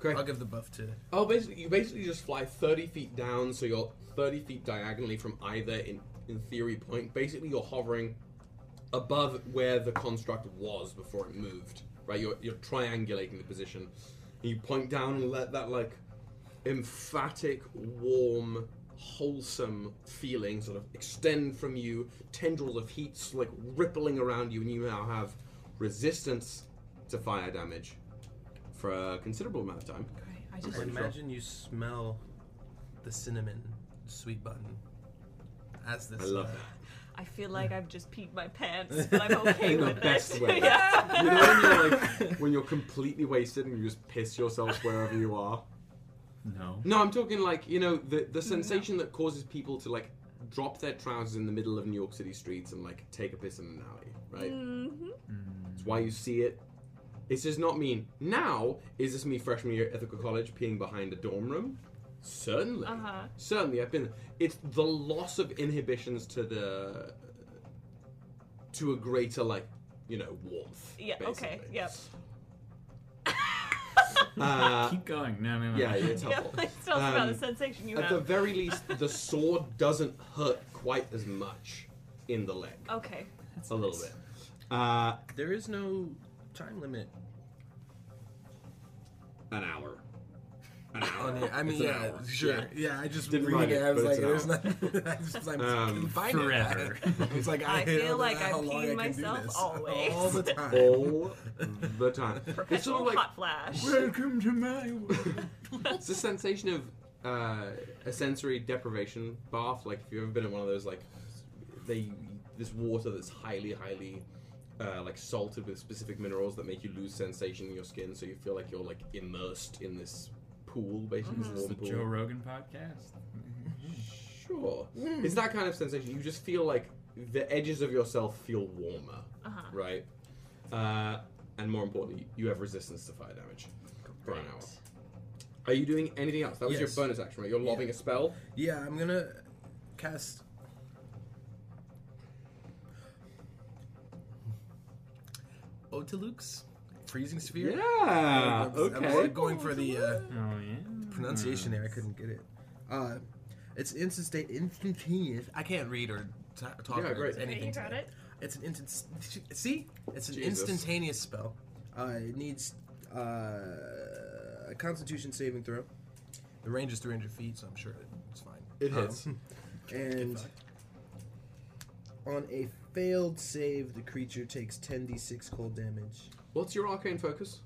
Great. I'll give the buff to. Oh, basically, you basically just fly 30 feet down, so you're 30 feet diagonally from either, in, in theory, point. Basically, you're hovering above where the construct was before it moved, right? You're, you're triangulating the position. And you point down and let that, like, emphatic, warm, wholesome feeling sort of extend from you, tendrils of heat, like, rippling around you, and you now have resistance to fire damage for a considerable amount of time. Great. I I just Pretty sure. imagine you smell the cinnamon sweet bun as this. I love that. I feel like I've just peed my pants, but I'm okay In the with best it. way. yeah. You know when you're like when you're completely wasted and you just piss yourself wherever you are. No. No, I'm talking like you know the the sensation that causes people to like drop their trousers in the middle of New York City streets and like take a piss in an alley, right? hmm It's why you see it. It does not mean now. Is this me freshman year at Ithaca College peeing behind a dorm room? Certainly. Uh huh. Certainly, I've been. It's the loss of inhibitions to the to a greater like you know warmth. Yeah. Okay. Yep. Uh, Keep going. No, no, no. yeah, yeah it's helpful. Let's tell us about the Um, sensation you At the very least, the sword doesn't hurt quite as much in the leg. Okay. That's A little bit. Uh, There is no time limit an hour. An hour. on it. I mean, It's an yeah, hour. sure. Yeah. Yeah, I just Didn't reading write it. it, I was like, there's nothing. I just like, Um, find forever. it. It's like I don't feel know like I've long peed I can do myself always. all the time. All the time. It's sort of like hot flash. Welcome to my world. it's a sensation of uh, a sensory deprivation bath. Like if you've ever been in one of those like they this water that's highly highly uh, like salted with specific minerals that make you lose sensation in your skin, so you feel like you're like immersed in this pool, basically this. It's warm the pool. Joe Rogan podcast. Sure, it's that kind of sensation. You just feel like the edges of yourself feel warmer, Uh huh. right? Uh, and more importantly, you have resistance to fire damage for an hour. Are you doing anything else? That was Yes. your bonus action, right? You're Yeah. lobbing a spell. Yeah, I'm gonna cast. Otiluke's, freezing sphere. Yeah. I was- I was, like, going for the uh, Oh yeah. pronunciation there. I couldn't get it. Uh, it's instant state instantaneous. I can't read or t- talk Yeah, or great. anything. you got today. it. It's an instant. See, it's an Jesus. instantaneous spell. Uh, it needs uh, a Constitution saving throw. The range is 300 feet, so I'm sure it's fine. It Um, hits. and on a failed save, the creature takes 10d6 cold damage. What's your arcane focus?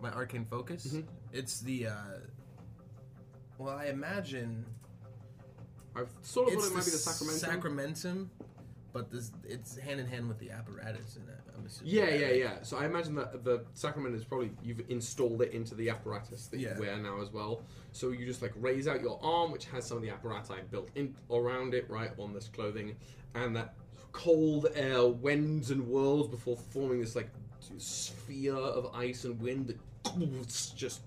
My arcane focus. Mhm. It's the. Uh, well, I imagine I've sort of thought it might be the sacramentum. sacramentum, but this it's hand in hand with the apparatus in it. I'm assuming. yeah, yeah, yeah. So I imagine that the sacrament is probably you've installed it into the apparatus that Yeah. you wear now as well. So you just like raise out your arm, which has some of the apparatus built in around it, right on this clothing, and that cold air wends and whirls before forming this like sphere of ice and wind that just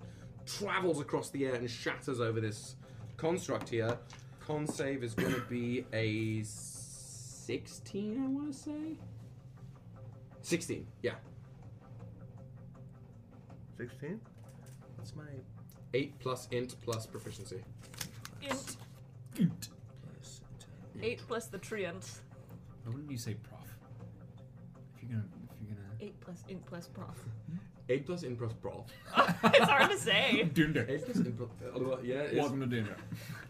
travels across the air and shatters over this construct here. Con save is going to be a 16, I want to say. 16, yeah. 16. What's my 8 plus int plus proficiency. Int. plus? Eight plus the treant. Why wouldn't you say prof? If you're gonna, if you're gonna. Eight plus int plus prof. 8 plus int plus prof. it's hard to say. Dunder. 8 plus int plus. uh, yeah, it is. Welcome to dinner.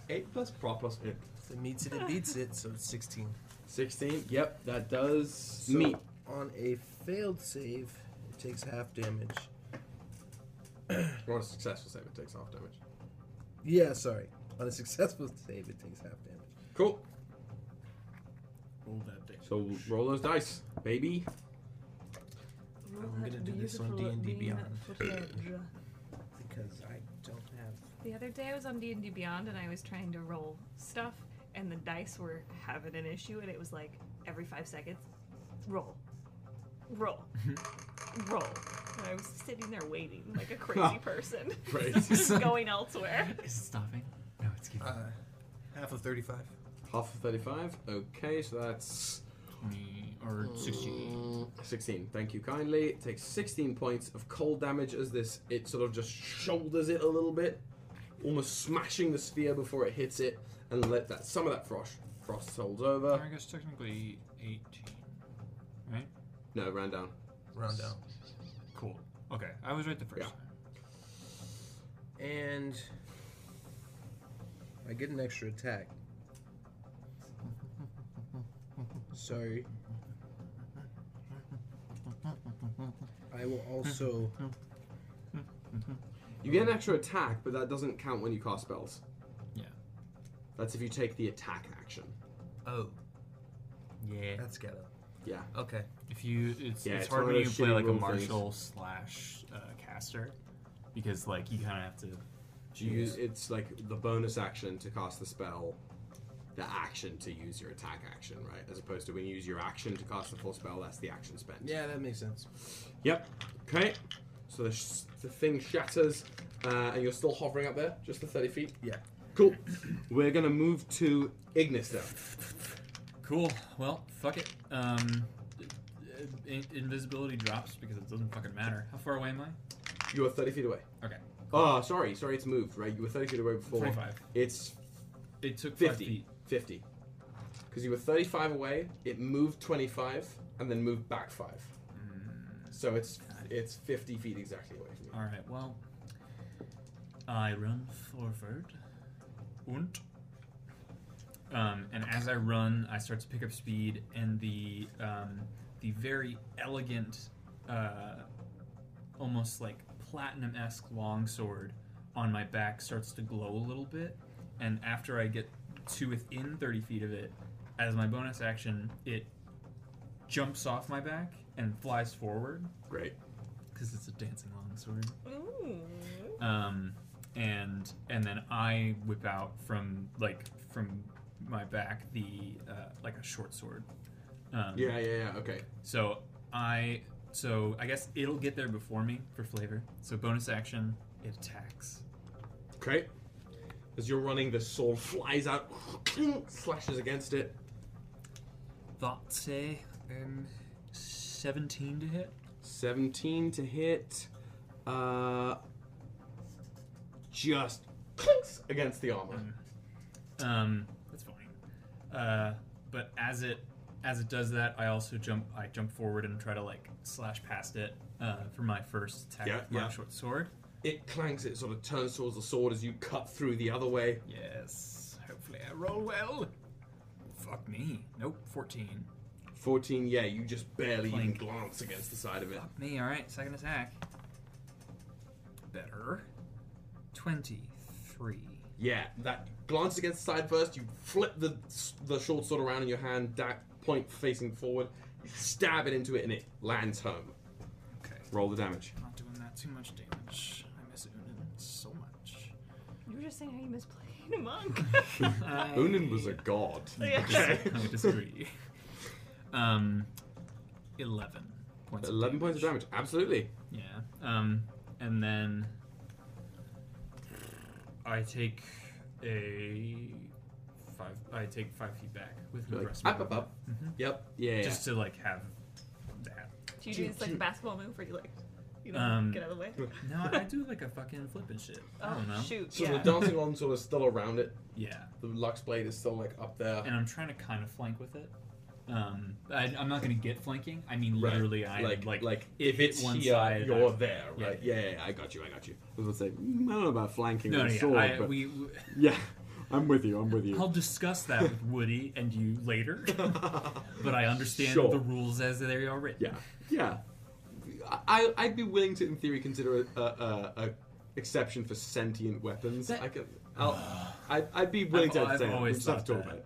8 plus prof plus int. If it meets it, it beats it. So it's 16. 16, yep, that does So meet. on a failed save, it takes half damage. Or on a successful save, it takes half damage. Yeah, sorry. On a successful save, it takes half damage. Cool. Roll that damage. So roll those dice, baby. I'm gonna do this on D&D Beyond. Because I don't have. The other day I was on D&D Beyond and I was trying to roll stuff and the dice were having an issue and it was like every five seconds, roll, roll, roll. And I was sitting there waiting like a crazy person. Great. Just going elsewhere. Is it stopping? No, it's keeping. Uh, half of 35. Half of 35. Okay, so that's 20 or 16. 16. Thank you kindly. It takes 16 points of cold damage as this it sort of just shoulders it a little bit, almost smashing the sphere before it hits it, and let that some of that frost frost holds over. I guess technically 18. Right? No, round down. Round down. Cool. Okay, I was right the first Yeah. time. And I get an extra attack. Sorry. I will also. You get an extra attack, but that doesn't count when you cast spells. Yeah. That's if you take the attack action. Oh, Yeah. that's ghetto. Yeah. Okay. If you, it's, Yeah, it's, it's hard one when of you those play shitty like a rule martial slash uh, caster, because like you kind of have to You use it's like the bonus action to cast the spell, the action to use your attack action, right? As opposed to when you use your action to cast the full spell, that's the action spent. Yeah, that makes sense. Yep. Okay. So the, sh- the thing shatters, uh, and you're still hovering up there, just the 30 feet. Yeah. Cool. We're gonna move to Ignis now. Cool. Well, fuck it. Um, uh, in- invisibility drops because it doesn't fucking matter. How far away am I? You are 30 feet away. Okay. Oh, sorry, sorry, it's moved, right? You were 30 feet away before. 25. It's It took 50. five feet. 50. Because you were 35 away, it moved 25, and then moved back 5. Mm. So it's it's 50 feet exactly away from you. All right. Well, I run forward, und, um, and as I run, I start to pick up speed, and the um, the very elegant, uh, almost like platinum esque longsword on my back starts to glow a little bit, and after I get to within thirty feet of it, as my bonus action, it jumps off my back and flies forward Great. because it's a dancing longsword. Ooh. Um, and and then I whip out from like from my back the uh, like a short sword. Um, Yeah, yeah, yeah. Okay. So I so I guess it'll get there before me for flavor. So bonus action, it attacks. Okay. As you're running, the sword flies out, slashes against it. That's say um, seventeen to hit. 17 to hit. Uh, just clinks against the armor. Um, that's fine. Uh, but as it as it does that, I also jump. I jump forward and try to like slash past it uh, for my first attack Yeah, with my yeah. short sword. It clanks, it sort of turns towards the sword as you cut through the other way. Yes. Hopefully, I roll well. Fuck me. Nope. Fourteen. 14, yeah, you just barely even Clink. glance against the side of it. Fuck me. All right. Second attack. Better. Twenty-three. Yeah, that glance against the side first, you flip the the short sword around in your hand, da- point facing forward, you stab it into it, and it lands home. Okay. Roll the damage. Not doing that too much damage. I miss Unin so much. You were just saying how you miss playing a monk. I- Unin was a god. Yeah. I disagree. um, eleven points. of 11 points of damage, absolutely. Yeah. Um, and then I take a five. I take five feet back with the Like, rest of up, my up, up. Mhm. Yep, yeah. yeah. Just to like have that. Do you do this like a basketball move where you like, you know, Um, get out of the way? No, I do like a fucking flip and shit. I Oh don't know. shoot! so yeah. the dancing on sort of still around it. Yeah. The Lux blade is still like up there. And I'm trying to kind of flank with it. Um, I, I'm not gonna get flanking. I mean, Right. literally, I like, like like if it's one here, side, you're I- there, yeah, right? yeah. Yeah, yeah, I got you, I got you. I was gonna say, mm, I don't know about flanking No, no, yeah. sword, I, but we, we yeah, I'm with you. I'm with you. I'll discuss that with Woody and you later. but I understand Sure. the rules as they are written. Yeah, yeah. I, I'd be willing to, in theory, consider a, a, a, a exception for sentient weapons. That- I could, I'll, I'd, I'd be willing I've- to I've that. Always to thought about it.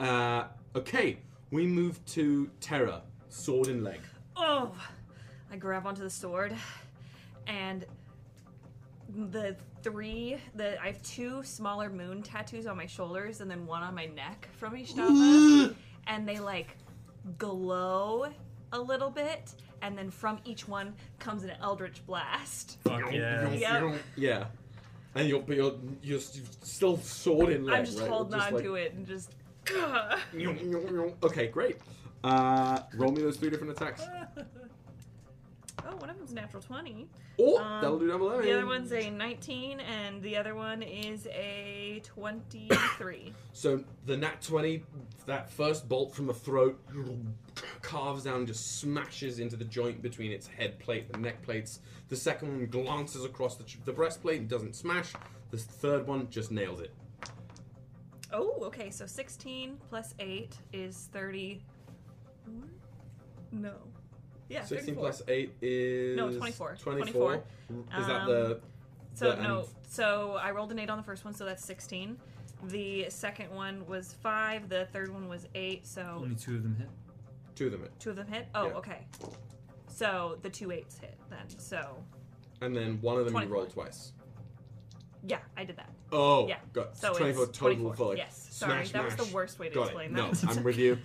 Uh, okay, we move to Tara, sword and leg. Oh, I grab onto the sword, and the three, the I have two smaller moon tattoos on my shoulders, and then one on my neck from Ishtava, and they like glow a little bit, and then from each one comes an eldritch blast. Fuck yeah. Yep. Yeah. And you're, but you're, you're, you're still sword in leg, I'm just right? holding Just on like- to it and just okay, great. Uh, roll me those three different attacks. Oh, one of them's natural 20. Oh, Um, that'll do double damage. The other one's a 19, and the other one is a 23. So the nat 20, that first bolt from the throat, carves down and just smashes into the joint between its head plate and neck plates. The second one glances across the, the breastplate and doesn't smash. The third one just nails it. Oh, okay, so 16 plus 8 is 30. No. Yeah, 16 34. plus 8 is. No, 24. 24. Is that the. Um, so the- no, and- so I rolled an 8 on the first one, so that's 16. The second one was 5, the third one was 8, so Only two of them hit. Two of them. hit. two of them hit. Oh, Yeah. okay. So the two eights hit then. So And then one of them you rolled twice. yeah, I did that. Oh, Yeah. got So 24 it's total 24. for like Yes. Sorry, smash, that was mash. the worst way to Got explain it. that. No, I'm with you.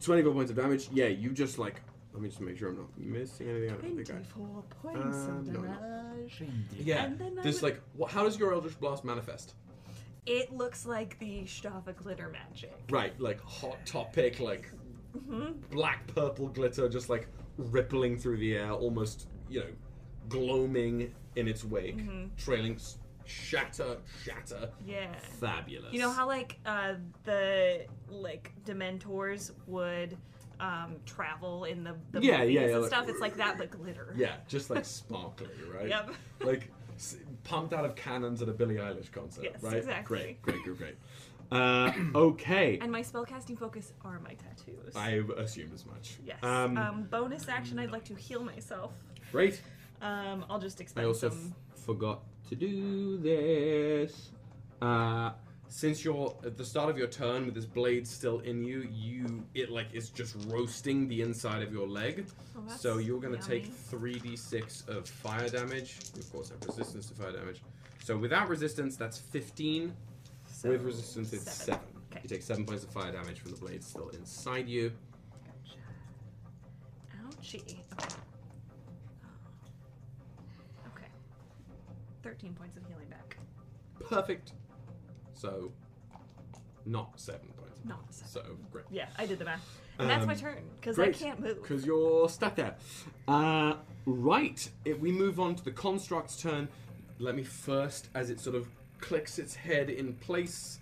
24 points of damage. Yeah, you just like. Let me just make sure I'm not missing anything out of the guy. 24 points Um, of no, no. damage. Yeah, And then this would- like, wh- how does your Eldritch Blast manifest? It looks like the Stava glitter magic. Right, like hot topic, like Mm-hmm. black purple glitter, just like rippling through the air, almost you know, gloaming in its wake, Mm-hmm. trailing s- shatter, shatter. Yeah. Fabulous. You know how like uh, the like Dementors would um, travel in the, the Yeah, movies yeah, yeah, and like- stuff? It's like that, but glitter. Yeah, just like sparkly, right? Yep. Like s- pumped out of cannons at a Billie Eilish concert, Yes, right? exactly. Great, great, great, great. Uh, okay. And my spellcasting focus are my tattoos. I assumed as much. yes. Um, Um, bonus action. I'd like to heal myself. great. Um, I'll just I also some. f- forgot to do this. Uh, since you're at the start of your turn with this blade still in you, you it like is just roasting the inside of your leg. Oh, so you're gonna yummy. take three d six of fire damage. You of course have resistance to fire damage. So without resistance, that's fifteen. So, With resistance, it's seven. Okay. You take seven points of fire damage from the blade still inside you. Ouchie. 13 points of healing back. Perfect. So, not seven points. Not seven. So, great. Yeah, I did the math. And that's my um, turn, because I can't move. Because you're stuck there. Uh, right, if we move on to the construct's turn, let me first, as it sort of clicks its head in place,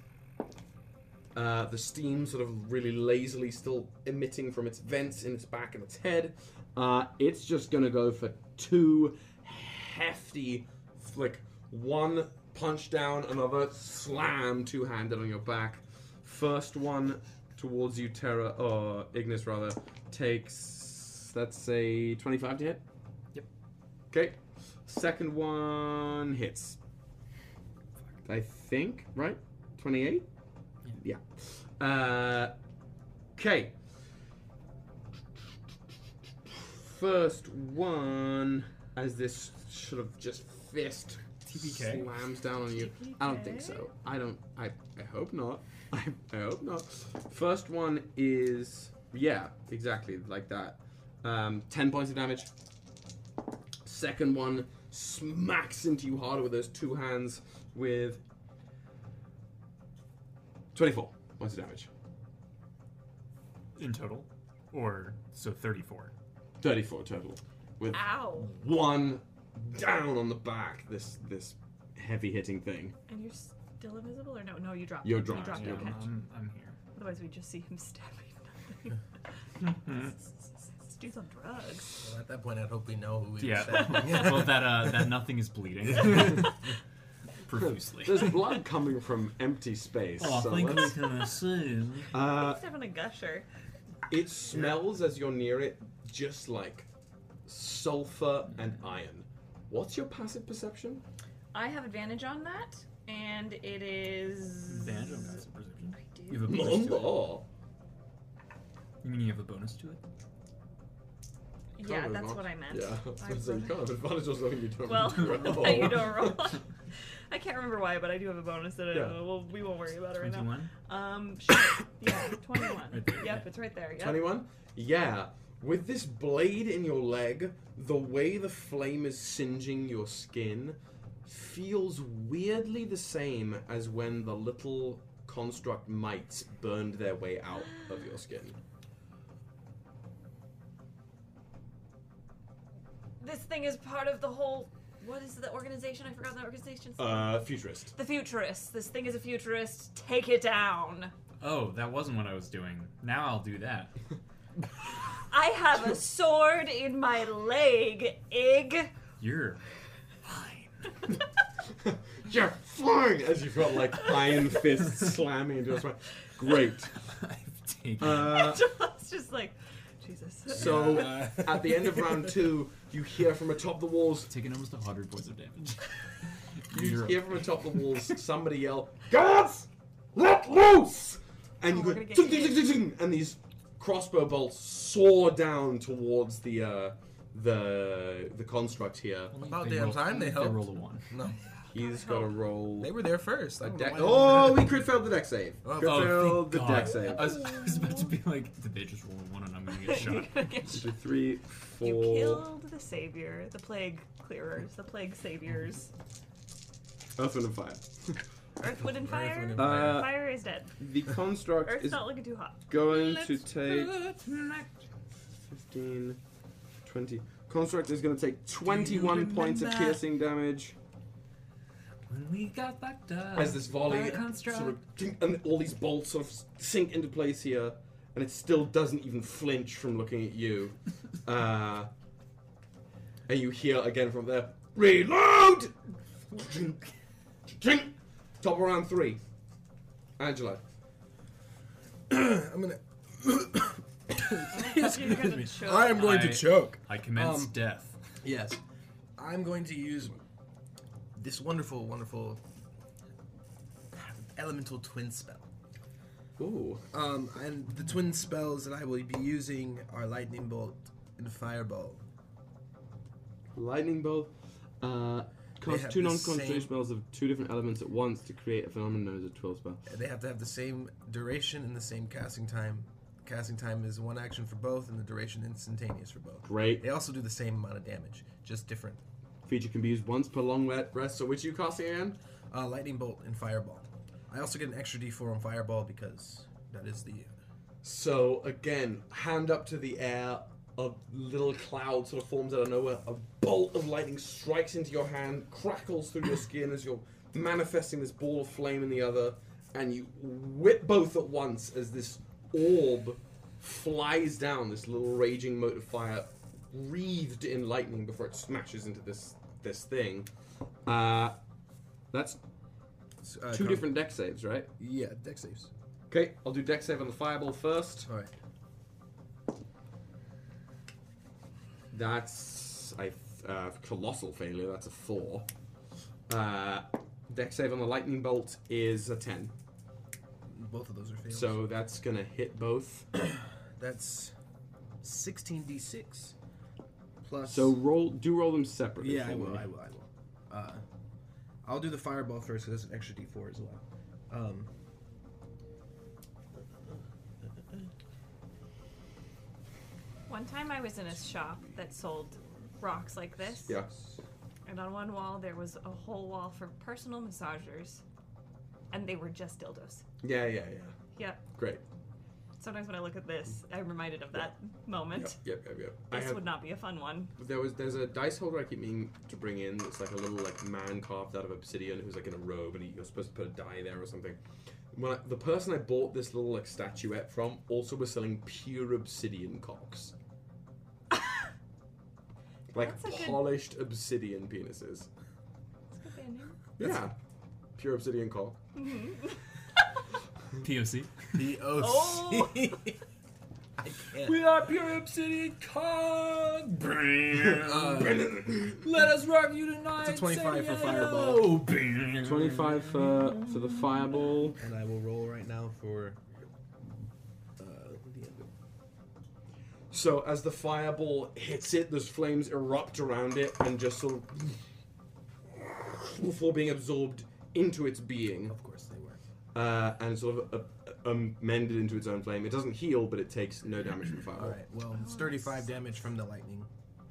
uh, the steam sort of really lazily still emitting from its vents in its back and its head, uh, it's just going to go for two hefty like one punch down, another slam two handed on your back. First one towards you, Tara, or Ignis rather, takes, let's say, 25 to hit? Yep. Okay. Second one hits. I think, right? 28? Yeah. Uh, okay. First one, as this sort of just fist TPK? slams down on you. I don't think so. I don't. I. I hope not. I. I hope not. First one is yeah, exactly like that. Um, ten points of damage. Second one smacks into you harder with those two hands with twenty-four points of damage. in total, or so thirty-four. Thirty-four total with Ow! one down on the back. This this heavy hitting thing. And you're still invisible, or no? No, you dropped. You're You dropped, dropped. yeah. Okay. I'm, I'm here. Otherwise, we just see him stabbing nothing. this dude's on drugs. Well, at that point, I'd hope we know who we Yeah. said. well, that uh, that nothing is bleeding profusely. There's blood coming from empty space. Oh, I so think we can assume. uh, He's having a gusher. it smells as you're near it, just like sulfur and iron. What's your passive perception? I have advantage on that, and it is Advantage on passive perception. I do. You have a bonus to it. You mean you have a bonus to it? Can't Yeah, that's advantage. what I meant. Yeah, I was I gonna say, you wrote- can't have advantage on something you don't Well, roll. you don't roll. I can't remember why, but I do have a bonus that Yeah. uh, well, we won't worry about it right now. Twenty-one. Um, sure. yeah, twenty-one. Right there, yep, yeah. it's right there. Yep. 21? Yeah. With this blade in your leg, the way the flame is singeing your skin feels weirdly the same as when the little construct mites burned their way out of your skin. This thing is part of the whole. What is the organization? I forgot the organization's name. Uh, futurist. The futurist. This thing is a futurist. Take it down. Oh, that wasn't what I was doing. Now I'll do that. I have a sword in my leg, Ig. You're fine. You're flying as you felt like iron fists slamming into your spine. Great. I've taken. Uh, it's just like, Jesus. so at the end of round two, you hear from atop the walls. taken almost 100 points of damage. You You're hear from atop the walls somebody yell, "Guards, let loose!" And Oh, you we're go, gonna get "Ting, ting, ting, ting, ting," and these crossbow bolts soar down towards the uh, the the construct here. About damn roll- time they They helped. rolled a one. No, He's got to roll they were there first. I a don't deck. Oh, we crit failed the dex save. Oh, Crit oh, failed the God. dex save. I was, I was about to be like, did they just roll a one and I'm gonna get shot? Two, three, four. you killed the savior, the plague clearers, the plague saviors. Earth, wind, and fire. Earth, wind, and fire. Wind, and Uh, fire is dead. The construct Earth's is not looking too hot. going to take 15, 20. Construct is going to take 21 points of piercing damage When we got backed up. as this volley sort of and all these bolts sort of sink into place here, and it still doesn't even flinch from looking at you. Uh, and you hear again from there, reload. Drink. Top of round three. Angelo. I'm gonna. You're. I am going I- to choke. I commence Um, death. Yes. I'm going to use this wonderful, wonderful elemental twin spell. Ooh. Um, and the twin spells that I will be using are lightning bolt and fireball. Lightning bolt. Uh, They cast two non-concentration spells of two different elements at once to create a phenomenon known as a twirl spell. They have to have the same duration and the same casting time. Casting time is one action for both, and the duration instantaneous for both. Great. They also do the same amount of damage, just different. Feature can be used once per long rest. So which are you casting again? Uh, lightning bolt and fireball. I also get an extra D4 on fireball because that is the So again, hand up to the air, a little cloud sort of forms out of nowhere. A bolt of lightning strikes into your hand, crackles through your skin as you're manifesting this ball of flame in the other, and you whip both at once as this orb flies down, this little raging mote of fire, wreathed in lightning before it smashes into this this thing. Uh, that's uh, two con- different dex saves, right? Yeah, dex saves. Okay, I'll do dex save on the fireball first. All right. That's a uh, colossal failure. That's a four. Uh, dex save on the lightning bolt is a ten. Both of those are fails. So that's gonna hit both. that's 16d6 plus. So roll, do roll them separately. yeah, I will. I will. I will. Uh, I'll do the fireball first because that's an extra d4 as well. Um, One time I was in a shop that sold rocks like this. Yeah. And on one wall there was a whole wall for personal massagers. And they were just dildos. Yeah, yeah, yeah. Yep. Great. Sometimes when I look at this, mm. I'm reminded of that moment. Yep, yep, yep. yep. This have, would not be a fun one. there was there's a dice holder I keep meaning to bring in. It's like a little like man carved out of obsidian who's like in a robe, and he, you're supposed to put a die there or something. When I, the person I bought this little like statuette from also was selling pure obsidian cocks. Like That's a good- polished obsidian penises. That's a good band name. Yeah, pure obsidian cock. POC. the OC. Oh! I can't. We are pure obsidian con. Uh, Let us rock you tonight. It's a 25 for San fireball. Diego. Twenty-five for for the fireball. and I will roll right now for. Uh, the end. So as the fireball hits it, those flames erupt around it and just sort of before being absorbed into its being Of course they were. uh, and sort of uh, uh, amended into its own flame. It doesn't heal, but it takes no damage from the fireball. All right. Well, it's 35 damage from the lightning.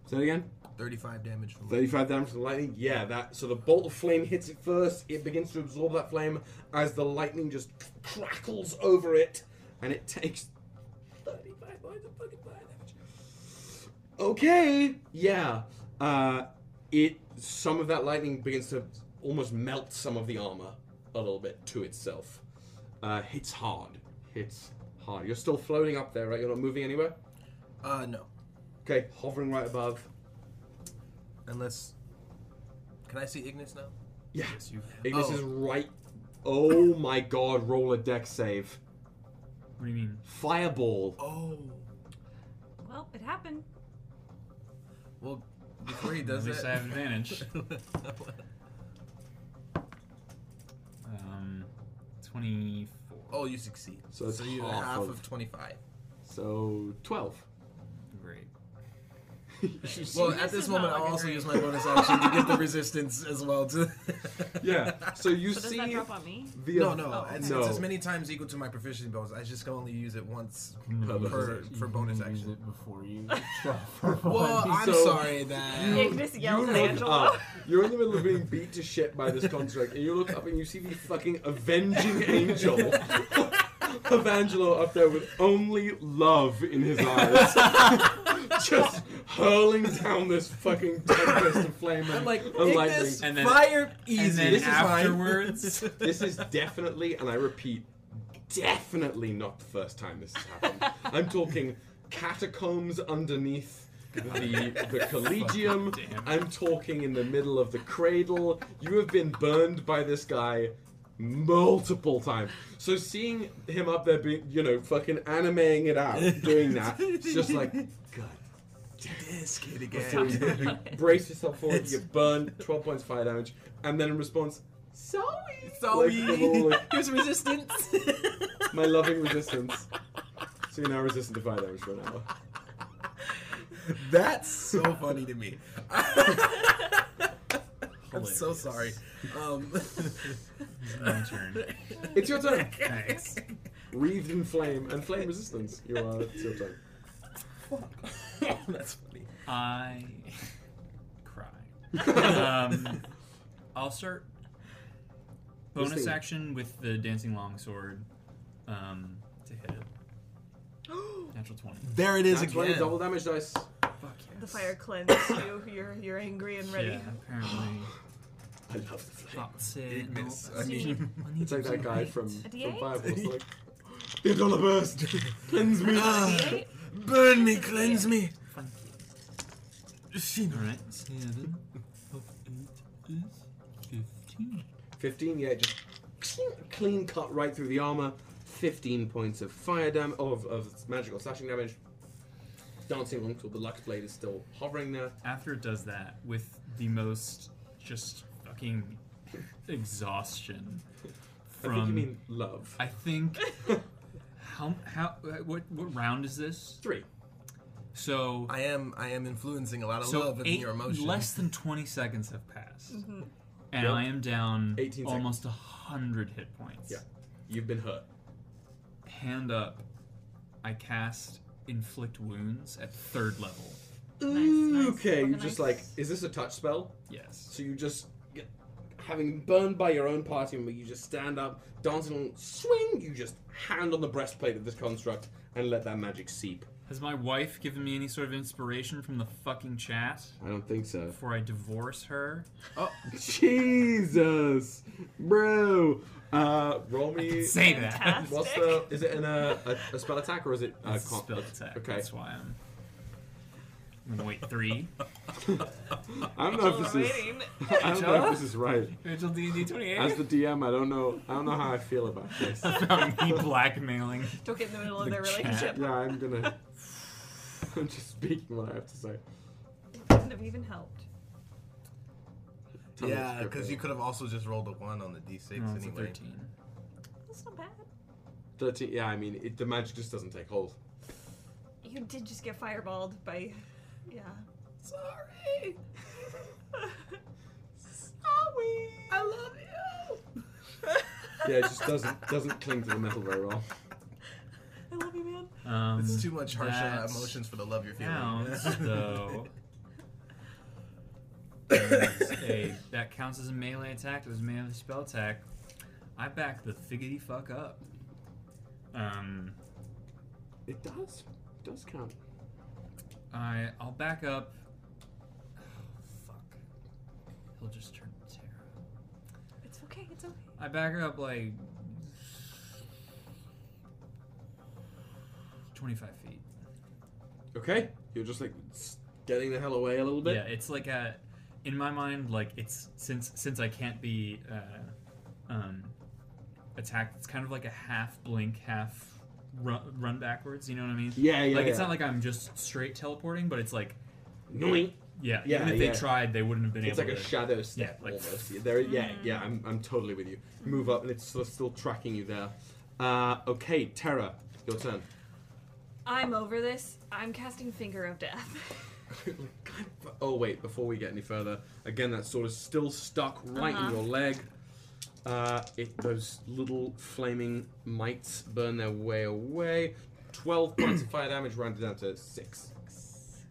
Say that again. 35 damage from 35 damage from the lightning. Yeah, that. So the bolt of flame hits it first. It begins to absorb that flame as the lightning just crackles over it, and it takes 35 points of fucking. Okay. Yeah. Uh, it. Some of that lightning begins to almost melt some of the armor a little bit to itself. Uh, hits hard. Hits hard. You're still floating up there, right? You're not moving anywhere. Uh, no. Okay, hovering right above. Unless. Can I see Ignis now? Yeah. Yes, you. Ignis Oh. is right. Oh my god, roll a dex save. What do you mean? Fireball. Oh. Well, it happened. Well, before he does At does least that. I have advantage. Um, twenty-four. oh, you succeed. So it's you're half half of- of 25. So 12. Great. Well, at this moment, I'll also great. use my bonus action to get the resistance as well. To yeah. So you So does see that drop on me? the no, no, Oh, it's, no. it's as many times equal to my proficiency bonus. I just can only use it once mm-hmm. Per for, for bonus Use action. it before you Well. I'm So- sorry that. Ignis yells you at look Angelo. up. You're in the middle of being beat to shit by this construct, and you look up and you see the fucking avenging angel of Angelo up there with only love in his eyes, just hurling down this fucking tempest of flame and, I'm like, and lightning. Ignis, And then- fire easy. And then This is fine. afterwards, This is definitely, and I repeat, definitely not the first time this has happened. I'm talking catacombs underneath the the collegium. I'm talking in the middle of the cradle. You have been burned by this guy multiple times. So seeing him up there, being you know, fucking animating it out, doing that, it's just like, God. This kid So again. brace yourself forward, you get burned, 12 points fire damage, and then in response, sorry! Sorry. Like, the like, Here's resistance. my loving resistance. So you're now resistant to fire damage for an hour. That's so funny to me. I'm so sorry. Um, my turn. It's your turn. Thanks. Wreathed in flame and flame resistance. You are. It's your turn. that's funny. I cry. um, I'll start bonus thing. action with the dancing longsword um, to hit it. Natural twenty. There it is That's 20 again. double damage dice. Fuck yes. The fire cleansed you. You're you're angry and ready. Yeah, apparently. I love the flame. That's it. Ignis, I mean- need It's like that guy from, A from D8? Fireball. It's like, the dollar burst. Cleanse me. D8? burn me, cleanse me. Thank She- you. Alright, seven of eight is fifteen. 15, yeah, just clean cut right through the armor. 15 points of fire damage, of, of magical slashing damage. Dancing along till the Lux Blade is still hovering there. After it does that, with the most just fucking exhaustion from I think you mean love. I think how how what what round is this? Three. So I am I am influencing a lot of so love in eight, your emotions. less than twenty seconds have passed, Mm-hmm. and Yep. I am down 18 almost a hundred hit points. Yeah. You've been hurt. Hand up, I cast inflict wounds at third level. nice. Okay, you Organized. just like, is this a touch spell? Yes. So you just get, having burned by your own party member, you just stand up, dancing along, swing, you just hand on the breastplate of this construct and let that magic seep. Has my wife given me any sort of inspiration from the fucking chat I don't think so. before I divorce her? Oh, Jesus, bro. Uh, roll me. Say that. Fantastic. What's the? Is it in a, a, a spell attack or is it a It's a spell attack. Okay. That's why I'm. I'm gonna wait three. I don't know if this is. I don't know if this is right. Rachel D D twenty As the DM, I don't know. I don't know how I feel about this. about me blackmailing. Don't get in the middle of The their chat. relationship. Yeah, I'm gonna. I'm just speaking what I have to say. It couldn't have even helped. Tell me Yeah, it's because you though. could have also just rolled a one on the d6 No, it's a anyway. thirteen. That's not bad. Thirteen. Yeah, I mean, it, the magic just doesn't take hold. You did just get fireballed by. Yeah. Sorry, Sorry. I love you. Yeah, it just doesn't doesn't cling to the metal very well. I love you, man. Um, It's too much harsh uh, that emotions for the love you're feeling. Counts though. as a that counts as a melee attack. It was a melee spell attack. I back the figgity fuck up. Um, It does. It does count. I I'll back up. fuck. He'll just turn to Tara. It's okay. It's okay. I back up like twenty-five feet. Okay. You're just like getting the hell away a little bit. Yeah, it's like a. In my mind, like it's since since I can't be uh, um, attacked. It's kind of like a half blink, half run, run backwards. You know what I mean? Yeah, yeah. like it's not like I'm just straight teleporting, but it's like Noink. yeah. Yeah, even if they tried, they wouldn't have been able to. It's able like a shadow step Yeah, like- almost. Yeah, There, yeah, yeah. I'm, I'm totally with you. Move up, and it's sort of still tracking you there. Uh, okay, Tara, your turn. I'm over this. I'm casting Finger of Death. Oh wait, before we get any further, again that sword is still stuck right Uh-huh. in your leg. Uh, it those little flaming mites burn their way away. Twelve points of fire damage, rounded down to six.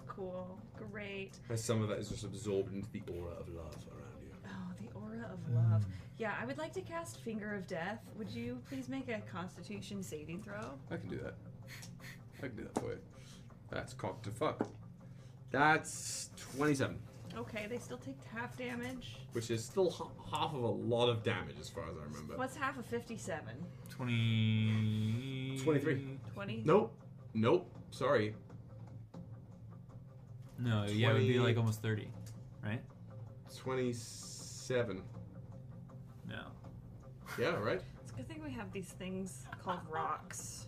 cool. Great. As some of that is just absorbed into the aura of love around you. Oh, the aura of love. Yeah, I would like to cast Finger of Death. Would you please make a Constitution saving throw? I can do that. I can do that for you. That's cocked to fuck. That's twenty-seven, Okay, they still take half damage. which is still h- half of a lot of damage, as far as I remember. What's half of 57? 20... 23. 20? Nope. Nope. Sorry. No, yeah, it would be like almost 30, right? 27. No. Yeah, right? It's a good thing we have these things called rocks.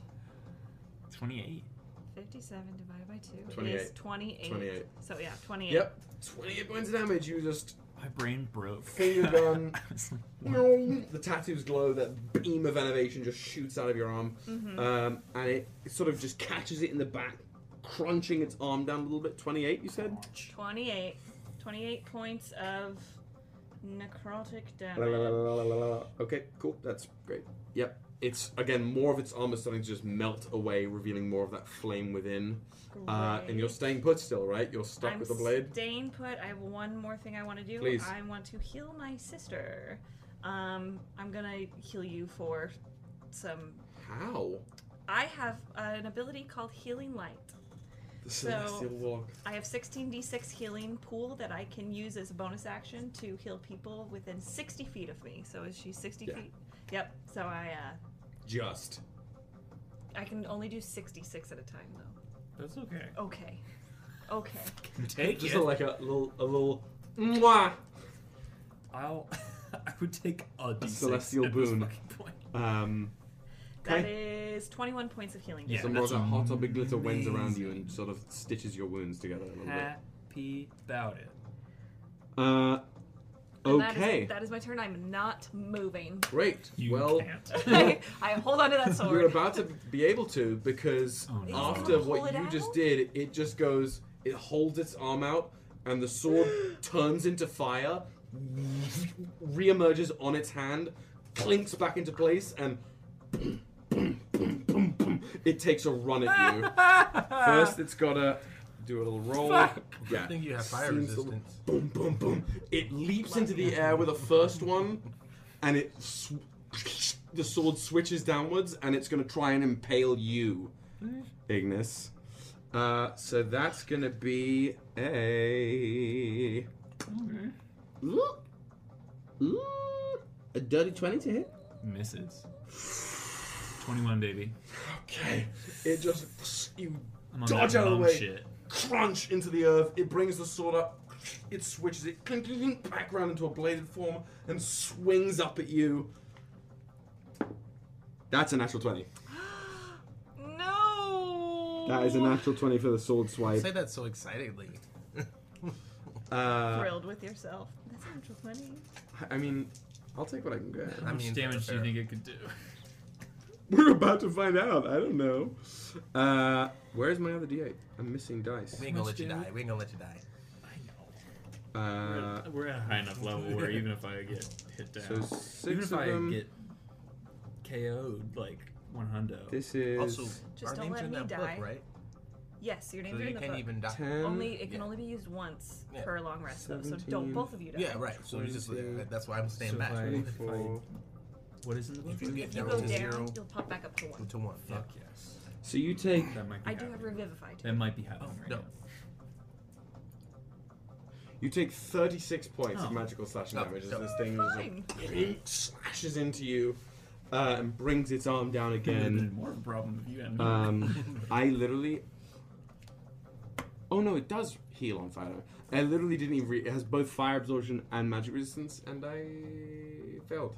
28. Fifty-seven divided by two is 28. twenty-eight. So yeah, twenty-eight. Yep. 28 points of damage. You just My brain broke. Finger gun. Like, the tattoos glow. That beam of innovation just shoots out of your arm, Mm-hmm. um, and it, it sort of just catches it in the back, crunching its arm down a little bit. 28, you said. 28. 28 points of necrotic La, la, la, damage. la, la, la, la. Okay, cool. That's great. Yep. It's again more of its armor starting to just melt away, revealing more of that flame within. Uh, and you're staying put still, right? You're stuck I'm with the blade. staying put. I have one more thing I want to do. Please. I want to heal my sister. Um, I'm gonna heal you for some. How? I have an ability called Healing Light. The So- celestial walk. I have 16d6 healing pool that I can use as a bonus action to heal people within 60 feet of me. So is she 60 Yeah. feet? Yep. So I uh, Just. I can only do 66 at a time though. That's okay. Okay. Okay. Take Just it. like a little, a little. Mwah! I'll. I would take a d6 celestial at this boon. fucking point. Um. That Okay. is 21 points of healing. Yeah. Some more of that's that hot big glitter winds around you and sort of stitches your wounds together a little bit. Happy about it. Uh. And that is- Okay. That is, my turn. I'm not moving. Great. You well, can't. I hold on to that sword. you're about to be able to because Oh, no. after gonna pull what it you just out? did, it just goes. It holds its arm out, and the sword turns into fire, reemerges on its hand, clinks back into place, and boom, boom, boom, boom, boom, it takes a run at you. First, it's gotta do a little roll. Yeah. I think you have fire Seems a- resistance. Boom, boom, boom. It leaps into the air with a first one, and it sw- the sword switches downwards, and it's going to try and impale you, Ignis. Uh, so that's going to be a Ooh. Ooh. a dirty twenty to hit. Misses. 21, baby. Okay, it just you I'm on Dodge that out of the mom way. shit. Crunch into the earth. It brings the sword up. It switches it clink, clink, clink, back around into a bladed form and swings up at you. That's a natural 20. no. That is a natural 20 for the sword swipe. Say that so excitedly. Uh, Thrilled with yourself. That's a natural 20. I mean, I'll take what I can get. How I much damage do you fair. think it could do? We're about to find out. I don't know. Uh, where's my other d8? I'm missing dice. We ain't gonna let you die. We ain't gonna let you die. I know. Uh, we're, at a high enough level where even if I get hit down, so six even if of I them. get KO'd like one hundo, This is. Also, Just our don't names let are in me that die. book, right? Yes, your So names are you in the can't book. even die. 10. Only it can Yeah. only be used once Yeah. for a long rest, though. So 17. don't both of you die. Yeah, right. So you just Twenty-two. that's why I'm staying So back. if I- 24. what is in the book? If you get If you down go to down, zero you'll pop back up to one. to one. Yeah. Fuck yes. So you take That might be I do have revivify too. That might be happening Oh, right no. now. you take 36 points of Oh. magical slashing Oh, damage as this thing Fine. it slashes into you uh, and brings its arm down It would have again. more of a problem if you hadn't. Um, I literally. Oh no, it does heal on fire. I literally didn't even. Re- it has both fire absorption and magic resistance, and I failed.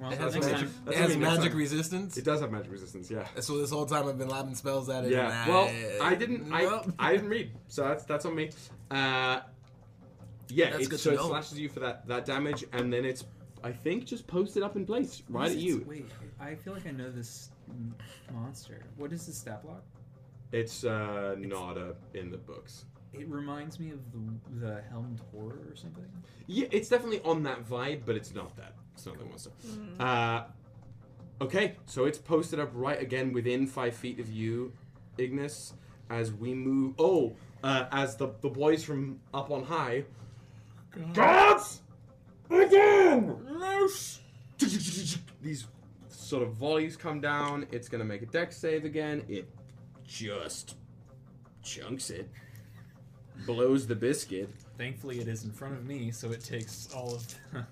Well, It has next magic- That's it has magic resistance. It does have magic resistance, yeah. So this whole time I've been lobbing spells at it. Yeah. Well, I didn't. I, Nope. I didn't read, so that's that's on me. Uh, yeah. That's it, so it slashes you for that that damage, and then it's. I think just posted up in place right at you. Wait, I feel like I know this monster. What is this stat block? It's uh, not uh, in the books. It reminds me of the the helmed horror or something. Yeah, it's definitely on that vibe, but it's not that. It's not that monster. Uh, okay, so it's posted up right again within five feet of you, Ignis, as we move. Oh, uh, as the the boys from up on high. Guards, again, loose. These sort of volleys come down. It's gonna make a dex save again. It just chunks it, blows the biscuit. Thankfully, it is in front of me, so it takes all of the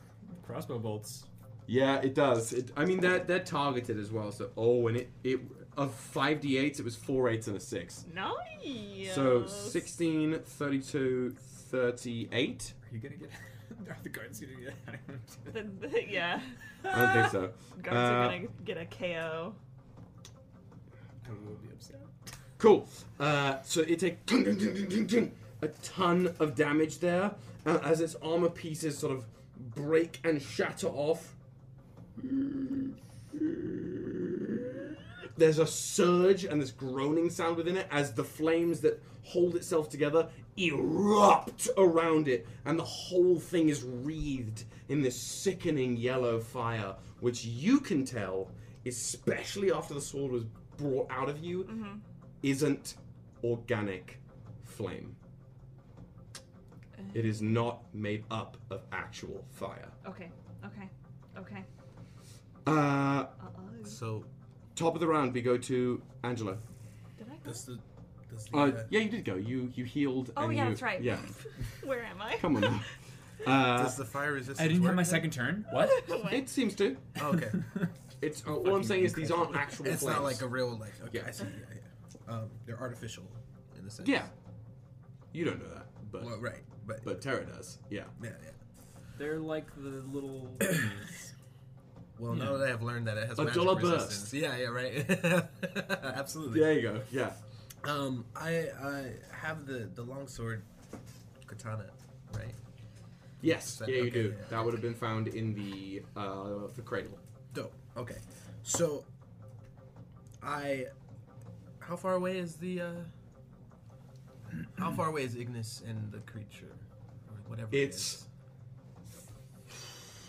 crossbow bolts. Yeah, it does. It, I mean, they're, they're targeted as well. So, oh, and it, it of 5d8s, it was four eights and a 6. Nice. So 16, 32, 38. Are you gonna get? Are the guards gonna get? The- the- yeah. I don't think so. Guards Uh, are gonna get a KO. I will be upset. Cool. Uh, so it takes a ton of damage there uh, as its armor pieces sort of break and shatter off. There's a surge and this groaning sound within it as the flames that hold itself together erupt around it, and the whole thing is wreathed in this sickening yellow fire, which you can tell, especially after the sword was brought out of you, mm-hmm. isn't organic flame. It is not made up of actual fire. Okay. Okay. Okay. Uh, Uh oh. So top of the round, we go to Angelo. Did I go? does the does the Uh, uh, yeah, you did go. You you healed. Oh, and yeah, you- that's right. Yeah, Where am I? come on. Now. Uh, does the fire resistance? I didn't have my second turn. What? it seems to. Oh, okay. It's uh, all I'm saying is these aren't actual. it's flames. not like a real like. Okay, Yeah. I see. Yeah, yeah. Um, they're artificial in the sense. Yeah, you don't know that, but Well, right, but, but Tara does. Yeah. yeah, yeah. They're like the little. Well, Yeah. now that I've learned that it has A magic dollar resistance. burst. Yeah, yeah, right. Absolutely. There you go. Yeah. Um, I I have the the longsword katana, right? Yes. That- Yeah, you okay, do. yeah. That would have been found in the uh, the cradle. Dope. Okay. So, I. How far away is the? uh How far away is Ignis and the creature, or whatever? it It's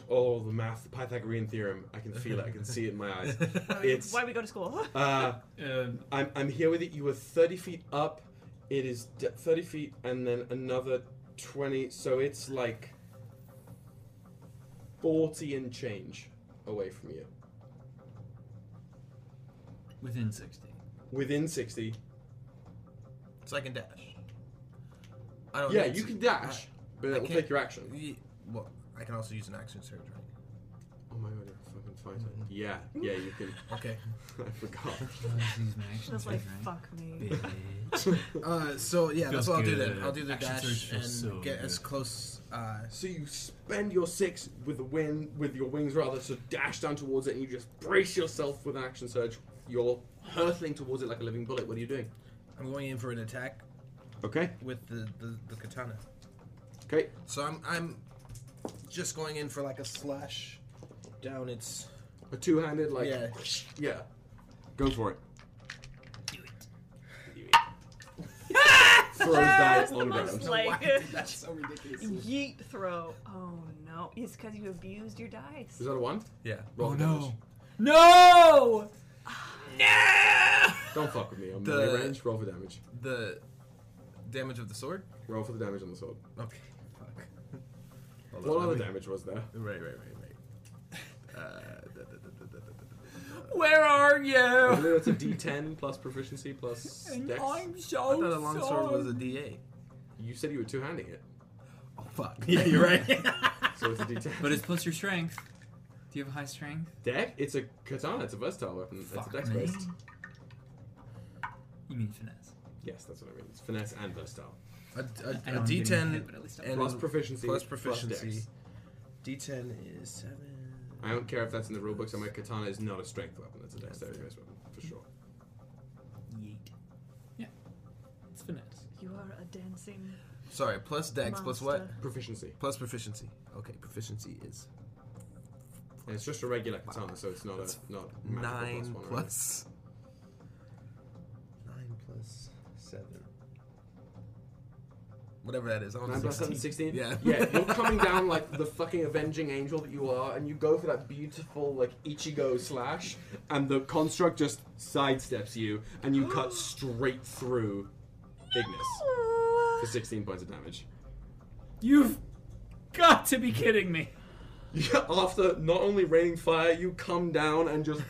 oh the math, the Pythagorean theorem. I can feel it. I can see it in my eyes. It's Why we go to school? uh, I'm I'm here with it. You were 30 feet up. It is d- 30 feet and then another 20. So it's like 40 and change away from you. within sixty. Within 60. is. So I can dash. I don't. Yeah, you can dash, but I it will take your action. Ye- Well, I can also use an action surge, right? Oh my god, you're a fucking fighter. Mhm. Yeah, yeah, you can. Okay. I forgot. Just like fuck me. Uh, so yeah, Feels that's what I'll do good. then. I'll do the Action dash surge and feels so get as good. close. Uh, So you spend your six with the wind, with your wings rather, to dash down towards it, and you just brace yourself with an action surge. You're hurtling towards it like a living bullet. What are you doing? I'm going in for an attack Okay. with the, the, the katana. Okay. So I'm I'm just going in for like a slash down its. A two-handed, like Yeah. yeah. Go for it. Throws That's die the on most ground. like That's so ridiculous. yeet throw. Oh no! It's because you abused your dice. Is that a one? Yeah. Roll oh, the damage. No! No! Don't fuck with me. I'm The- melee range. Roll for damage. The damage of the sword. Roll for the damage on the sword. Okay. Fuck. Hold What on, other let me- damage was there? Right, right, right, right. Uh, da, da, da, da, da, da, da, da. Where are I you? believe it's a D10 plus proficiency plus And dex. I'm I so thought a longsword was a sorry. D8. You said you were two handing it, Oh fuck. Yeah, you're right. so it's a D10. But it's plus your strength. Do you have a high strength? deck. It's a katana. It's a versatile weapon. Fuck it's a dex me. based. You mean finesse? Yes, that's what I mean. It's finesse and versatile. a, I a, a don't get any D10 hit, but at least I'm and Plus proficiency. plus plus proficiency. dex. D10 is seven. I don't care if that's in the rulebook. So my katana is not a strength weapon. It's a dexterity based weapon for sure. Yeet. Yeah. It's finesse. You are a dancing Sorry, plus dex, plus what? monster. Proficiency. Plus proficiency. Okay, proficiency is And it's just a regular katana, so it's not That's a not magical nine plus one. or plus. Whatever that is. I don't Nine know. plus seven, 16? Yeah. Yeah, you're coming down like the fucking avenging angel that you are, and you go for that beautiful, like, Ichigo slash, and the construct just sidesteps you, and you cut straight through Ignis for 16 points of damage. You've got to be kidding me. After not only raining fire, you come down and just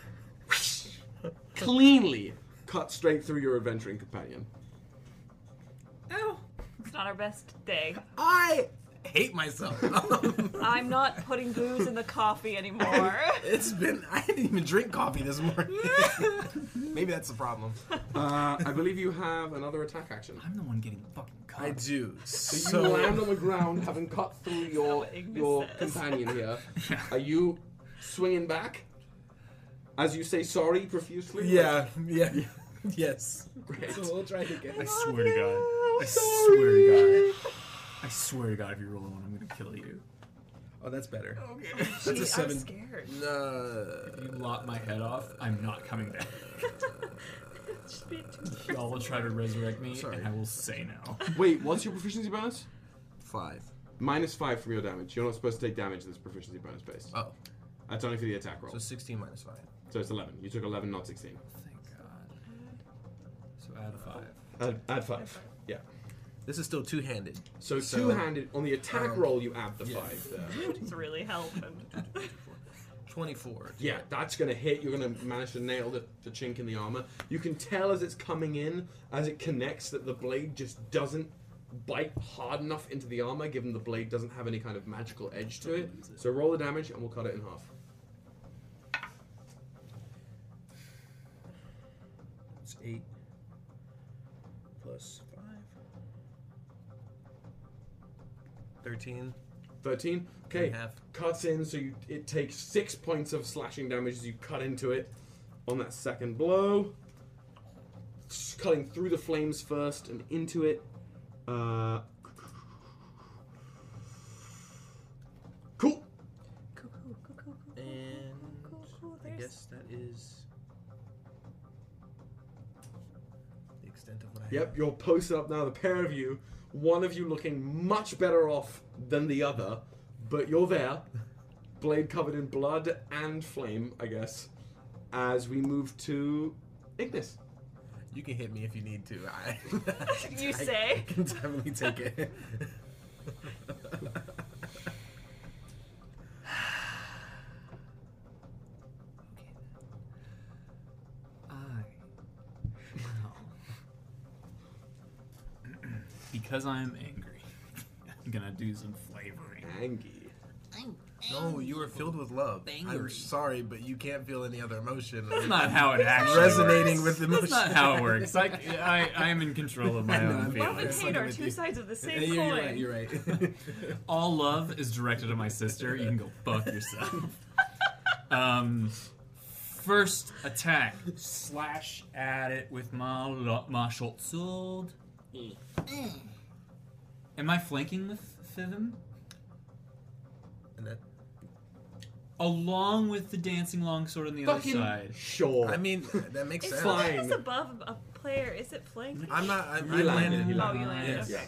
cleanly cut straight through your adventuring companion. Ow. It's not our best day. I hate myself. I'm not putting booze in the coffee anymore. it's been. I didn't even drink coffee this morning. Maybe that's the problem. Uh, I believe you have another attack action. I'm the one getting fucking cut. I do. So So, you land on the ground, having cut through your what Ignis your says. companion here. Are you swinging back as you say sorry profusely? Yeah, yeah, yes. Great. So we'll try it again. I swear to God. I swear to God. I swear to God, if you roll a one, I'm gonna kill you. Oh, that's better. Okay. That's a seven. I'm scared. Uh, you lop my head off, I'm not coming back. Just be too- Y'all will try to resurrect me, Sorry. and I will say no. Wait, what's your proficiency bonus? five. Minus five from your damage. You're not supposed to take damage in this proficiency bonus based. Oh, That's only for the attack roll. so sixteen minus five. So it's 11. You took 11, not 16. Thank add five. Add, add five. Yeah. This is still two-handed. So, So, two-handed on the attack um, roll, you add the yeah. five there. It's really helping. Twenty-four. Yeah, that's gonna hit. You're gonna manage to nail the, the chink in the armor. You can tell as it's coming in, as it connects, that the blade just doesn't bite hard enough into the armor, given the blade doesn't have any kind of magical edge to it. So roll the damage, and we'll cut it in half. It's eight plus five. Thirteen. Thirteen. Okay. half. Cuts in, so you, it takes six points of slashing damage as you cut into it on that second blow. Cutting through the flames first and into it. Uh, cool. Cool, cool, cool, cool, cool, And cool, cool. I guess that is the extent of what I Yep, have. you're posted up now, the pair of you. One of you looking much better off than the other, but you're there. Blade covered in blood and flame, I guess. As we move to Ignis. You can hit me if you need to. I, You I say? can definitely take it. I well, because I'm angry, I'm gonna do some flavoring. Angie. no, you were filled with love. I'm Angry. sorry, but you can't feel any other emotion. That's not how it actually resonating works. with That's emotion. not how it works. Like I, I am in control of my No, own I'm- Love and feelings. Fucking hate are with two you. sides of the same Yeah, you're, coin. right. You're right. All love is directed at my sister. You can go fuck yourself. um, first attack, slash at it with my lo- my short sword. Am I flanking with Fivim? and that, Along with the dancing longsword on the Fucking other side. sure. I mean, that makes It's sense. fine. It's above a player. Is it flanking? I'm not. I'm, You landed, landed. you Oh, you landed. Yes. Okay.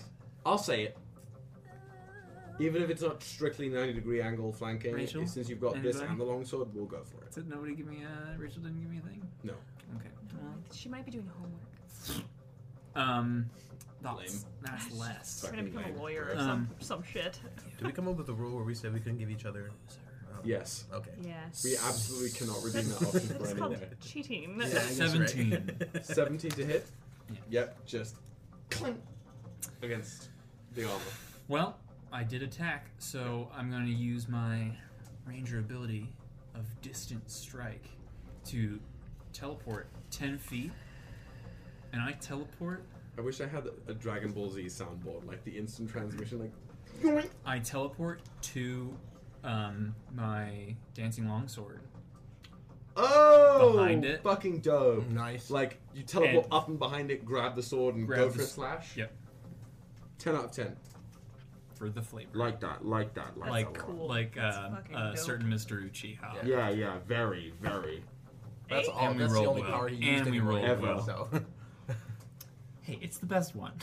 I'll say it. Even if it's not strictly 90 degree angle flanking, Rachel? since you've got this Anybody? and the longsword, we'll go for it. Did nobody give me a? Rachel didn't give me a thing. No. Okay. Well, She might be doing homework. um, that's Lame. that's less. gonna become a lawyer or Um, some some shit. Did we come up with a rule where we said we couldn't give each other? um, Yes. Okay. Yes. We absolutely cannot redeem that option It's for called anything. cheating. Yeah, I guess, right. 17. 17 to hit? Yeah. Yep, just clink against the armor. Well, I did attack, so I'm going to use my ranger ability of distant strike to teleport 10 feet. And I teleport. I wish I had a Dragon Ball Z soundboard, like the instant transmission, like. I teleport to um, my dancing longsword. Oh! Behind it. Fucking dope. Nice. Like, you teleport And- up and behind it, grab the sword, and Grab go the for a s- slash? Yep. 10 out of 10. For the flavor. Like that, like that, like, like that. cool. like That's uh, fucking a dope. certain Mr. Uchiha. Yeah, yeah, very, very. That's Hey? all. And we That's the rolled only well. power he And used we anyway, rolled Ever. well. So. Hey, it's the best one.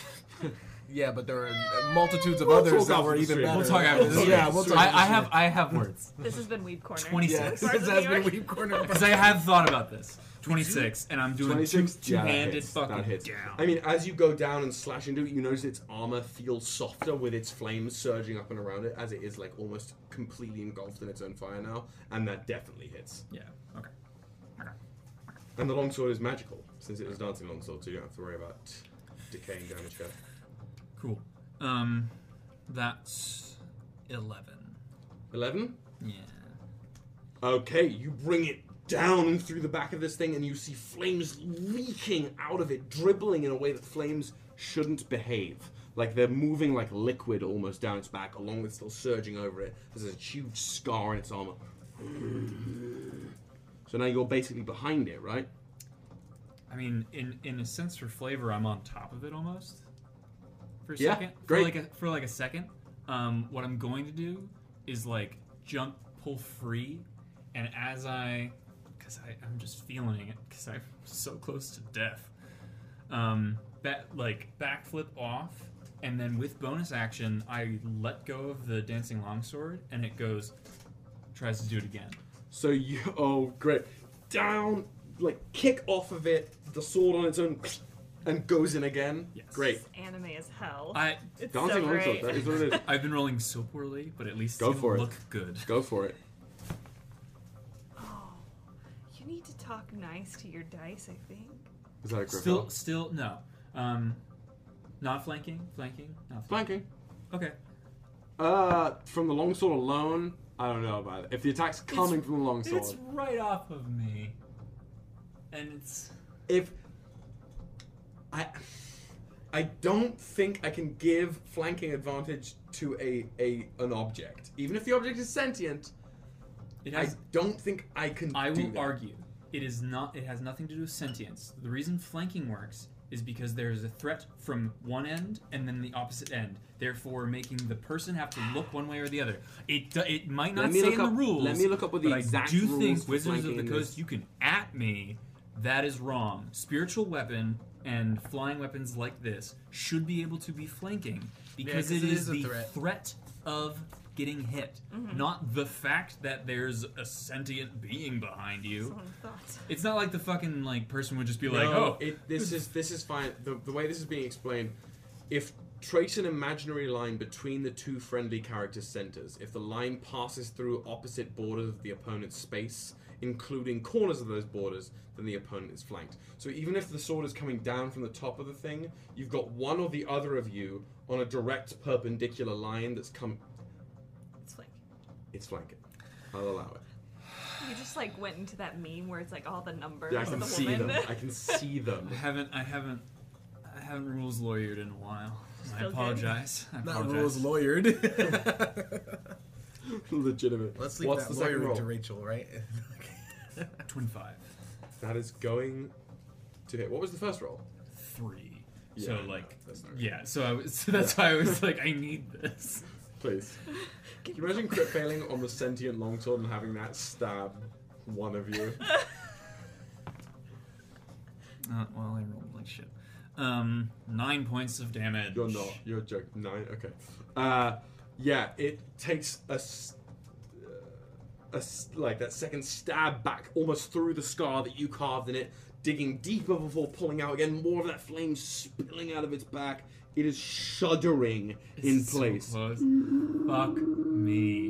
yeah, but there are multitudes of We'll others talk that were even better. We'll talk after this. Yeah, we'll talk. I, I have. I have words. This has been Weeb Corner. 26. Yeah, this has been York. Weeb Corner. Because I have thought about this. 26, and I'm doing 26 two, yeah, that two-handed hits, fucking that hits. down. I mean, as you go down and slash into it, you notice its armor feels softer with its flames surging up and around it, as it is like almost completely engulfed in its own fire now, and that definitely hits. yeah. Okay. And the longsword is magical, since it was dancing longsword, so you don't have to worry about decaying damage here. Cool. Um, that's 11. Eleven. Yeah. Okay, you bring it down through the back of this thing, and you see flames leaking out of it, dribbling in a way that flames shouldn't behave. Like they're moving like liquid almost down its back, along with still surging over it. There's a huge scar in its armor. So now you're basically behind it, right? I mean, in in a sense for flavor, I'm on top of it almost. For a Yeah, second. great. For like a, for like a second. Um, what I'm going to do is like jump, pull free, and as I, because I'm just feeling it, because I'm so close to death. Um, that like backflip off, and then with bonus action, I let go of the dancing longsword, and it goes, tries to do it again. So you, oh great, down, like kick off of it, the sword on its own, and goes in again. Yes. Great. Anime as hell. I it's Dancing so longsword, great. that is what it is. I've been rolling so poorly, but at least Go it's for it. look good. Go for it. Oh, you need to talk nice to your dice. I think. Is that a grip Still, still no. Um, not flanking, flanking, not flanking. flanking? Okay. Uh, from the longsword alone, I don't know about it. If the attack's coming from the longsword, It's right off of me, and it's if I, I don't think I can give flanking advantage to a a an object, even if the object is sentient. it I don't think I can. I, will that. argue it is not. It has nothing to do with sentience. The reason flanking works is because there is a threat from one end and then the opposite end, therefore making the person have to look one way or the other. It it might not say in up- the rules. let me look up what the exact I do rules think Wizards of the Coast, this- you can at me. That is wrong. Spiritual weapon and flying weapons like this should be able to be flanking because 'cause it it is, is a the threat. threat of getting hit, not the fact that there's a sentient being behind you. Someone thought. It's not like the fucking like person would just be like, no, "Oh, it, this is this is fine. The, the way this is being explained, if trace an imaginary line between the two friendly characters' centers, if the line passes through opposite borders of the opponent's space, including corners of those borders, then the opponent is flanked. So even if the sword is coming down from the top of the thing, you've got one or the other of you on a direct perpendicular line that's come. It's like It's flanking. I'll allow it. you just like went into that meme where it's like all the numbers Yeah, I of can the see woman. them. I can see them. I haven't, I haven't, I haven't rules lawyered in a while. I Still good? apologize. I Not apologize. rules lawyered. Legitimate. Let's leave What's that the second lawyering roll? to Rachel, right? Twin five, That is going to hit. What was the first roll? three. Yeah, so no, like, that's not yeah. So I was. So that's why I was like, I need this. Please. Can you imagine crit failing on the sentient longsword and having that stab one of you? Uh, well, I rolled like shit. Um, nine points of damage. You're not. You're joking. Nine. Okay. Uh, yeah, it takes a, s- a like that second stab back almost through the scar that you carved in it, digging deeper before pulling out again. More of that flame spilling out of its back. It is shuddering in So place. close. Fuck me.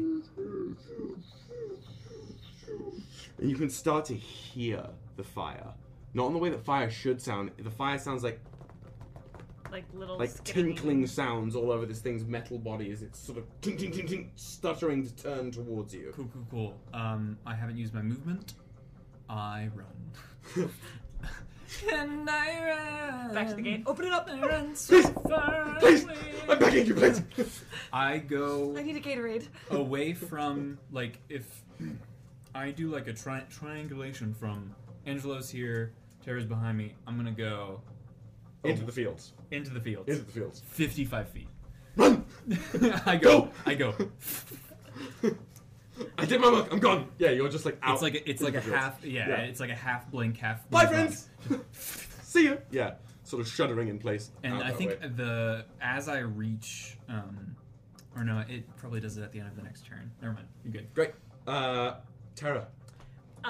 and you can start to hear the fire. Not in the way that fire should sound. The fire sounds like Like little like skittering- tinkling sounds all over this thing's metal body as it's sort of tink, tink, tink, tink, stuttering to turn towards you. Cool, cool, cool. Um, I haven't used my movement. I run. and I run. Back to the gate. Open it up. I run so far Please, away. I'm begging you, please. I go I need a Gatorade. away from like if I do like a tri- triangulation from Angelo's here, Tara's behind me. I'm gonna go Into the fields. into the fields, Into the fields. 55 feet. Run! I go, Go! I go. I did my work. I'm gone. Yeah, you're just like out. It's like a, it's like a fields. half, yeah, Yeah. it's like a half blink, half. Bye, move on. friends. See ya. Yeah, sort of shuddering in place. And I that think way. the as I reach, um, or no, it probably does it at the end of the next turn. Never mind, you're good. Great. Uh, Tara,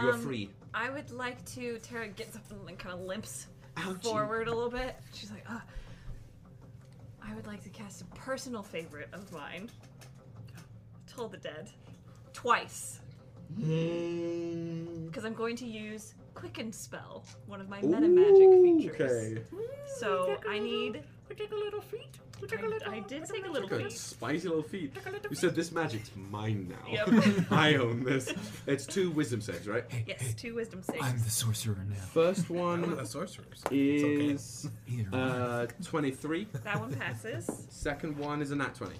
you are Um, free. I would like to. Tara gets up and like, kind of limps Ouchie. forward a little bit. She's like, ah. I would like to cast a personal favorite of mine. Toll the Dead. Twice. Mm, Because I'm going to use Quicken Spell, one of my meta magic features. Okay. So I need. We take a little feet. We I, I did take a little Good. feat. Spicy little feet. You said this magic's mine now. Yep. I own this. It's two wisdom saves, right? Yes, two wisdom saves. I'm the sorcerer now. First I'm one the sorcerers. It's okay. is Either uh, 23. That one passes. Second one is a nat 20.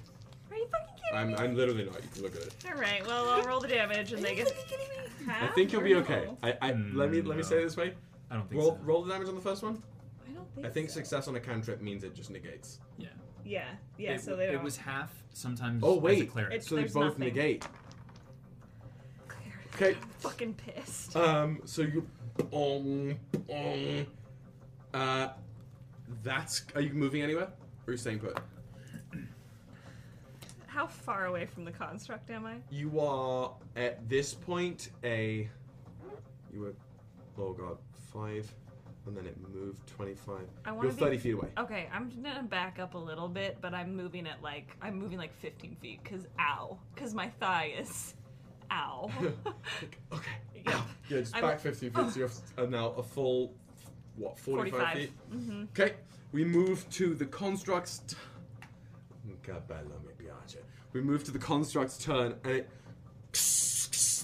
Are you fucking kidding I'm, me? I'm literally not. You can look at it. All right. Well, I'll roll the damage, and they get. I think you'll or be no? okay. I, I let me let me say it this way. I don't think Roll so. roll the damage on the first one. I don't think. I think so. success on a cantrip means it just negates. Yeah. Yeah. Yeah. it, so they don't. it was half sometimes. Oh as a wait, cleric. It's- so they there's both nothing. negate. Clear. Okay. I'm fucking pissed. Um. So you. Um. Um. Uh. That's. Are you moving anywhere? Or are you staying put? How far away from the construct am I? You are at this point a. You were. Oh god, five, and then it moved twenty-five. I wanna You're be- thirty feet away. Okay, I'm gonna back up a little bit, but I'm moving at like I'm moving like 15 feet. Cause ow, cause my thigh is, ow. okay. Yeah. Yeah, just I'm- back 50 feet, so you're uh, now a full, what, 45, 45. feet? mm-hmm. Okay, we move to the construct's. T-. We move to the construct's turn, and it.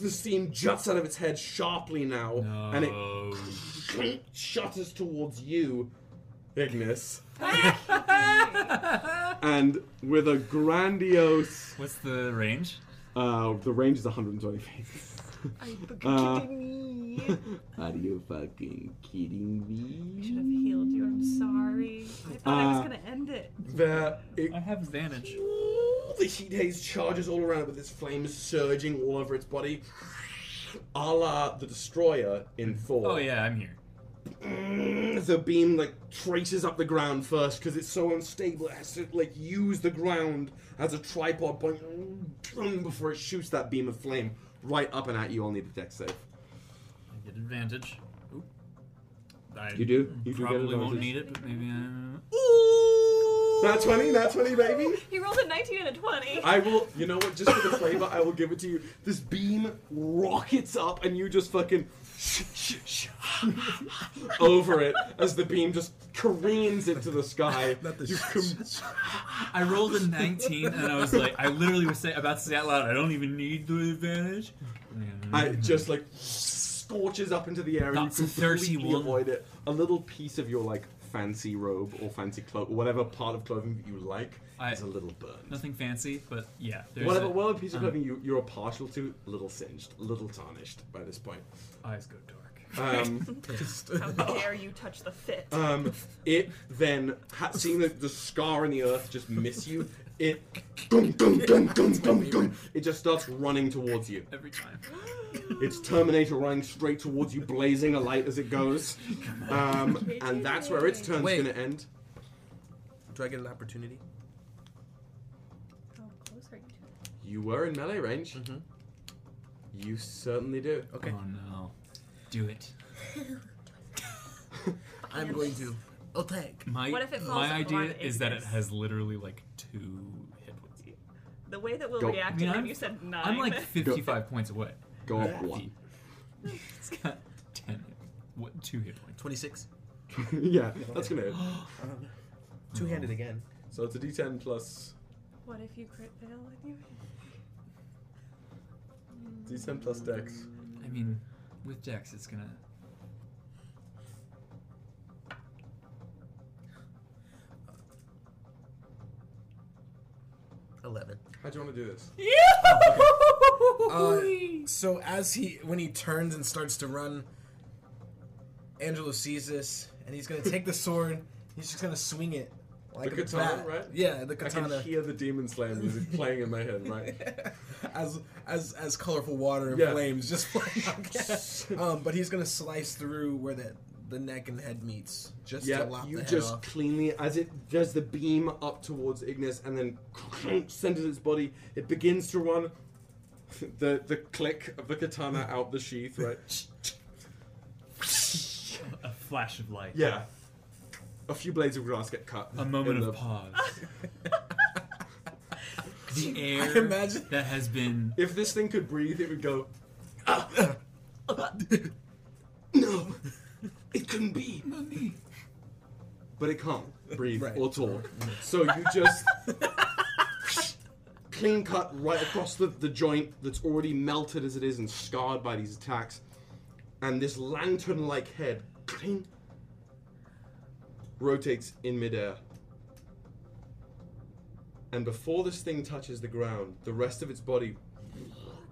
The steam juts out of its head sharply now, and it shutters towards you, Ignis. and with a grandiose. What's the range? Uh, the range is 120 feet. Are you fucking Uh, kidding me? Are you fucking kidding me? I should have healed you. I'm sorry. I thought I was Uh, gonna end it. There, it, I have advantage. the heat haze charges all around it with its flames surging all over its body. A la the destroyer in Thor. Oh yeah, I'm here. Mm, The beam like traces up the ground first because it's so unstable. It has to like use the ground as a tripod point before it shoots that beam of flame right up and at you. I'll need a dex save. I get advantage. Oop. I You do? You do get probably won't advantage. need it, but maybe I. Nat twenty, not twenty, baby. You rolled a 19 and a 20. I will, you know what, just for the flavor, I will give it to you. This beam rockets up and you just fucking over it as the beam just careens into the sky. Not the sh- com- I rolled a 19, and I was like, I literally was say, about to say out loud, I don't even need the advantage. I just like scorches up into the air and That's you completely 31. avoid it. A little piece of your like fancy robe or fancy cloak or whatever part of clothing that you like I- is a little burned. Nothing fancy, but yeah. There's Whatever, a- whatever piece of um, clothing you, you're partial to, a little singed, a little tarnished by this point. Eyes go dark. Um, How dare you touch the fit? Um, it then, ha- seeing the, the scar in the earth just miss you, it gum, gum, gum, gum, gum, gum, it just starts running towards you. Every time. It's Terminator running straight towards you, blazing a light as it goes. Um, and that's where its turn's Wait. gonna end. Do I get an opportunity? How close are you You were in melee range. Mhm. You certainly do. Okay. Oh no. Do it. I'm going to attack. My What if it falls my on idea is that it Ignis? has literally like two hit points. The way that we'll Go. reacted I mean, when I'm- you said nine. I'm like 55 points away. Go up one. It's got 10. What? Two hit points. 26. yeah, that's gonna hit. Two handed again. So it's a D10 plus what if you crit fail and you? D10 plus Dex. I mean, with Dex, it's gonna. 11. How do you want to do this? Uh, so as he when he turns and starts to run, Angelo sees this and he's gonna take the sword. He's just gonna swing it like The katana, bat. right? Yeah, the katana. I can hear the Demon Slayer music playing in my head, right? as as as colorful water and Yeah. flames just flying. um, but he's gonna slice through where the the neck and head meets, just to Yeah, lop you the head just off. cleanly, as it does the beam up towards Ignis and then centers its body, it begins to run. The the click of the katana out the sheath, right? A flash of light. Yeah. A few blades of grass get cut. A moment in of the- pause. the I air imagine that has been. If this thing could breathe, it would go. "Ah, no, it couldn't be. But it can't breathe Right. or talk. So you just clean cut right across the, the joint that's already melted as it is and scarred by these attacks. And this lantern like head cling, rotates in midair. And before this thing touches the ground, the rest of its body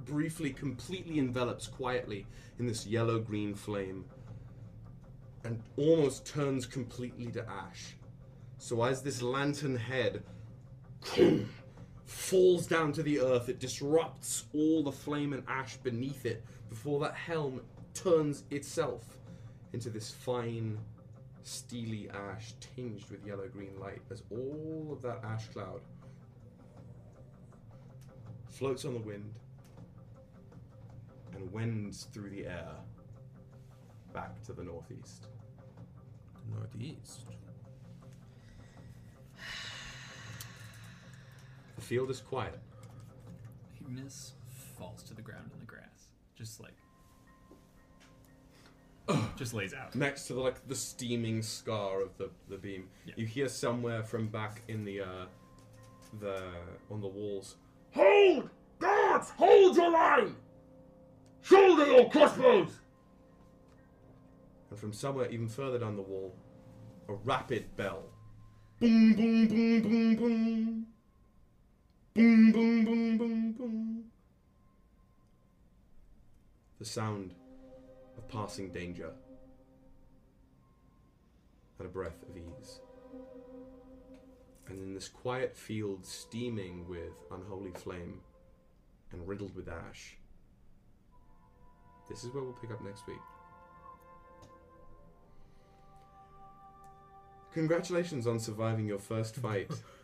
briefly, completely envelops quietly in this yellow green flame and almost turns completely to ash. So, as this lantern head falls down to the earth, it disrupts all the flame and ash beneath it before that helm turns itself into this fine, steely ash tinged with yellow green light as all of that ash cloud floats on the wind and wends through the air back to the northeast. northeast. The field is quiet. Ignis falls to the ground in the grass. Just like. just lays out. Next to the, like the steaming scar of the, the beam, Yeah. you hear somewhere from back in the uh, the on the walls. Hold, guards! Hold your line! Shoulder your crossbows! And from somewhere even further down the wall, a rapid bell. Boom, boom, boom, boom, boom. Boom, boom, boom, boom, boom. The sound of passing danger and a breath of ease. And in this quiet field steaming with unholy flame and riddled with ash, this is where we'll pick up next week. Congratulations on surviving your first fight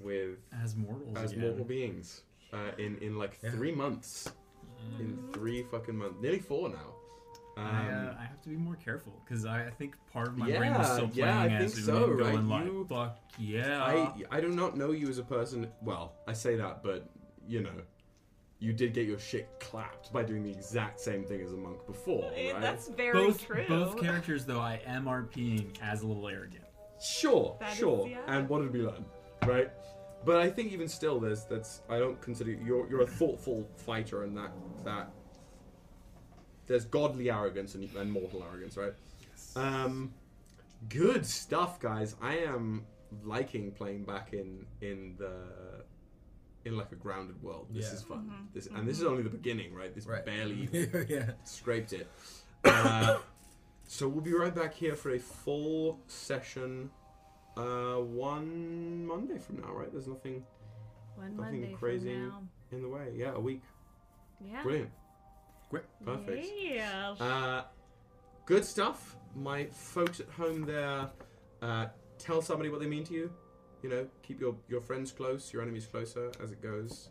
with As mortals. as again. mortal beings uh, in in like Yeah. three months. In three fucking months, nearly four now. Um, I, uh, I have to be more careful because I, I think part of my brain was Yeah, still yeah, playing I as think Umin so, going right? like, You- "Fuck yeah!" I I do not know you as a person. Well, I say that, but you know, you did get your shit clapped by doing the exact same thing as a monk before, right? That's very both true. both characters though I am RPing as a little arrogant. Sure, That is- sure. yeah. And what did we learn, right? But I think even still, there's that's I don't consider you're you're a thoughtful fighter, and that that there's godly arrogance and, and mortal arrogance, right? Yes. Um, good stuff, guys. I am liking playing back in in the in like a grounded world. This Yeah. is fun. Mm-hmm. This and this is only the beginning, right? This Right. barely yeah. scraped it. Uh, so we'll be right back here for a full session. Uh, one Monday from now, right? There's nothing One nothing Monday crazy. from now. in the way. Yeah, a week. Yeah. Brilliant. Great. Perfect. Yeah. Uh, good stuff. My folks at home there, uh, tell somebody what they mean to you. You know, keep your, your friends close, your enemies closer as it goes.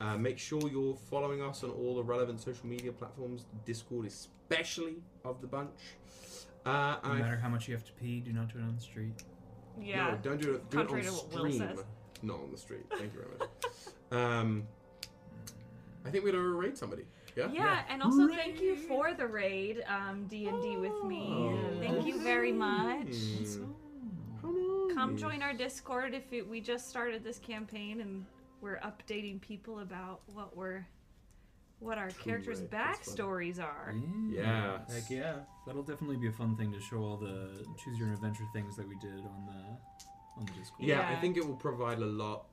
Uh, make sure you're following us on all the relevant social media platforms, Discord especially of the bunch. Uh, No I- matter how much you have to pee, do not do it on the street. Yeah. no, don't do it. Do it on Contrary to what Will stream, says. not on the street. Thank you very much. um, I think we're gonna raid somebody. Yeah. Yeah, and also thank you for the raid, um, D and D with me. Oh. Thank you very much. Mm. Come. Come join our Discord if it, we just started this campaign and we're updating people about what we're, what our characters' Correct, that's fun. backstories are. Yeah. Heck yeah. That'll definitely be a fun thing to show all the choose your own adventure things that we did on the on the Discord. Yeah, I Yeah. think it will provide a lot.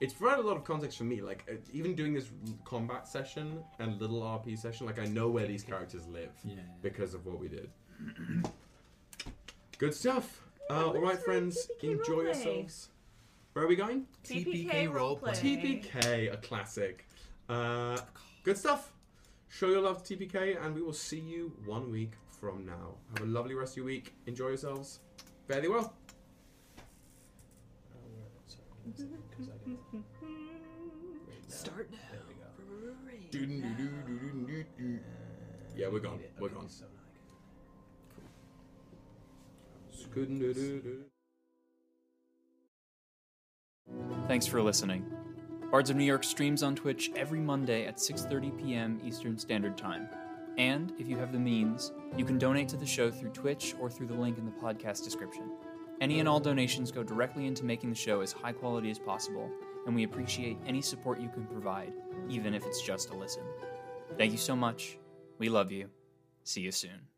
It's provided a lot of context for me. Like uh, even doing this combat session and little RP session, like I know where these characters live Yeah. because of what we did. Good stuff. Uh, all right, friends, TPK enjoy roleplay. yourselves. Where are we going? TPK roleplay. TPK, a classic. Uh, good stuff. Show your love to TPK, and we will see you one week from now. Have a lovely rest of your week. Enjoy yourselves. Fare thee well. Where- sorry, give me a second, 'cause I didn't- Right now. Start now. There we go. Yeah, we're gone. We're Okay, gone. Thanks for listening. Bards of New York streams on Twitch every Monday at 6:30 p.m. Eastern Standard Time. And if you have the means, you can donate to the show through Twitch or through the link in the podcast description. Any and all donations go directly into making the show as high quality as possible, and we appreciate any support you can provide, even if it's just a listen. Thank you so much. We love you. See you soon.